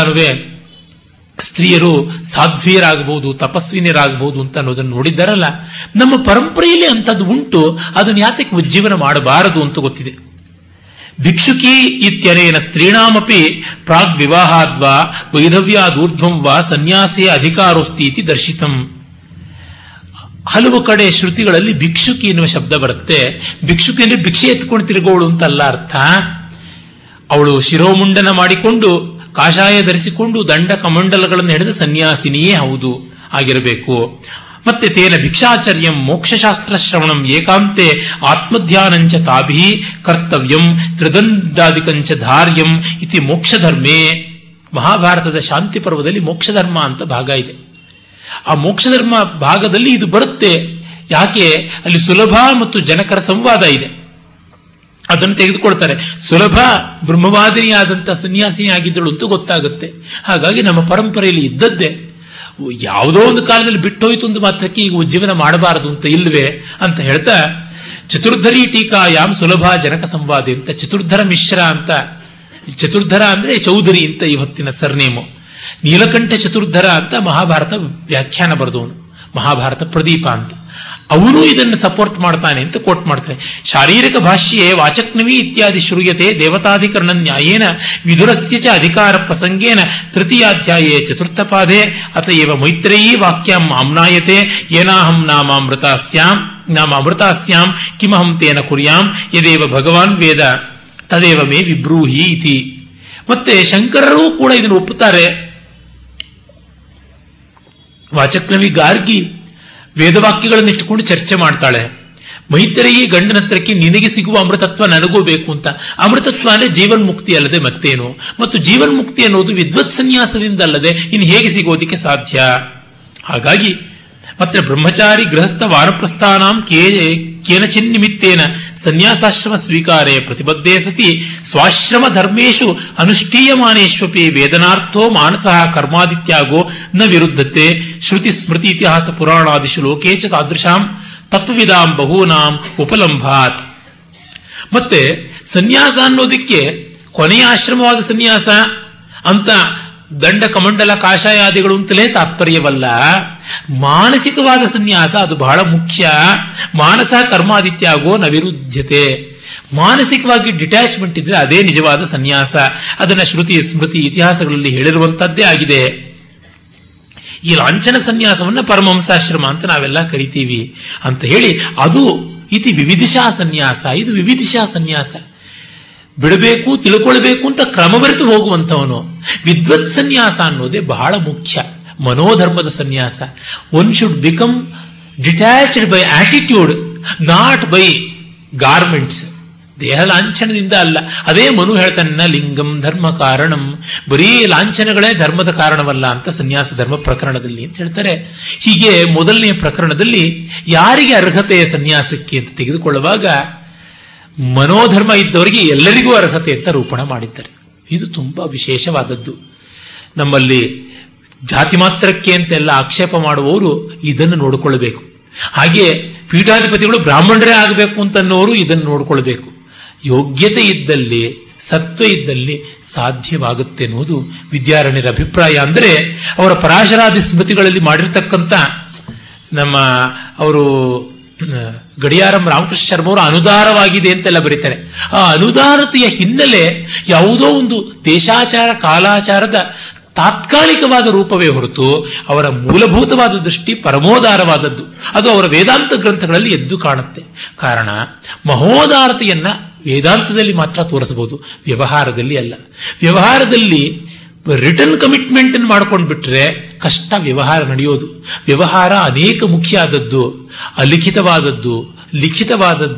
[SPEAKER 2] ಸ್ತ್ರೀಯರು ಸಾಧ್ವಿಯರಾಗಬಹುದು ತಪಸ್ವಿನಿಯರಾಗಬಹುದು ಅಂತ ಅನ್ನೋದನ್ನು ನೋಡಿದ್ದಾರಲ್ಲ. ನಮ್ಮ ಪರಂಪರೆಯಲ್ಲಿ ಅಂತದ್ದು ಉಂಟು, ಅದನ್ನು ಯಾತಕ್ಕೆ ಉಜ್ಜೀವನ ಮಾಡಬಾರದು ಅಂತ ಗೊತ್ತಿದೆ. ಭಿಕ್ಷುಕಿ ಇತ್ಯನೇನ ಸ್ತ್ರೀಣಾಮಪಿ ಪ್ರಾಗ್ ವಿವಾಹಾದ್ವಾ ವೈಧವ್ಯಾದೂರ್ಧ್ವಂ ವಾ ಸನ್ಯಾಸೇ ಅಧಿಕಾರೋಸ್ತಿ ಇತಿ ದರ್ಶಿತಂ. ಹಲವು ಕಡೆ ಶ್ರುತಿಗಳಲ್ಲಿ ಭಿಕ್ಷುಕಿ ಎನ್ನುವ ಶಬ್ದ ಬರುತ್ತೆ. ಭಿಕ್ಷುಕಿ ಅಂದ್ರೆ ಭಿಕ್ಷೆ ಎತ್ಕೊಂಡು ತಿರುಗೋಳು ಅಂತಲ್ಲ ಅರ್ಥ. ಅವಳು ಶಿರೋಮುಂಡನ ಮಾಡಿಕೊಂಡು ಕಾಷಾಯ ಧರಿಸಿಕೊಂಡು ದಂಡ ಕಮಂಡಲಗಳನ್ನು ಹಿಡಿದ ಸನ್ಯಾಸಿನಿಯೇ ಹೌದು ಆಗಿರಬೇಕು. ಮತ್ತೆ ತೇನ ಭಿಕ್ಷಾಚರ್ಯಂ ಮೋಕ್ಷಶಾಸ್ತ್ರ ಶ್ರವಣಂ ಏಕಾಂತೆ ಆತ್ಮಧ್ಯಾನಂಚ ತಾಭಿ ಕರ್ತವ್ಯಂ ತ್ರಿದಂಡಾದಿಕಂಚ ಧಾರ್ಯಂ ಇತಿ ಮೋಕ್ಷಧರ್ಮೇ. ಮಹಾಭಾರತದ ಶಾಂತಿ ಪರ್ವದಲ್ಲಿ ಮೋಕ್ಷಧರ್ಮ ಅಂತ ಭಾಗ ಇದೆ. ಆ ಮೋಕ್ಷಧರ್ಮ ಭಾಗದಲ್ಲಿ ಇದು ಬರುತ್ತೆ. ಯಾಕೆ? ಅಲ್ಲಿ ಸುಲಭ ಮತ್ತು ಜನಕರ ಸಂವಾದ ಇದೆ. ಅದನ್ನು ತೆಗೆದುಕೊಳ್ತಾರೆ. ಸುಲಭ ಬ್ರಹ್ಮವಾದಿನಿಯಾದಂಥ ಸನ್ಯಾಸಿನಿ ಆಗಿದ್ದಳು ಅಂತೂ ಗೊತ್ತಾಗುತ್ತೆ. ಹಾಗಾಗಿ ನಮ್ಮ ಪರಂಪರೆಯಲ್ಲಿ ಇದ್ದದ್ದೇ. ಯಾವುದೋ ಒಂದು ಕಾಲದಲ್ಲಿ ಬಿಟ್ಟೋಯ್ತು ಒಂದು ಮಾತ್ರಕ್ಕೆ ಈಗ ಉಜ್ಜೀವನ ಮಾಡಬಾರದು ಅಂತ ಇಲ್ವೇ ಅಂತ ಹೇಳ್ತಾ, ಚತುರ್ಧರಿ ಟೀಕಾಯಾಮ್ ಸುಲಭ ಜನಕ ಸಂವಾದಿ ಅಂತ, ಚತುರ್ಧರ ಮಿಶ್ರ ಅಂತ. ಚತುರ್ಧರ ಅಂದ್ರೆ ಚೌಧರಿ ಅಂತ ಇವತ್ತಿನ ಸರ್ನೇಮು. ನೀಲಕಂಠ ಚತುರ್ಧರ ಅಂತ ಮಹಾಭಾರತ ವ್ಯಾಖ್ಯಾನ ಬರೆದವನು. ಮಹಾಭಾರತ ಪ್ರದೀಪ ಅಂತ. ಅವನು ಇದನ್ನು ಸಪೋರ್ಟ್ ಮಾಡ್ತಾನೆ ಅಂತ ಕೋಟ್ ಮಾಡ್ತಾರೆ. ಶಾರೀರಿಕ ಭಾಷ್ಯೆ ವಾಚಕ್ನವಿ ಇತ್ಯಾದಿ ಶ್ರೂಯತೆ ದೇವತಾಧಿಕರಣ ನ್ಯಾಯೇನ ವಿದುರಸ್ಯ ಚ ಅಧಿಕಾರ ಪ್ರಸಂಗೇನ ತೃತೀಯಾಧ್ಯಾಯೇ ಚತುರ್ಥ ಪಾದೆ ಅತಯವ ಮೈತ್ರೇಯೀ ವಾಕ್ಯಂ ಆಮ್ನಾಯತೆ ಏನಾಹಂ ನಾಮಾಮೃತಾಸ್ಯಾಂ ನಾಮಾಮೃತಾಸ್ಯಾಂ ಕಿಮಹಂ ತೇನ ಕುರ್ಯಾಂ ಯದೇವ ಭಗವಾನ್ ವೇದ ತದೇವ ಮೇ ವಿಬ್ರೂಹಿ ಇತಿ. ಮತ್ತೆ ಶಂಕರರು ಕೂಡ ಇದನ್ನು ಒಪ್ಪುತ್ತಾರೆ. ವಾಚಕ್ನವಿ ಗಾರ್ಗಿ ವೇದವಾಕ್ಯಗಳನ್ನು ಇಟ್ಟುಕೊಂಡು ಚರ್ಚೆ ಮಾಡ್ತಾಳೆ. ಮೈತ್ರಿಯಿ ಗಂಡನ ಹತ್ರಕ್ಕೆ ನಿನಗೆ ಸಿಗುವ ಅಮೃತತ್ವ ನನಗೂ ಬೇಕು ಅಂತ. ಅಮೃತತ್ವ ಅಂದ್ರೆ ಜೀವನ್ಮುಕ್ತಿ ಅಲ್ಲದೆ ಮತ್ತೇನು? ಮತ್ತು ಜೀವನ್ಮುಕ್ತಿ ಅನ್ನೋದು ವಿದ್ವತ್ ಸನ್ಯಾಸದಿಂದ ಅಲ್ಲದೆ ಇನ್ನು ಹೇಗೆ ಸಿಗೋದಿಕ್ಕೆ ಸಾಧ್ಯ? ಹಾಗಾಗಿ ಮತ್ತೆ ಬ್ರಹ್ಮಚಾರಿ ಗೃಹಸ್ಥ ವಾನಪ್ರಸ್ಥಾನಾಂ ಕೇ ಕೇನಚಿನ್ನಿಮಿತ್ತೇನ ಸನ್ಯಾಸಾಶ್ರಮ ಸ್ವೀಕಾರೆ ಪ್ರತಿಬದ್ಧೇ ಸತಿ. ಸ್ವಾಶ್ರಮ ಧರ್ಮೇಶು ಅನುಷ್ಠೀಯಮಾನೇಶ್ವಪಿ ವೇದನಾರ್ಥೋ ಮಾನಸಃ ಕರ್ಮಾದಿತ್ಯಾಗೋ ನ ವಿರುದ್ಧತೆ. ಶ್ರುತಿ ಸ್ಮೃತಿ ಇತಿಹಾಸ ಪುರಾಣಾದಿಶು ಲೋಕೇ ಚ ತಾದೃಶಾಂ ತತ್ವವಿದಾಂ ಬಹೂನಾಂ ಉಪಲಂಭಾತ್. ಮತ್ತೆ ಸನ್ಯಾಸ ಅನ್ನೋದಕ್ಕೆ ಕೊನೆಯ ಆಶ್ರಮವಾದ ಸನ್ಯಾಸ ಅಂತ ದಂಡ ಕಮಂಡಲ ಕಾಷಾಯಾದಿಗಳು ಅಂತಲೇ ತಾತ್ಪರ್ಯವಲ್ಲ. ಮಾನಸಿಕವಾದ ಸನ್ಯಾಸ ಅದು ಬಹಳ ಮುಖ್ಯ. ಮಾನಸ ಕರ್ಮಾದಿತ್ಯಾಗೋ ನವಿರುದ್ಧತೆ. ಮಾನಸಿಕವಾಗಿ ಡಿಟ್ಯಾಚ್ಮೆಂಟ್ ಇದ್ರೆ ಅದೇ ನಿಜವಾದ ಸನ್ಯಾಸ. ಅದನ್ನ ಶ್ರುತಿ, ಸ್ಮೃತಿ, ಇತಿಹಾಸಗಳಲ್ಲಿ ಹೇಳಿರುವಂತದ್ದೇ ಆಗಿದೆ. ಈ ಲಾಂಛನ ಸನ್ಯಾಸವನ್ನ ಪರಮಹಂಸಾಶ್ರಮ ಅಂತ ನಾವೆಲ್ಲ ಕರಿತೀವಿ. ಅಂತ ಹೇಳಿ ಅದು ಇತಿ ವಿವಿಧಿಶಾ ಸನ್ಯಾಸ, ಇದು ವಿವಿಧಿಶಾ ಸನ್ಯಾಸ. ಬಿಡಬೇಕು, ತಿಳ್ಕೊಳ್ಬೇಕು ಅಂತ ಕ್ರಮವರೆತು ಹೋಗುವಂಥವನು. ವಿದ್ವತ್ ಸನ್ಯಾಸ ಅನ್ನೋದೇ ಬಹಳ ಮುಖ್ಯ. ಮನೋಧರ್ಮದ ಸನ್ಯಾಸ. One should become detached by attitude not by garments ದೇಹ ಲಾಂಛನದಿಂದ ಅಲ್ಲ. ಅದೇ ಮನು ಹೇಳ್ತಾನೆ ಲಿಂಗಂ ಧರ್ಮ ಕಾರಣಂ. ಬರೀ ಲಾಂಛನಗಳೇ ಧರ್ಮದ ಕಾರಣವಲ್ಲ ಅಂತ ಸನ್ಯಾಸ ಧರ್ಮ ಪ್ರಕರಣದಲ್ಲಿ ಅಂತ ಹೇಳ್ತಾರೆ. ಹೀಗೆ ಮೊದಲನೆಯ ಪ್ರಕರಣದಲ್ಲಿ ಯಾರಿಗೆ ಅರ್ಹತೆ ಸನ್ಯಾಸಕ್ಕೆ ಅಂತ ತೆಗೆದುಕೊಳ್ಳುವಾಗ ಮನೋಧರ್ಮ ಇದ್ದವರಿಗೆ ಎಲ್ಲರಿಗೂ ಅರ್ಹತೆ ಅಂತ ರೂಪಣ ಮಾಡಿದ್ದಾರೆ. ಇದು ತುಂಬಾ ವಿಶೇಷವಾದದ್ದು. ನಮ್ಮಲ್ಲಿ ಜಾತಿ ಮಾತ್ರಕ್ಕೆ ಅಂತೆಲ್ಲ ಆಕ್ಷೇಪ ಮಾಡುವವರು ಇದನ್ನು ನೋಡಿಕೊಳ್ಳಬೇಕು. ಹಾಗೆ ಪೀಠಾಧಿಪತಿಗಳು ಬ್ರಾಹ್ಮಣರೇ ಆಗಬೇಕು ಅಂತನ್ನೋರು ಇದನ್ನು ನೋಡಿಕೊಳ್ಬೇಕು ಯೋಗ್ಯತೆ ಇದ್ದಲ್ಲಿ, ಸತ್ವ ಇದ್ದಲ್ಲಿ ಸಾಧ್ಯವಾಗುತ್ತೆ ಅನ್ನೋದು ವಿದ್ಯಾರಣ್ಯರ ಅಭಿಪ್ರಾಯ. ಅಂದರೆ ಅವರ ಪರಾಶರಾದಿ ಸ್ಮೃತಿಗಳಲ್ಲಿ ಮಾಡಿರ್ತಕ್ಕಂಥ ನಮ್ಮ ಅವರು ಗಡಿಯಾರಂ ರಾಮಕೃಷ್ಣ ಶರ್ಮ ಅವರು ಅನುದಾರವಾಗಿದೆ ಅಂತೆಲ್ಲ ಬರೀತಾರೆ. ಆ ಅನುದಾರತೆಯ ಹಿನ್ನೆಲೆ ಯಾವುದೋ ಒಂದು ದೇಶಾಚಾರ, ಕಾಲಾಚಾರದ ತಾತ್ಕಾಲಿಕವಾದ ರೂಪವೇ ಹೊರತು ಅವರ ಮೂಲಭೂತವಾದ ದೃಷ್ಟಿ ಪರಮೋದಾರವಾದದ್ದು. ಅದು ಅವರ ವೇದಾಂತ ಗ್ರಂಥಗಳಲ್ಲಿ ಎದ್ದು ಕಾಣುತ್ತೆ. ಕಾರಣ, ಮಹೋದಾರತೆಯನ್ನ ವೇದಾಂತದಲ್ಲಿ ಮಾತ್ರ ತೋರಿಸಬಹುದು, ವ್ಯವಹಾರದಲ್ಲಿ ಅಲ್ಲ. ವ್ಯವಹಾರದಲ್ಲಿ ರಿಟರ್ನ್ ಕಮಿಟ್ಮೆಂಟ್ ಮಾಡ್ಕೊಂಡ್ಬಿಟ್ರೆ ಕಷ್ಟ ವ್ಯವಹಾರ ನಡೆಯೋದು. ವ್ಯವಹಾರ ಅನೇಕ ಮುಖ್ಯ ಆದದ್ದು. ಅಲಿಖಿತವಾದದ್ದು ಲಿಖಿತವಾದದ್ದು.